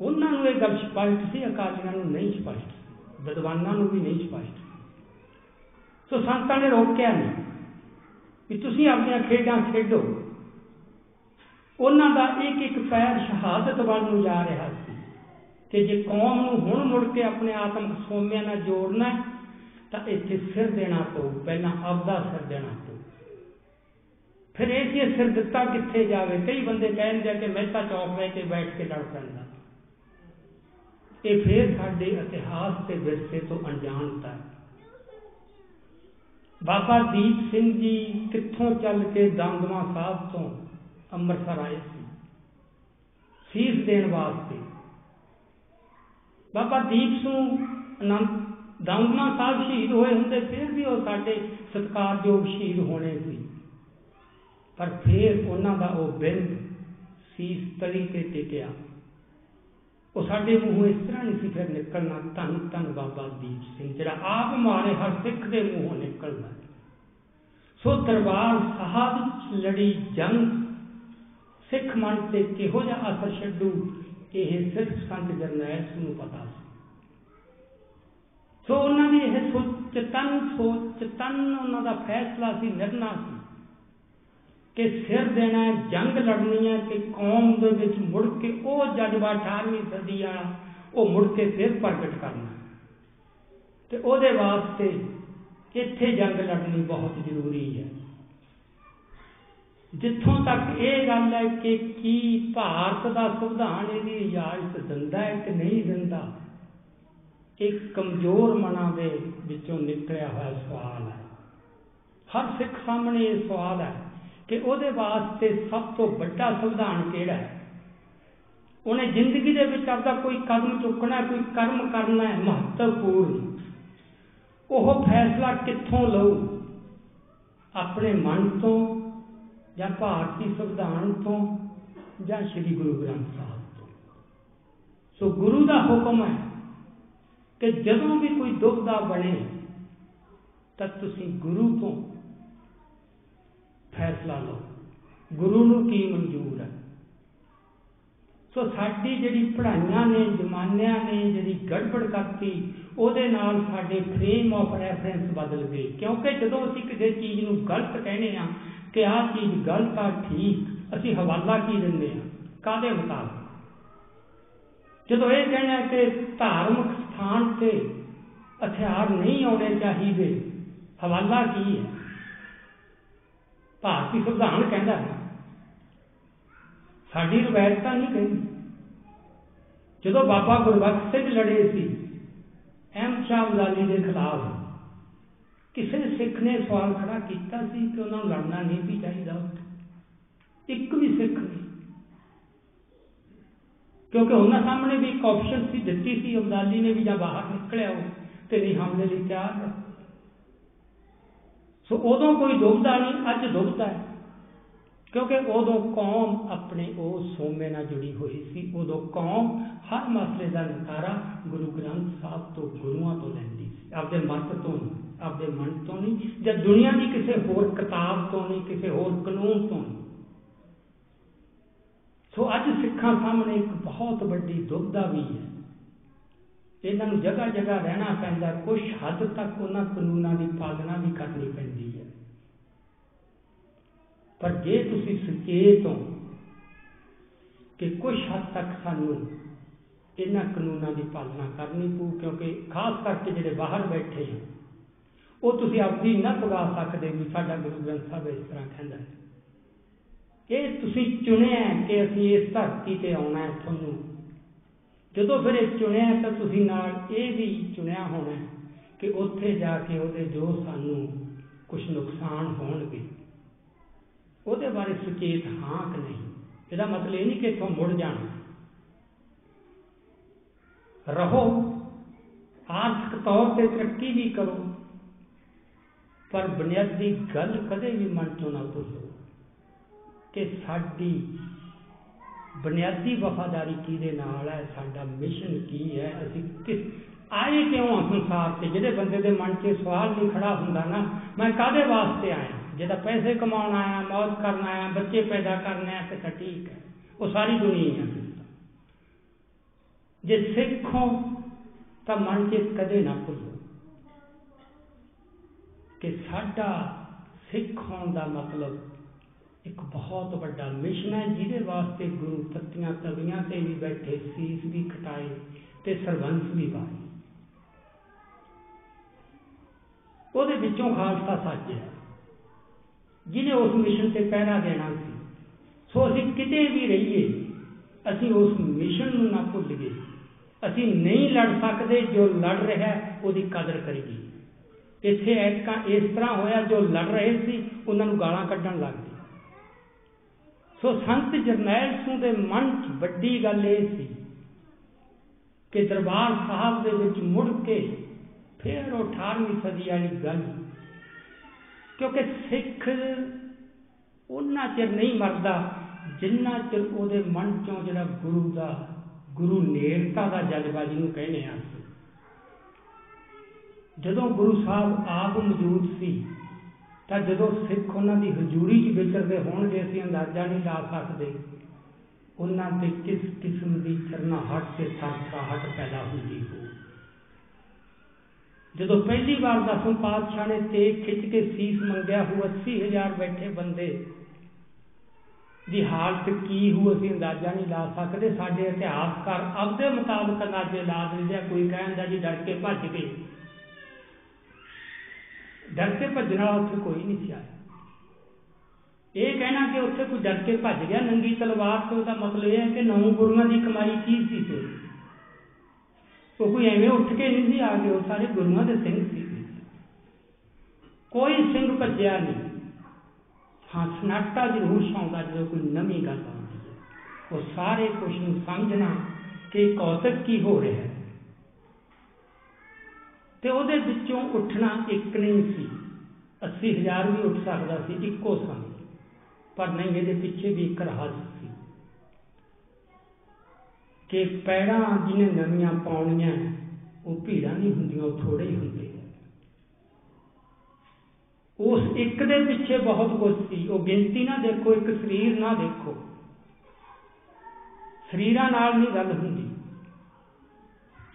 ਉਹਨਾਂ ਨੂੰ ਇਹ ਗੱਲ ਸਪਸ਼ਟ ਸੀ, ਅਕਾਲੀਆਂ ਨੂੰ ਨਹੀਂ ਸਪਸ਼ਟ ਸੀ, ਵਿਦਵਾਨਾਂ ਨੂੰ ਵੀ ਨਹੀਂ ਸਪਸ਼ਟ ਸੋ। ਸੰਤਾਂ ਨੇ ਰੋਕਿਆ ਨਹੀਂ ਕਿ ਤੁਸੀਂ ਆਪਣੀਆਂ ਖੇਡਾਂ ਖੇਡੋ। ਉਹਨਾਂ ਦਾ ਇੱਕ ਇੱਕ ਪੈਰ ਸ਼ਹਾਦਤ ਵੱਲ ਨੂੰ ਜਾ ਰਿਹਾ ਸੀ ਕਿ ਜੇ ਕੌਮ ਨੂੰ ਹੁਣ ਮੁੜ ਕੇ ਆਪਣੇ ਆਤਮ ਸੋਮਿਆਂ ਨਾਲ ਜੋੜਨਾ ਤਾਂ ਇੱਥੇ ਸਿਰ ਦੇਣਾ ਪਊ, ਪਹਿਲਾਂ ਆਪਦਾ ਸਿਰ ਦੇਣਾ ਪਊ। ਫਿਰ ਇਹ ਜੇ ਸਿਰ ਦਿੱਤਾ ਕਿੱਥੇ ਜਾਵੇ? ਕਈ ਬੰਦੇ ਕਹਿੰਦੇ ਆ ਕਿ ਮਹਿਤਾ ਚੌਕ ਲੈ ਕੇ ਬੈਠ ਕੇ ਲੜ ਪੈਂਦਾ। ਇਹ ਫੇਰ ਸਾਡੇ ਇਤਿਹਾਸ ਤੇ ਵਿਰਸੇ ਤੋਂ ਅਣਜਾਣਤਾ ਹੈ। ਬਾਬਾ ਦੀਪ ਸਿੰਘ ਜੀ ਕਿੱਥੋਂ ਚੱਲ ਕੇ ਦਮਦਮਾ ਸਾਹਿਬ ਤੋਂ ਅੰਮ੍ਰਿਤਸਰ ਆਏ ਸੀ? ਸੀਸ ਦੇਣ ਵਾਸਤੇ। ਬਾਬਾ ਦੀਪ ਸਿੰਘ ਅਨੰਦ ਦਮਦਮਾ ਸਾਹਿਬ ਸ਼ਹੀਦ ਹੋਏ ਹੁੰਦੇ, ਫਿਰ ਵੀ ਉਹ ਸਾਡੇ ਸਤਿਕਾਰਯੋਗ ਸ਼ਹੀਦ ਹੋਣੇ ਸੀ। ਪਰ ਫਿਰ ਉਹਨਾਂ ਦਾ ਉਹ ਬਿੰਦ ਸੀਸ ਤਲੀ ਤੇ ਟਿਕਿਆ। ਉਹ ਸਾਡੇ ਮੂੰਹੋਂ ਇਸ ਤਰ੍ਹਾਂ ਨਹੀਂ ਸੀ ਫਿਰ ਨਿਕਲਣਾ, ਧੰਨ ਧੰਨ ਬਾਬਾ ਦੀਪ ਸਿੰਘ, ਜਿਹੜਾ ਆਪ ਮਾਰੇ ਹਰ ਸਿੱਖ ਦੇ ਮੂੰਹੋਂ ਨਿਕਲਦਾ। ਸੋ ਦਰਬਾਰ ਸਾਹਿਬ ਵਿੱਚ ਲੜੀ ਜੰਗ। ਸਿੱਖ ਮਨ ਤੇ ਕਿਹੋ ਜਿਹਾ ਅਸਰ ਛੱਡੂ, ਇਹ ਸਿਰਫ ਸੰਤ ਜਰਨੈਲ ਸਿੰਘ ਨੂੰ ਪਤਾ ਸੀ। ਸੋ ਉਹਨਾਂ ਦੀ ਇਹ ਚਤਨ ਸੋਚ ਚਤਨ ਉਹਨਾਂ ਦਾ ਫੈਸਲਾ ਸੀ, ਨਿਰਣਾ ਸੀ ਕਿ ਸਿਰ ਦੇਣਾ ਜੰਗ ਲੜਨੀ ਹੈ ਕਿ ਕੌਮ ਦੇ ਵਿੱਚ ਮੁੜ ਕੇ ਉਹ ਜਜ਼ਬਾ 18ਵੀਂ ਸਦੀ ਵਾਲਾ, ਉਹ ਮੁੜ ਕੇ ਫਿਰ ਪ੍ਰਗਟ ਕਰਨਾ। ਤੇ ਉਹਦੇ ਵਾਸਤੇ ਇੱਥੇ ਜੰਗ ਲੜਨੀ ਬਹੁਤ ਜ਼ਰੂਰੀ ਹੈ। ਜਿੱਥੋਂ ਤੱਕ ਇਹ ਗੱਲ ਹੈ ਕਿ ਕੀ ਭਾਰਤ ਦਾ ਸੰਵਿਧਾਨ ਇਹਦੀ ਇਜਾਜ਼ਤ ਦਿੰਦਾ ਹੈ ਕਿ ਨਹੀਂ ਦਿੰਦਾ ਇੱਕ ਕਮਜ਼ੋਰ ਮਨਾਂ ਦੇ ਵਿੱਚੋਂ ਨਿਕਲਿਆ ਹੋਇਆ ਸਵਾਲ ਹੈ। ਹਰ ਸਿੱਖ ਸਾਹਮਣੇ ਇਹ ਸਵਾਲ ਹੈ ਕਿ ਉਹਦੇ ਵਾਸਤੇ ਸਭ ਤੋਂ ਵੱਡਾ ਸੰਵਿਧਾਨ ਕਿਹੜਾ ਹੈ? ਉਹਨੇ ਜ਼ਿੰਦਗੀ ਦੇ ਵਿੱਚ ਆਪਦਾ ਕੋਈ ਕਦਮ ਚੁੱਕਣਾ, ਕੋਈ ਕਰਮ ਕਰਨਾ ਹੈ, ਮਹੱਤਵਪੂਰਨ। ਉਹ ਫੈਸਲਾ ਕਿੱਥੋਂ ਲਊ? ਆਪਣੇ ਮਨ ਤੋਂ ਜਾਂ ਭਾਰਤੀ ਸੰਵਿਧਾਨ ਤੋਂ ਜਾਂ ਸ੍ਰੀ ਗੁਰੂ ਗ੍ਰੰਥ ਸਾਹਿਬ ਤੋਂ? ਸੋ ਗੁਰੂ ਦਾ ਹੁਕਮ ਹੈ ਕਿ ਜਦੋਂ ਵੀ ਕੋਈ ਦੁਬਦਾ ਬਣੇ, ਤਾਂ ਤੁਸੀਂ ਗੁਰੂ ਤੋਂ ਫੈਸਲਾ ਲਓ। ਗੁਰੂ ਨੂੰ ਕੀ ਮਨਜ਼ੂਰ ਹੈ? ਸੋ ਸਾਡੀ ਜਿਹੜੀ ਪੜ੍ਹਾਈਆਂ ਨੇ, ਜ਼ਮਾਨਿਆਂ ਨੇ, ਜਿਹੜੀ ਗੜਬੜ ਕਰਤੀ, ਉਹਦੇ ਨਾਲ ਸਾਡੇ ਫਰੇਮ ਆਫ ਰੈਫਰੈਂਸ ਬਦਲ ਗਏ। ਕਿਉਂਕਿ ਜਦੋਂ ਅਸੀਂ ਕਿਸੇ ਚੀਜ਼ ਨੂੰ ਗਲਤ ਕਹਿੰਦੇ ਆ ਕਿ ਆਹ ਚੀਜ਼ ਗਲਤ ਆ, ਠੀਕ, ਅਸੀਂ ਹਵਾਲਾ ਕੀ ਦਿੰਦੇ ਆ ਕਾਦੇ ਮੁਤਾਬਕ? ਜਦੋਂ ਇਹ ਕਹਿਣਾ ਕਿ ਧਾਰਮਿਕ ਸਥਾਨ ਤੇ ਹਥਿਆਰ ਨਹੀਂ ਆਉਣੇ ਚਾਹੀਦੇ, ਹਵਾਲਾ ਕੀ ਹੈ? ਭਾਰਤੀ ਸੰਵਿਧਾਨ ਕਹਿੰਦਾ ਹੈ, ਸਾਡੀ ਰਵਾਇਤ ਤਾਂ ਨਹੀਂ ਕਹਿੰਦੀ ਜਦੋਂ ਬਾਬਾ ਗੁਰਬਖਸ਼ ਸਿੰਘ ਲੜੇ ਸੀ ਅਹਿਮਦ ਸ਼ਾਹ ਅਬਦਾਲੀ ਦੇ ਖਿਲਾਫ ਕਿਸੇ ਸਿੱਖ ਨੇ ਸਵਾਲ ਖੜਾ ਕੀਤਾ ਸੀ ਕਿ ਉਹਨਾਂ ਨੂੰ ਲੜਨਾ ਨਹੀਂ ਸੀ ਚਾਹੀਦਾ ਇੱਕ ਵੀ ਸਿੱਖ ਨਹੀਂ। ਕਿਉਂਕਿ ਉਹਨਾਂ ਸਾਹਮਣੇ ਵੀ ਇੱਕ ਆਪਸ਼ਨ ਸੀ, ਦਿੱਤੀ ਸੀ, ਅਬਦਾਲੀ ਨੇ ਵੀ ਜਾਂ ਬਾਹਰ ਨਿਕਲਿਆ ਉਹ ਤੇ ਨਹੀਂ ਹਮਲੇ ਲਈ ਤਿਆਰ ਹੈ। ਸੋ ਉਦੋਂ ਕੋਈ ਦੁਬਦਾ ਨਹੀਂ, ਅੱਜ ਦੁਬਦਾ ਹੈ। ਕਿਉਂਕਿ ਉਦੋਂ ਕੌਮ ਆਪਣੇ ਉਹ ਸੋਮੇ ਨਾਲ ਜੁੜੀ ਹੋਈ ਸੀ, ਉਦੋਂ ਕੌਮ ਹਰ ਮਸਲੇ ਦਾ ਨਿਤਾਰਾ ਗੁਰੂ ਗ੍ਰੰਥ ਸਾਹਿਬ ਤੋਂ ਗੁਰੂਆਂ ਤੋਂ ਲੈਂਦੀ ਸੀ। ਆਪਦੇ ਮਤ ਤੋਂ ਨਹੀਂ, ਆਪਦੇ ਮਨ ਤੋਂ ਨਹੀਂ, ਜਾਂ ਦੁਨੀਆ ਦੀ ਕਿਸੇ ਹੋਰ ਕਿਤਾਬ ਤੋਂ ਨਹੀਂ, ਕਿਸੇ ਹੋਰ ਕਾਨੂੰਨ ਤੋਂ ਨਹੀਂ। ਸੋ ਅੱਜ ਸਿੱਖਾਂ ਸਾਹਮਣੇ ਇੱਕ ਬਹੁਤ ਵੱਡੀ ਦੁਬਦਾ ਵੀ ਹੈ। ਇਹਨਾਂ ਨੂੰ ਜਗ੍ਹਾ ਜਗ੍ਹਾ ਰਹਿਣਾ ਪੈਂਦਾ ਕੁਝ ਹੱਦ ਤੱਕ ਉਹਨਾਂ ਕਾਨੂੰਨਾਂ ਦੀ ਪਾਲਣਾ ਵੀ ਕਰਨੀ ਪੈਂਦੀ ਹੈ। ਪਰ ਜੇ ਤੁਸੀਂ ਸੁਚੇਤ ਹੋ ਕਿ ਕੁਝ ਹੱਦ ਤੱਕ ਸਾਨੂੰ ਇਹਨਾਂ ਕਾਨੂੰਨਾਂ ਦੀ ਪਾਲਣਾ ਕਰਨੀ ਪਊ, ਕਿਉਂਕਿ ਖਾਸ ਕਰਕੇ ਜਿਹੜੇ ਬਾਹਰ ਬੈਠੇ ਆ ਉਹ ਤੁਸੀਂ ਆਪਣੀ ਨਾ ਪਗਾ ਸਕਦੇ ਵੀ ਸਾਡਾ ਗੁਰੂ ਗ੍ਰੰਥ ਸਾਹਿਬ ਇਸ ਤਰ੍ਹਾਂ ਕਹਿੰਦਾ ਹੈ। ਇਹ ਤੁਸੀਂ ਚੁਣਿਆ ਕਿ ਅਸੀਂ ਇਸ ਧਰਤੀ ਤੇ ਆਉਣਾ ਹੈ ਤੁਹਾਨੂੰ। ਜਦੋਂ ਫਿਰ ਇਹ ਚੁਣਿਆ ਤਾਂ ਤੁਸੀਂ ਨਾਲ ਇਹ ਵੀ ਚੁਣਿਆ ਹੋਣਾ ਕਿ ਉੱਥੇ ਜਾ ਕੇ ਉਹਦੇ ਜੋ ਸਾਨੂੰ ਕੁਝ ਨੁਕਸਾਨ ਹੋਣਗੇ। ਉਹਦੇ ਬਾਰੇ ਸੁਚੇਤ ਹਾਂ ਕਿ ਨਹੀਂ? ਇਹਦਾ ਮਤਲਬ ਇਹ ਨਹੀਂ ਕਿ ਇਥੋਂ ਮੁੜ ਜਾਣਾ। ਰਹੋ। ਆਰਥਿਕ ਤੌਰ ਤੇ ਤਰੱਕੀ ਵੀ ਕਰੋ। ਪਰ ਬੁਨਿਆਦੀ ਗੱਲ ਕਦੇ ਵੀ ਮਨ ਚੋਂ ਨਾ ਭੁੱਲੋ। ਕਿ ਸਾਡੀ ਬੁਨਿਆਦੀ ਵਫਾਦਾਰੀ ਕਿਹਦੇ ਨਾਲ ਹੈ, ਸਾਡਾ ਮਿਸ਼ਨ ਕੀ ਹੈ, ਅਸੀਂ ਕਿਸ, ਆਏ ਕਿਉਂ ਆ ਸੰਸਾਰ ਤੇ ਜਿਹੜੇ ਬੰਦੇ ਦੇ ਮਨ 'ਚ ਸਵਾਲ ਨਹੀਂ ਖੜਾ ਹੁੰਦਾ ਨਾ, ਮੈਂ ਕਾਦੇ ਵਾਸਤੇ ਆਇਆ? ਜਿਹਦਾ ਪੈਸੇ ਕਮਾਉਣ ਆਇਆ ਮੌਜ ਕਰਨ ਆਇਆ, ਬੱਚੇ ਪੈਦਾ ਕਰਨ ਆਇਆ ਤੇ ਤਾਂ ਠੀਕ ਹੈ। ਉਹ ਸਾਰੀ ਦੁਨੀਆ ਹੈ ਜੇ ਸਿੱਖੋ ਤਾਂ ਮਨ 'ਚ ਕਦੇ ਨਾ ਭੁੱਲੋ ਕਿ ਸਾਡਾ ਸਿੱਖ ਹੋਣ ਦਾ ਮਤਲਬ ਇੱਕ ਬਹੁਤ ਵੱਡਾ ਮਿਸ਼ਨ ਹੈ, ਜਿਹਦੇ ਵਾਸਤੇ ਗੁਰੂ ਤੱਤੀਆਂ ਤਵੀਆਂ ਤੇ ਵੀ ਬੈਠੇ, ਸੀਸ ਵੀ ਖਟਾਏ ਤੇ ਸਰਬੰਸ ਵੀ ਪਾਏ ਉਹਦੇ ਵਿੱਚੋਂ ਖਾਲਸਾ ਸੱਚ ਹੈ, ਜਿਹਨੇ ਉਸ ਮਿਸ਼ਨ ਤੇ ਪਹਿਰਾ ਦੇਣਾ ਸੀ। ਸੋ ਅਸੀਂ ਕਿਤੇ ਵੀ ਰਹੀਏ, ਅਸੀਂ ਉਸ ਮਿਸ਼ਨ ਨੂੰ ਨਾ ਭੁੱਲ ਗਏ ਅਸੀਂ ਨਹੀਂ ਲੜ ਸਕਦੇ, ਜੋ ਲੜ ਰਿਹਾ, ਉਹਦੀ ਕਦਰ ਕਰੀਏ। ਇੱਥੇ ਐਤਕਾਂ ਇਸ ਤਰ੍ਹਾਂ ਹੋਇਆ, ਜੋ ਲੜ ਰਹੇ ਸੀ, ਉਹਨਾਂ ਨੂੰ ਗਾਲਾਂ ਕੱਢਣ ਲੱਗ ਗਏ। ਸੋ ਸੰਤ ਜਰਨੈਲ ਸਿੰਘ ਦੇ ਮਨ 'ਚ ਵੱਡੀ ਗੱਲ ਇਹ ਸੀ ਕਿ ਦਰਬਾਰ ਸਾਹਿਬ ਦੇ ਵਿੱਚ ਮੁੜ ਕੇ ਫਿਰ ਉਹ 18ਵੀਂ ਸਦੀ ਵਾਲੀ ਗੱਲ ਕਿਉਂਕਿ ਸਿੱਖ ਉਹਨਾਂ ਚਿਰ ਨਹੀਂ ਮਰਦਾ, ਜਿੰਨਾ ਚਿਰ ਉਹਦੇ ਮਨ ਚੋਂ ਜਿਹੜਾ ਗੁਰੂ ਦਾ, ਗੁਰੂ ਨੇੜਤਾ ਦਾ ਜਜ਼ਬਾ ਜਿਹਨੂੰ ਕਹਿੰਦੇ ਆ ਜਦੋਂ ਗੁਰੂ ਸਾਹਿਬ ਆਪ ਮੌਜੂਦ ਸੀ ਤਾਂ ਜਦੋਂ ਸਿੱਖ ਉਹਨਾਂ ਦੀ ਹਜ਼ੂਰੀ 'ਚ ਵਿਚਰਦੇ ਹੋਣਗੇ, ਅਸੀਂ ਅੰਦਾਜ਼ਾ ਨਹੀਂ ਲਾ ਸਕਦੇ। ਉਹਨਾਂ ਤੇ ਕਿਸ ਕਿਸਮ ਦੀ ਚਰਨਾਹਟ ਤੇ ਸਰਸਰਾਹਟ ਪੈਦਾ ਹੁੰਦੀ ਹੋ। ਜਦੋਂ ਪਹਿਲੀ ਵਾਰ ਦਸਮ ਪਾਤਸ਼ਾਹ ਨੇ ਤੇਗ ਖਿੱਚ ਕੇ ਸੀਸ ਮੰਗਿਆ ਹੋ 80000 ਬੈਠੇ ਬੰਦੇ, ਦੀ ਹਾਲਤ ਕੀ ਹੋ, ਅਸੀਂ ਅੰਦਾਜ਼ਾ ਨਹੀਂ ਲਾ ਸਕਦੇ। ਸਾਡੇ ਇਤਿਹਾਸਕਾਰ ਆਪਦੇ ਮੁਤਾਬਕ ਅੰਦਾਜ਼ੇ ਲਾ ਦਿੰਦੇ ਆ, ਕੋਈ ਕਹਿੰਦਾ ਜੀ, ਡਰ ਕੇ ਭੱਜ ਗਏ। ਡਰ ਕੇ ਭੱਜਣਾ ਉੱਥੇ ਕੋਈ ਨਹੀਂ ਸੀ ਆਇਆ। ਇਹ ਕਹਿਣਾ ਕਿ ਉੱਥੇ ਕੋਈ ਡਰ ਕੇ ਭੱਜ ਗਿਆ, ਨੰਗੀ ਤਲਵਾਰ ਤੋਂ ਦਾ ਮਤਲਬ ਇਹ ਹੈ ਕਿ ਨੌ ਗੁਰੂਆਂ ਦੀ ਕਮਾਈ ਕੀ ਸੀ ਤੇ। ਉਹ ਕੋਈ ਐਵੇਂ ਉੱਠ ਕੇ ਨਹੀਂ ਸੀ ਆ ਗਏ ਉਹ ਸਾਰੇ ਗੁਰੂਆਂ ਦੇ ਸਿੰਘ ਸੀ। ਕੋਈ ਸਿੰਘ ਭੱਜਿਆ ਨਹੀਂ। ਹਾਂ, ਸਨਾਟਾ ਜ਼ਰੂਰ ਸੌਂਦਾ ਜਦੋਂ ਕੋਈ ਨਵੀਂ ਗੱਲ ਆਉਂਦੀ ਹੈ। ਉਹ ਸਾਰੇ ਕੁਝ ਨੂੰ ਸਮਝਣਾ ਕਿ ਕੌਤਕ ਕੀ ਹੋ ਰਿਹਾ ਹੈ। ਤੇ ਉਹਦੇ ਵਿੱਚੋਂ ਉੱਠਣਾ ਇੱਕ ਨਹੀਂ ਸੀ। 80000 ਵੀ ਉੱਠ ਸਕਦਾ ਸੀ ਇੱਕੋ ਸਮੇਂ। ਪਰ ਨਹੀਂ, ਇਹਦੇ ਪਿੱਛੇ ਵੀ ਇੱਕ ਰਹੱਸ ਸੀ। ਕਿ ਪੈੜਾਂ ਜਿਹਨੇ ਨਵੀਆਂ ਪਾਉਣੀਆਂ, ਉਹ ਭੀੜਾਂ ਨਹੀਂ ਹੁੰਦੀਆਂ, ਉਹ ਥੋੜੇ ਹੀ ਹੁੰਦੇ ਉਸ ਇੱਕ ਦੇ ਪਿੱਛੇ ਬਹੁਤ ਕੁਝ ਸੀ। ਉਹ ਗਿਣਤੀ ਨਾ ਦੇਖੋ, ਇੱਕ ਸਰੀਰ ਨਾ ਦੇਖੋ। ਸਰੀਰਾਂ ਨਾਲ ਨਹੀਂ ਗੱਲ ਹੁੰਦੀ।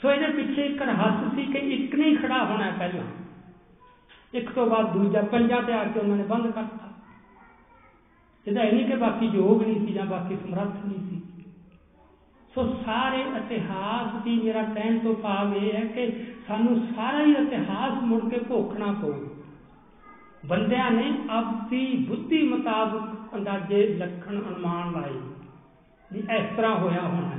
ਸੋ ਇਹਦੇ ਪਿੱਛੇ ਇੱਕ ਰਹੱਸ ਸੀ ਕਿ ਇੱਕ ਨਹੀਂ ਖੜਾ ਹੋਣਾ ਪਹਿਲਾਂ। ਇੱਕ ਤੋਂ ਬਾਅਦ ਦੂਜਾ ਪੰਜਾਂ ਤੇ ਆ ਕੇ ਉਹਨਾਂ ਨੇ ਬੰਦ ਕਰਤਾ। ਇਹਦਾ ਇਹ ਨਹੀਂ ਕਿ ਬਾਕੀ ਯੋਗ ਨਹੀਂ ਸੀ ਜਾਂ ਬਾਕੀ ਸਮਰੱਥ ਨਹੀਂ ਸੀ। ਸੋ ਸਾਰੇ ਇਤਿਹਾਸ ਦੀ ਮੇਰਾ ਕਹਿਣ ਤੋਂ ਭਾਵ ਇਹ ਹੈ ਕਿ ਸਾਨੂੰ ਸਾਰਾ ਹੀ ਇਤਿਹਾਸ ਮੁੜ ਕੇ ਭੋਖਣਾ ਪਊ। ਬੰਦਿਆਂ ਨੇ ਆਪਦੀ ਬੁੱਧੀ ਮੁਤਾਬਕ ਅੰਦਾਜ਼ੇ, ਲੱਖਣ, ਅਨੁਮਾਨ ਲਾਏ। ਵੀ ਇਸ ਤਰ੍ਹਾਂ ਹੋਇਆ ਹੋਣਾ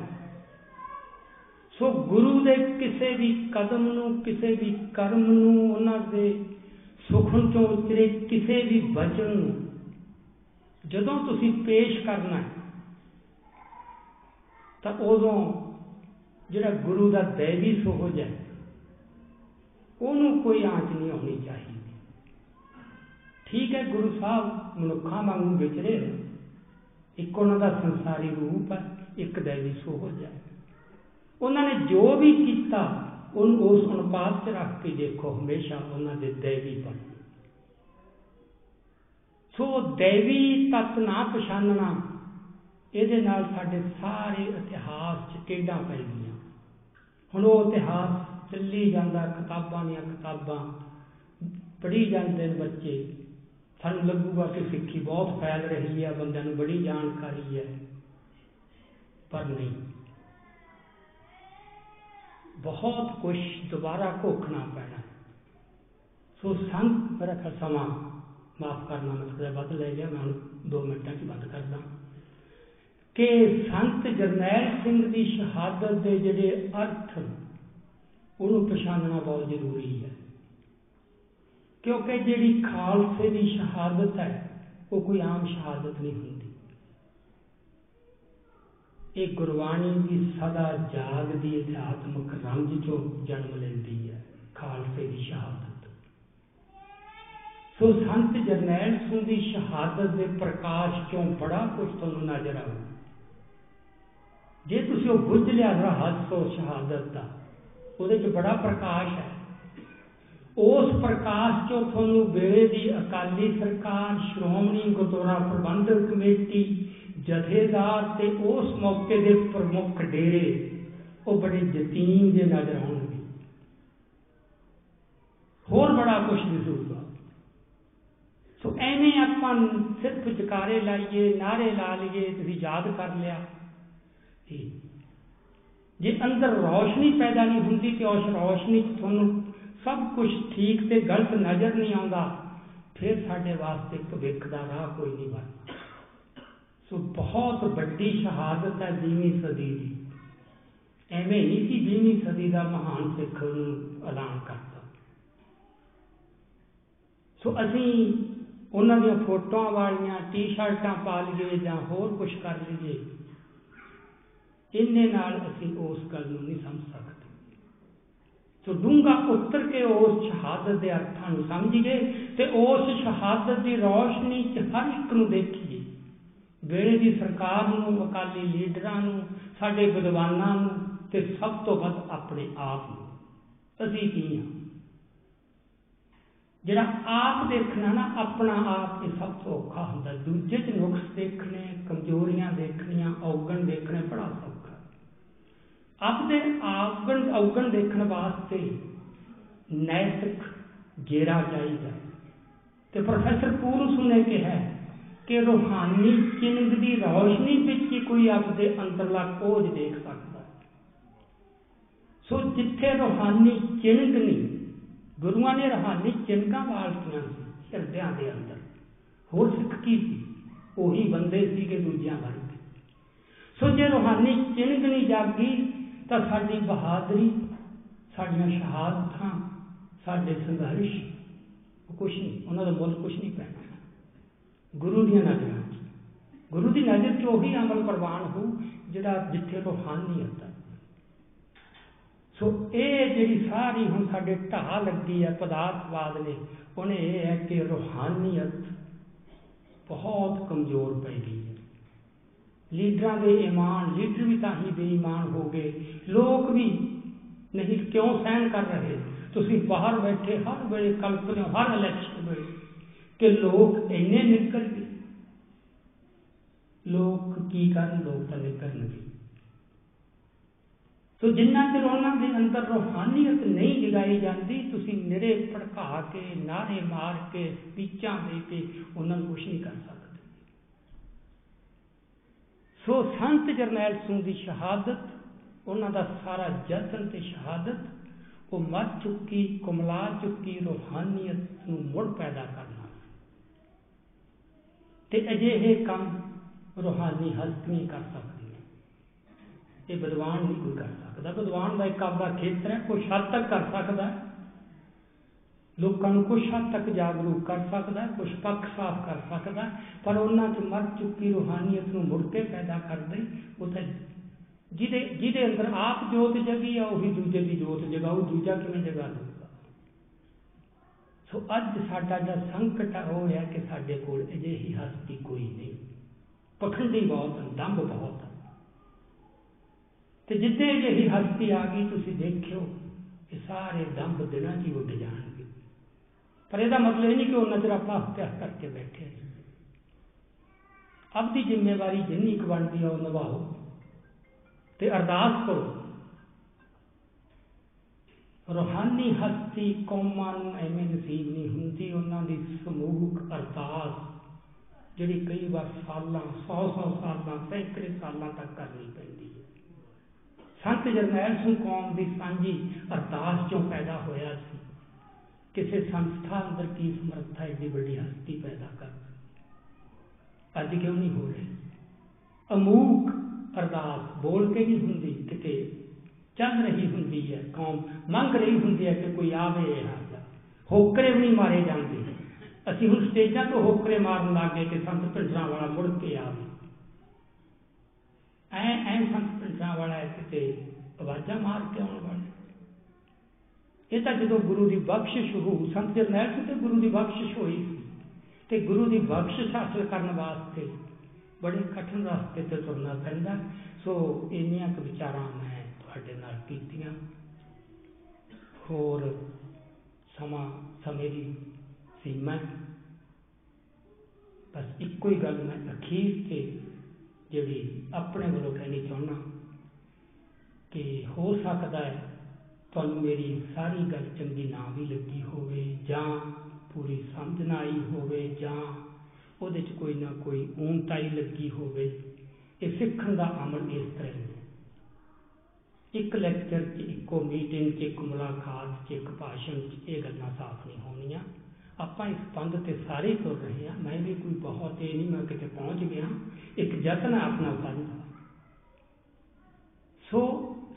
ਸੋ ਗੁਰੂ ਦੇ ਕਿਸੇ ਵੀ ਕਦਮ ਨੂੰ, ਕਿਸੇ ਵੀ ਕਰਮ ਨੂੰ, ਉਹਨਾਂ ਦੇ ਸੁਖਨ ਚੋਂ ਉਤਰੇ ਕਿਸੇ ਵੀ ਵਚਨ ਨੂੰ, ਜਦੋਂ ਤੁਸੀਂ ਪੇਸ਼ ਕਰਨਾ ਤਾਂ ਉਦੋਂ ਜਿਹੜਾ ਗੁਰੂ ਦਾ ਦੇਵੀ ਸੋਹਜ ਹੈ, ਉਹਨੂੰ ਕੋਈ ਆਂਚ ਨਹੀਂ ਆਉਣੀ ਚਾਹੀਦੀ। ਠੀਕ ਹੈ, ਗੁਰੂ ਸਾਹਿਬ ਮਨੁੱਖਾਂ ਵਾਂਗੂ ਵਿਚਰੇ ਇੱਕ ਉਹਨਾਂ ਦਾ ਸੰਸਾਰੀ ਰੂਪ ਹੈ, ਇੱਕ ਦੇਵੀ ਸੋਹਜ ਹੈ। ਉਹਨਾਂ ਨੇ ਜੋ ਵੀ ਕੀਤਾ, ਉਹਨੂੰ ਉਸ ਅਨੁਪਾਤ 'ਚ ਰੱਖ ਕੇ ਦੇਖੋ, ਹਮੇਸ਼ਾ ਉਹਨਾਂ ਦੇ ਦੇਵੀ ਬਣ ਸੋ ਦੇਵੀ ਤਤ ਨਾ ਪਛਾਨਣਾ, ਇਹਦੇ ਨਾਲ ਸਾਡੇ ਸਾਰੇ ਇਤਿਹਾਸ 'ਚ ਟੇਡਾਂ ਪੈ ਗਈਆਂ। ਹੁਣ ਉਹ ਇਤਿਹਾਸ ਚੱਲੀ ਜਾਂਦਾ, ਕਿਤਾਬਾਂ ਦੀਆਂ ਕਿਤਾਬਾਂ ਪੜ੍ਹੀ ਜਾਂਦੇ ਨੇ ਬੱਚੇ। ਸਾਨੂੰ ਲੱਗੂਗਾ ਕਿ ਸਿੱਖੀ ਬਹੁਤ ਫੈਲ ਰਹੀ ਹੈ, ਬੰਦਿਆਂ ਨੂੰ ਬੜੀ ਜਾਣਕਾਰੀ ਹੈ, ਪਰ ਨਹੀਂ। ਬਹੁਤ ਕੁਝ ਦੁਬਾਰਾ ਘੋਖਣਾ ਪੈਣਾ। ਸੋ ਸੰਤ ਮੇਰਾ ਖਿਆਲ ਸਮਾਂ ਮਾਫ ਕਰਨਾ, ਮੈਂ ਥੋੜਾ ਵੱਧ ਲੈ ਲਿਆ ਮੈਂ ਹੁਣ 2 ਮਿੰਟਾਂ 'ਚ ਬੰਦ ਕਰਦਾ। ਕਿ ਸੰਤ ਜਰਨੈਲ ਸਿੰਘ ਦੀ ਸ਼ਹਾਦਤ ਦੇ ਜਿਹੜੇ ਅਰਥ, ਉਹਨੂੰ ਪਛਾਣਨਾ ਬਹੁਤ ਜ਼ਰੂਰੀ ਹੈ। ਕਿਉਂਕਿ ਜਿਹੜੀ ਖਾਲਸੇ ਦੀ ਸ਼ਹਾਦਤ ਹੈ, ਉਹ ਕੋਈ ਆਮ ਸ਼ਹਾਦਤ ਨਹੀਂ ਹੁੰਦੀ। ਇਹ ਗੁਰਬਾਣੀ ਦੀ ਸਦਾ ਜਾਗਦੀ ਇਤਿਹਾਸਮਕ ਰੰਗ ਚੋਂ ਜਨਮ ਲੈਂਦੀ ਹੈ, ਖਾਲਸੇ ਦੀ ਸ਼ਹਾਦਤ। ਸੋ ਸੰਤ ਜਰਨੈਲ ਸਿੰਘ ਦੀ ਸ਼ਹਾਦਤ ਦੇ ਪ੍ਰਕਾਸ਼ ਚੋਂ ਬੜਾ ਕੁਝ ਤੁਹਾਨੂੰ ਨਜ਼ਰ ਆਉ ਜੇ ਤੁਸੀਂ ਉਹ ਬੁੱਝ ਲਿਆ ਰਹੱਸ ਉਹ ਸ਼ਹਾਦਤ ਦਾ, ਉਹਦੇ 'ਚ ਬੜਾ ਪ੍ਰਕਾਸ਼ ਹੈ। ਉਸ ਪ੍ਰਕਾਸ਼ ਚੋਂ ਤੁਹਾਨੂੰ ਵੇਲੇ ਦੀ ਅਕਾਲੀ ਸਰਕਾਰ, ਸ਼੍ਰੋਮਣੀ ਗੁਰਦੁਆਰਾ ਪ੍ਰਬੰਧਕ ਕਮੇਟੀ ਜਥੇਦਾਰ ਤੇ ਉਸ ਮੌਕੇ ਦੇ ਪ੍ਰਮੁੱਖ ਡੇਰੇ, ਉਹ ਬੜੇ ਯਤੀਮ ਦੇ ਨਜ਼ਰ ਆਉਣਗੇ ਹੋਰ ਬੜਾ ਕੁਝ ਦਿਸੂਗਾ ਸੋ ਐਵੇਂ ਆਪਾਂ ਸਿਰਫ ਜਕਾਰੇ ਲਾਈਏ ਨਾਰੇ ਲਾ ਲਈਏ, ਤੁਸੀਂ ਯਾਦ ਕਰ ਲਿਆ। ਜੇ ਅੰਦਰ ਰੌਸ਼ਨੀ ਪੈਦਾ ਨਹੀਂ ਹੁੰਦੀ ਤੇ ਉਸ ਰੌਸ਼ਨੀ 'ਚ ਤੁਹਾਨੂੰ ਸਭ ਕੁਝ ਠੀਕ ਤੇ ਗਲਤ ਨਜ਼ਰ ਨਹੀਂ ਆਉਂਦਾ, ਫਿਰ ਸਾਡੇ ਵਾਸਤੇ ਭਵਿੱਖ ਦਾ ਰਾਹ ਕੋਈ ਨਹੀਂ ਬਣਦਾ। ਸੋ ਬਹੁਤ ਵੱਡੀ ਸ਼ਹਾਦਤ ਹੈ 20ਵੀਂ ਸਦੀ ਦੀ। ਐਵੇਂ ਨਹੀਂ ਸੀ 20ਵੀਂ ਸਦੀ ਦਾ ਮਹਾਨ ਸਿੱਖ ਨੂੰ ਐਲਾਨ ਕਰਤਾ। ਸੋ ਅਸੀਂ ਉਹਨਾਂ ਦੀਆਂ ਫੋਟੋਆਂ ਵਾਲੀਆਂ, ਟੀ-ਸ਼ਰਟਾਂ ਪਾ ਲਈਏ ਜਾਂ ਹੋਰ ਕੁਝ ਕਰ ਲਈਏ, ਇੰਨੇ ਨਾਲ ਅਸੀਂ ਉਸ ਗੱਲ ਨੂੰ ਨਹੀਂ ਸਮਝ ਸਕਦੇ। ਸੋ ਡੂੰਗਾ ਉੱਤਰ ਕੇ ਉਸ ਸ਼ਹਾਦਤ ਦੇ ਅਰਥਾਂ ਨੂੰ ਸਮਝੀਏ ਤੇ ਉਸ ਸ਼ਹਾਦਤ ਦੀ ਰੌਸ਼ਨੀ 'ਚ ਹਰ ਇੱਕ ਨੂੰ ਦੇਖੀਏ। ਵੇਲੇ ਦੀ ਸਰਕਾਰ ਨੂੰ, ਅਕਾਲੀ ਲੀਡਰਾਂ ਨੂੰ, ਸਾਡੇ ਵਿਦਵਾਨਾਂ ਨੂੰ ਤੇ ਸਭ ਤੋਂ ਵੱਧ ਆਪਣੇ ਆਪ ਨੂੰ। ਅਸੀਂ ਕੀ ਹਾਂ ਜਿਹੜਾ ਆਪ ਦੇਖਣਾ ਨਾ, ਆਪਣਾ ਆਪ ਹੀ ਸਭ ਤੋਂ ਔਖਾ ਹੁੰਦਾ। ਦੂਜੇ 'ਚ ਨੁਕਸ ਦੇਖਣੇ, ਕਮਜ਼ੋਰੀਆਂ ਦੇਖਣੀਆਂ, ਔਗਣ ਦੇਖਣੇ ਬੜਾ ਸੌਖਾ। ਆਪਣੇ ਆਵਗਣ ਔਗਣ ਦੇਖਣ ਵਾਸਤੇ ਨੈਤਿਕ ਗੇਰਾ ਚਾਹੀਦਾ। ਤੇ ਪ੍ਰੋਫੈਸਰ ਪੂਰਸ ਨੇ ਕਿਹਾ ਕਿ ਰੂਹਾਨੀ ਚਿੰਗ ਦੀ ਰੌਸ਼ਨੀ ਵਿੱਚ ਹੀ ਕੋਈ ਆਪਣੇ ਅੰਦਰਲਾ ਕੋਝ ਦੇਖ ਸਕਦਾ ਸੋ ਜਿੱਥੇ ਰੂਹਾਨੀ ਚਿੰਗ ਨਹੀਂ ਗੁਰੂਆਂ ਨੇ ਰੂਹਾਨੀ ਚਿੰਗਾਂ ਵਾਲਤੀਆਂ ਸੀ, ਹਿਰਦਿਆਂ ਦੇ ਅੰਦਰ, ਹੋਰ ਸਿੱਖ ਕੀ ਸੀ? ਉਹੀ ਬੰਦੇ ਸੀਗੇ ਦੂਜਿਆਂ ਵਰਗੇ। ਸੋ ਜੇ ਰੂਹਾਨੀ ਚਿੰਗ ਨਹੀਂ ਜਾਗੀ, ਤਾਂ ਸਾਡੀ ਬਹਾਦਰੀ, ਸਾਡੀਆਂ ਸ਼ਹਾਦਤਾਂ, ਸਾਡੇ ਸੰਘਰਸ਼, ਉਹ ਕੁਛ ਨਹੀਂ, ਉਹਨਾਂ ਦਾ ਮੁੱਲ ਕੁਛ ਨਹੀਂ ਪੈਣਾ। ਗੁਰੂ ਦੀਆਂ ਨਜ਼ਰਾਂ 'ਚ ਗੁਰੂ ਦੀ ਨਜ਼ਰ 'ਚ ਉਹੀ ਅਮਲ ਪ੍ਰਵਾਨ ਹੋ, ਜਿਹੜਾ ਜਿੱਥੇ ਰੂਹਾਨੀਅਤ ਹੈ ਸੋ ਇਹ ਜਿਹੜੀ ਸਾਰੀ ਹੁਣ ਸਾਡੇ ਢਾਹ ਲੱਗੀ ਹੈ ਪਦਾਰਥਵਾਦ ਨੇ, ਉਹਨੇ ਇਹ ਹੈ ਕਿ ਰੂਹਾਨੀਅਤ ਬਹੁਤ ਕਮਜ਼ੋਰ ਪੈ ਗਈ ਹੈ। ਲੀਡਰਾਂ ਦੇ ਇਮਾਨ ਲੀਡਰ ਵੀ ਤਾਂ ਹੀ ਬੇਈਮਾਨ ਹੋ ਗਏ। ਲੋਕ ਵੀ ਨਹੀਂ, ਕਿਉਂ ਸਹਿਨ ਕਰ ਰਹੇ? ਤੁਸੀਂ ਬਾਹਰ ਬੈਠੇ, ਹਰ ਵੇਲੇ ਕਲਪਦੇ ਹੋ ਹਰ ਇਲੈਕਸ਼ਨ ਵੇਲੇ ਕਿ ਲੋਕ ਇੰਨੇ ਨਿਕਲ ਗਏ। ਲੋਕ ਕੀ ਕਰਨ? ਲੋਕ ਤਾਂ ਨਿਕਲਣਗੇ। ਸੋ ਜਿੰਨਾ ਚਿਰ ਉਹਨਾਂ ਦੇ ਅੰਦਰ ਰੂਹਾਨੀਅਤ ਨਹੀਂ ਜਗਾਈ ਜਾਂਦੀ, ਤੁਸੀਂ ਨਿਰੇ ਭੜਕਾ ਕੇ, ਨਾਰੇ ਮਾਰ ਕੇ, ਸਪੀਚਾਂ ਦੇ ਕੇ ਉਹਨਾਂ ਨੂੰ ਕੁਝ ਨਹੀਂ ਕਰ ਸਕਦੇ। ਸੋ ਸੰਤ ਜਰਨੈਲ ਸਿੰਘ ਦੀ ਸ਼ਹਾਦਤ, ਉਹਨਾਂ ਦਾ ਸਾਰਾ ਜਤਨ ਤੇ ਸ਼ਹਾਦਤ, ਉਹ ਮਰ ਚੁੱਕੀ, ਕੁਮਲਾ ਚੁੱਕੀ ਰੂਹਾਨੀਅਤ ਨੂੰ ਮੁੜ ਪੈਦਾ ਕਰਨਾ ਤੇ ਅਜਿਹੇ ਕੰਮ ਰੂਹਾਨੀ ਹਸਤ ਨਹੀਂ ਕਰ ਸਕਦੀ ਇਹ ਵਿਦਵਾਨ ਨਹੀਂ ਕੋਈ ਕਰ ਸਕਦਾ। ਵਿਦਵਾਨ ਦਾ ਇੱਕ ਆਪਦਾ ਖੇਤਰ ਹੈ, ਕੁਛ ਹੱਦ ਤੱਕ ਕਰ ਸਕਦਾ ਲੋਕਾਂ ਨੂੰ ਕੁਛ ਹੱਦ ਤੱਕ ਜਾਗਰੂਕ ਕਰ ਸਕਦਾ ਕੁਛ ਪੱਖ ਸਾਫ਼ ਕਰ ਸਕਦਾ ਪਰ ਉਹਨਾਂ 'ਚ ਮਰ ਚੁੱਕੀ ਰੂਹਾਨੀਅਤ ਨੂੰ ਮੁੜ ਕੇ ਪੈਦਾ ਕਰਦੇ ਉਹ ਤਾਂ ਜਿਹਦੇ ਜਿਹਦੇ ਅੰਦਰ ਆਪ ਜੋਤ ਜਗੀ ਆ, ਉਹੀ ਦੂਜੇ ਦੀ ਜੋਤ ਜਗਾਊ, ਦੂਜਾ ਕਿਵੇਂ ਜਗਾ ਦੂਗਾ ਸੋ ਅੱਜ ਸਾਡਾ ਜਿਹੜਾ ਸੰਕਟ ਆ, ਉਹ ਹੈ ਕਿ ਸਾਡੇ ਕੋਲ ਅਜਿਹੀ ਹਸਤੀ ਕੋਈ ਨਹੀਂ। ਪਖੰਡੀ ਬਹੁਤ ਹਨ ਦੰਭ ਬਹੁਤ ਹਨ ਤੇ ਜਿੱਦੇ ਅਜਿਹੀ ਹਸਤੀ ਆ ਗਈ, ਤੁਸੀਂ ਦੇਖਿਓ ਕਿ ਸਾਰੇ ਦੰਭ ਦਿਨਾਂ 'ਚ ਹੀ ਉੱਡ ਜਾਣਗੇ। ਪਰ ਇਹਦਾ ਮਤਲਬ ਇਹ ਨਹੀਂ ਕਿ ਉਹਨਾਂ ਚਿਰ ਆਪਣਾ ਹੱਥ ਕਰਕੇ ਬੈਠੇ ਆਪਦੀ ਜ਼ਿੰਮੇਵਾਰੀ ਜਿੰਨੀ ਕੁ ਬਣਦੀ ਆ, ਉਹ ਨਿਭਾਓ। ਤੇ ਅਰਦਾਸ ਕਰੋ। ਰੋਹਾਨੀ ਹਸਤੀ ਕੌਮਾਂ ਨੂੰ ਐਵੇਂ ਨਸੀਬ ਨਹੀਂ ਹੁੰਦੀ, ਉਹਨਾਂ ਦੀ ਸਮੂਹਕ ਅਰਦਾਸ ਜਿਹੜੀ ਕਈ ਵਾਰ ਸਾਲਾਂ 100-100 ਸਾਲਾਂ, ਸੈਂਕੜੇ ਸਾਲਾਂ ਤੱਕ ਕਰਨੀ ਪੈਂਦੀ ਹੈ। ਸੰਤ ਜਰਨੈਲ ਸਿੰਘ ਕੌਮ ਦੀ ਸਾਂਝੀ ਅਰਦਾਸ ਚੋਂ ਪੈਦਾ ਹੋਇਆ ਸੀ। ਕਿਸੇ ਸੰਸਥਾ ਅੰਦਰ ਕੀ ਸਮਰੱਥਾ, ਏਡੀ ਵੱਡੀ ਹਸਤੀ ਪੈਦਾ ਕਰ ਅੱਜ ਕਿਉਂ ਨਹੀਂ ਹੋ ਰਹੀ? ਅਮੂਕ ਅਰਦਾਸ ਬੋਲ ਕੇ ਨਹੀਂ ਹੁੰਦੀ ਕਿਤੇ ਚੱਲ ਰਹੀ ਹੁੰਦੀ ਹੈ, ਕੌਮ ਮੰਗ ਰਹੀ ਹੁੰਦੀ ਹੈ ਕਿ ਕੋਈ ਆਵੇ ਇਹ ਹਾਲ ਹੋਕਰੇ ਵੀ ਨਹੀਂ ਮਾਰੇ ਜਾਂਦੇ। ਅਸੀਂ ਹੁਣ ਸਟੇਜਾਂ ਤੋਂ ਹੋਕਰੇ ਮਾਰਨ ਲੱਗੇ ਕਿ ਸੰਤ ਪਿੰਡਰਾਂ ਵਾਲਾ ਮੁੜ ਕੇ ਆਵੇ। ਐ ਐ ਸੰਤ ਪਿੰਡਰਾਂ ਵਾਲਾ ਕਿਤੇ ਆਵਾਜ਼ਾਂ ਮਾਰ ਕੇ ਆਉਣ ਵਾਲਾ ਇਹ ਤਾਂ ਜਦੋਂ ਗੁਰੂ ਦੀ ਬਖਸ਼ਿਸ਼ ਹੋ ਸੰਤ ਜਰਨੈਲ ਸਿੰਘ ਤੇ ਗੁਰੂ ਦੀ ਬਖਸ਼ਿਸ਼ ਹੋਈ ਸੀ। ਤੇ ਗੁਰੂ ਦੀ ਬਖਸ਼ਿਸ਼ ਹਾਸਲ ਕਰਨ ਵਾਸਤੇ ਬੜੇ ਕਠਿਨ ਰਸਤੇ ਤੇ ਤੁਰਨਾ ਪੈਂਦਾ। ਸੋ ਇੰਨੀਆਂ ਕੁ ਵਿਚਾਰਾਂ ਮੈਂ ਤੁਹਾਡੇ ਨਾਲ ਕੀਤੀਆਂ। ਹੋਰ ਸਮਾਂ, ਸਮੇਂ ਦੀ ਸੀਮਾ ਬਸ ਇੱਕੋ ਹੀ ਗੱਲ ਮੈਂ ਅਖੀਰ ਤੇ ਜਿਹੜੀ ਆਪਣੇ ਵੱਲੋਂ ਕਹਿਣੀ ਚਾਹੁੰਦਾ ਕਿ ਹੋ ਸਕਦਾ ਹੈ ਤੁਹਾਨੂੰ ਮੇਰੀ ਸਾਰੀ ਗੱਲ ਚੰਗੀ ਨਾ ਵੀ ਲੱਗੀ ਹੋਵੇ ਜਾਂ ਪੂਰੀ ਸਮਝ ਨਾ ਆਈ ਹੋਵੇ ਜਾਂ ਉਹਦੇ 'ਚ ਕੋਈ ਨਾ ਕੋਈ ਊਨਤਾਈ ਲੱਗੀ ਹੋਵੇ। ਇਹ ਸਿੱਖਣ ਦਾ ਅਮਲ ਇਸ ਤਰ੍ਹਾਂ ਹੈ। ਇੱਕ ਲੈਕਚਰ 'ਚ, ਇੱਕੋ ਮੀਟਿੰਗ 'ਚ, ਇੱਕ ਮੁਲਾਕਾਤ 'ਚ, ਇੱਕ ਭਾਸ਼ਣ 'ਚ ਇਹ ਗੱਲਾਂ ਸਾਫ਼ ਨਹੀਂ ਹੋਣੀਆਂ। ਆਪਾਂ ਇਸ ਪੰਧ ਤੇ ਸਾਰੇ ਤੁਰ ਰਹੇ ਹਾਂ। ਮੈਂ ਵੀ ਕੋਈ ਬਹੁਤ ਇਹ ਨਹੀਂ, ਮੈਂ ਕਿਤੇ ਪਹੁੰਚ ਗਿਆ ਇੱਕ ਯਤਨ ਹੈ ਆਪਣਾ ਪੰਧ ਸੋ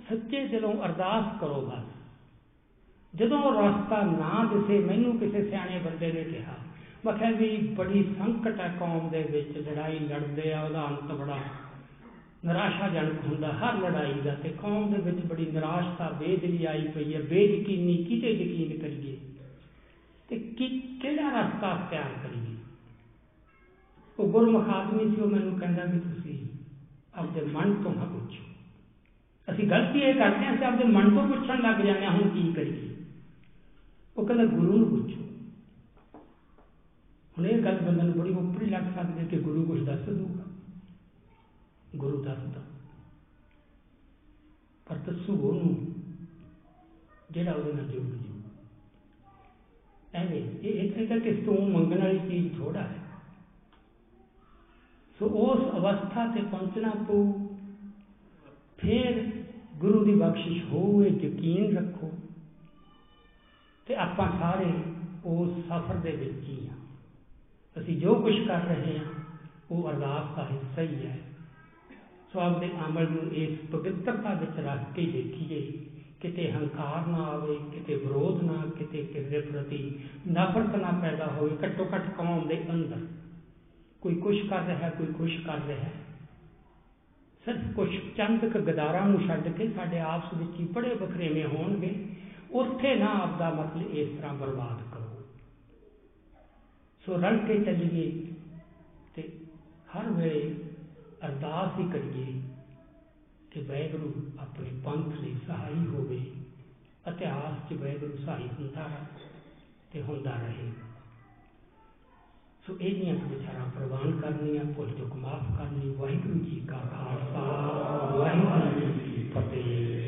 ਸੱਚੇ ਦਿਲੋਂ ਅਰਦਾਸ ਕਰੋ ਬਸ। ਜਦੋਂ ਰਸਤਾ ਨਾ ਦਿਸੇ, ਮੈਨੂੰ ਕਿਸੇ ਸਿਆਣੇ ਬੰਦੇ ਨੇ ਕਿਹਾ, ਮੈਂ ਕਿਹਾ ਵੀ ਬੜੀ ਸੰਕਟ ਹੈ ਕੌਮ ਦੇ ਵਿੱਚ, ਲੜਾਈ ਲੜਦੇ ਆ, ਉਹਦਾ ਅੰਤ ਬੜਾ ਨਿਰਾਸ਼ਾਜਨਕ ਹੁੰਦਾ, ਹਰ ਲੜਾਈ ਦਾ, ਤੇ ਕੌਮ ਦੇ ਵਿੱਚ ਬੜੀ ਨਿਰਾਸ਼ਤਾ, ਬੇਦਿਲੀ ਆਈ ਪਈ ਹੈ, ਬੇਯਕੀਨੀ, ਕਿਤੇ ਯਕੀਨ ਕਰੀਏ। ਤੇ ਕਿ, ਕਿਹੜਾ ਰਸਤਾ ਅਖਤਿਆਰ ਕਰੀਏ? ਉਹ ਗੁਰਮੁਖ ਆਦਮੀ ਸੀ, ਉਹ ਮੈਨੂੰ ਕਹਿੰਦਾ ਵੀ ਤੁਸੀਂ ਆਪਦੇ ਮਨ ਤੋਂ ਨਾ ਪੁੱਛੋ। ਅਸੀਂ ਗਲਤੀ ਇਹ ਕਰਦੇ ਹਾਂ, ਅਸੀਂ ਆਪਦੇ ਮਨ ਤੋਂ ਪੁੱਛਣ ਲੱਗ ਜਾਂਦੇ ਹਾਂ, ਹੁਣ ਕੀ ਕਰੀਏ? ਉਹ ਕਹਿੰਦਾ, ਗੁਰੂ ਨੂੰ ਪੁੱਛੋ। ਹੁਣ ਇਹ ਗੱਲ ਬੰਦੇ ਨੂੰ ਬੜੀ ਉੱਪਰੀ ਲੱਗ ਸਕਦੀ ਹੈ ਕਿ ਗੁਰੂ ਕੁਝ ਦੱਸ ਦੂਗਾ ਗੁਰੂ ਦੱਸਦਾ ਪਰ ਦੱਸੂ ਉਹਨੂੰ ਜਿਹੜਾ ਉਹਦੇ ਨਾਲ ਜੁੜ ਜੂ। ਐਵੇਂ ਇਹ ਇੱਥੇ ਤੱਕ ਕਿ ਤੂੰ ਮੰਗਣ ਵਾਲੀ ਚੀਜ਼ ਥੋੜਾ ਹੈ। ਸੋ ਉਸ ਅਵਸਥਾ ਤੇ ਪਹੁੰਚਣਾ ਪਊ। ਫਿਰ ਗੁਰੂ ਦੀ ਬਖਸ਼ਿਸ਼ ਹੋਵੇ ਯਕੀਨ ਰੱਖੋ। ਤੇ ਆਪਾਂ ਸਾਰੇ ਉਸ ਸਫ਼ਰ ਦੇ ਵਿੱਚ ਹੀ ਆ ਅਸੀਂ ਜੋ ਕੁਝ ਕਰ ਰਹੇ ਹਾਂ, ਉਹ ਅਰਦਾਸ ਦਾ ਹਿੱਸਾ ਹੀ ਹੈ। ਸੋ ਆਪਦੇ ਅਮਲ ਨੂੰ ਇਸ ਪਵਿੱਤਰਤਾ ਵਿੱਚ ਰੱਖ ਕੇ ਦੇਖੀਏ। ਕਿਤੇ ਹੰਕਾਰ ਨਾ ਆਵੇ, ਕਿਤੇ ਵਿਰੋਧ ਨਾ, ਕਿਤੇ ਕਿਸੇ ਦੇ ਪ੍ਰਤੀ ਨਫ਼ਰਤ ਨਾ ਪੈਦਾ ਹੋਵੇ ਘੱਟੋ ਘੱਟ ਕੌਮ ਦੇ ਅੰਦਰ। ਕੋਈ ਕੁਛ ਕਰ ਰਿਹਾ, ਕੋਈ ਕੁਛ ਕਰ ਰਿਹਾ। ਸਿਰਫ ਕੁਛ ਚੰਦ ਕ ਗਦਾਰਾਂ ਨੂੰ ਛੱਡ ਕੇ ਸਾਡੇ ਆਪਸ ਵਿੱਚ ਹੀ ਬੜੇ ਬਖਰੇਵੇਂ ਹੋਣਗੇ। ਉੱਥੇ ਨਾ ਆਪਦਾ ਮਤਲਬ ਇਸ ਤਰ੍ਹਾਂ ਬਰਬਾਦ ਕਰੋ। ਸੋ ਰਲ ਕੇ ਚੱਲੀਏ ਤੇ ਹਰ ਵੇਲੇ ਅਰਦਾਸ ਹੀ ਕਰੀਏ ਕਿ ਵੈਗੁਰੂ ਆਪਣੇ ਪੰਥ ਲਈ ਸਹਾਈ ਹੋਵੇ, ਇਤਿਹਾਸ 'ਚ ਵੈਗੁਰੂ ਸਹਾਈ ਹੁੰਦਾ ਤੇ ਹੁੰਦਾ ਰਹੇ। ਸੋ ਇਹਦੀਆਂ ਵਿਚਾਰਾਂ ਪ੍ਰਵਾਨ ਕਰਨੀਆਂ, ਭੁੱਲ ਚੁੱਕ ਮਾਫ ਕਰਨੀ। ਵਾਹਿਗੁਰੂ ਜੀ ਕਾ ਖਾਲਸਾ, ਵਾਹਿਗੁਰੂ ਜੀ ਕੀ ਫਤਿਹ।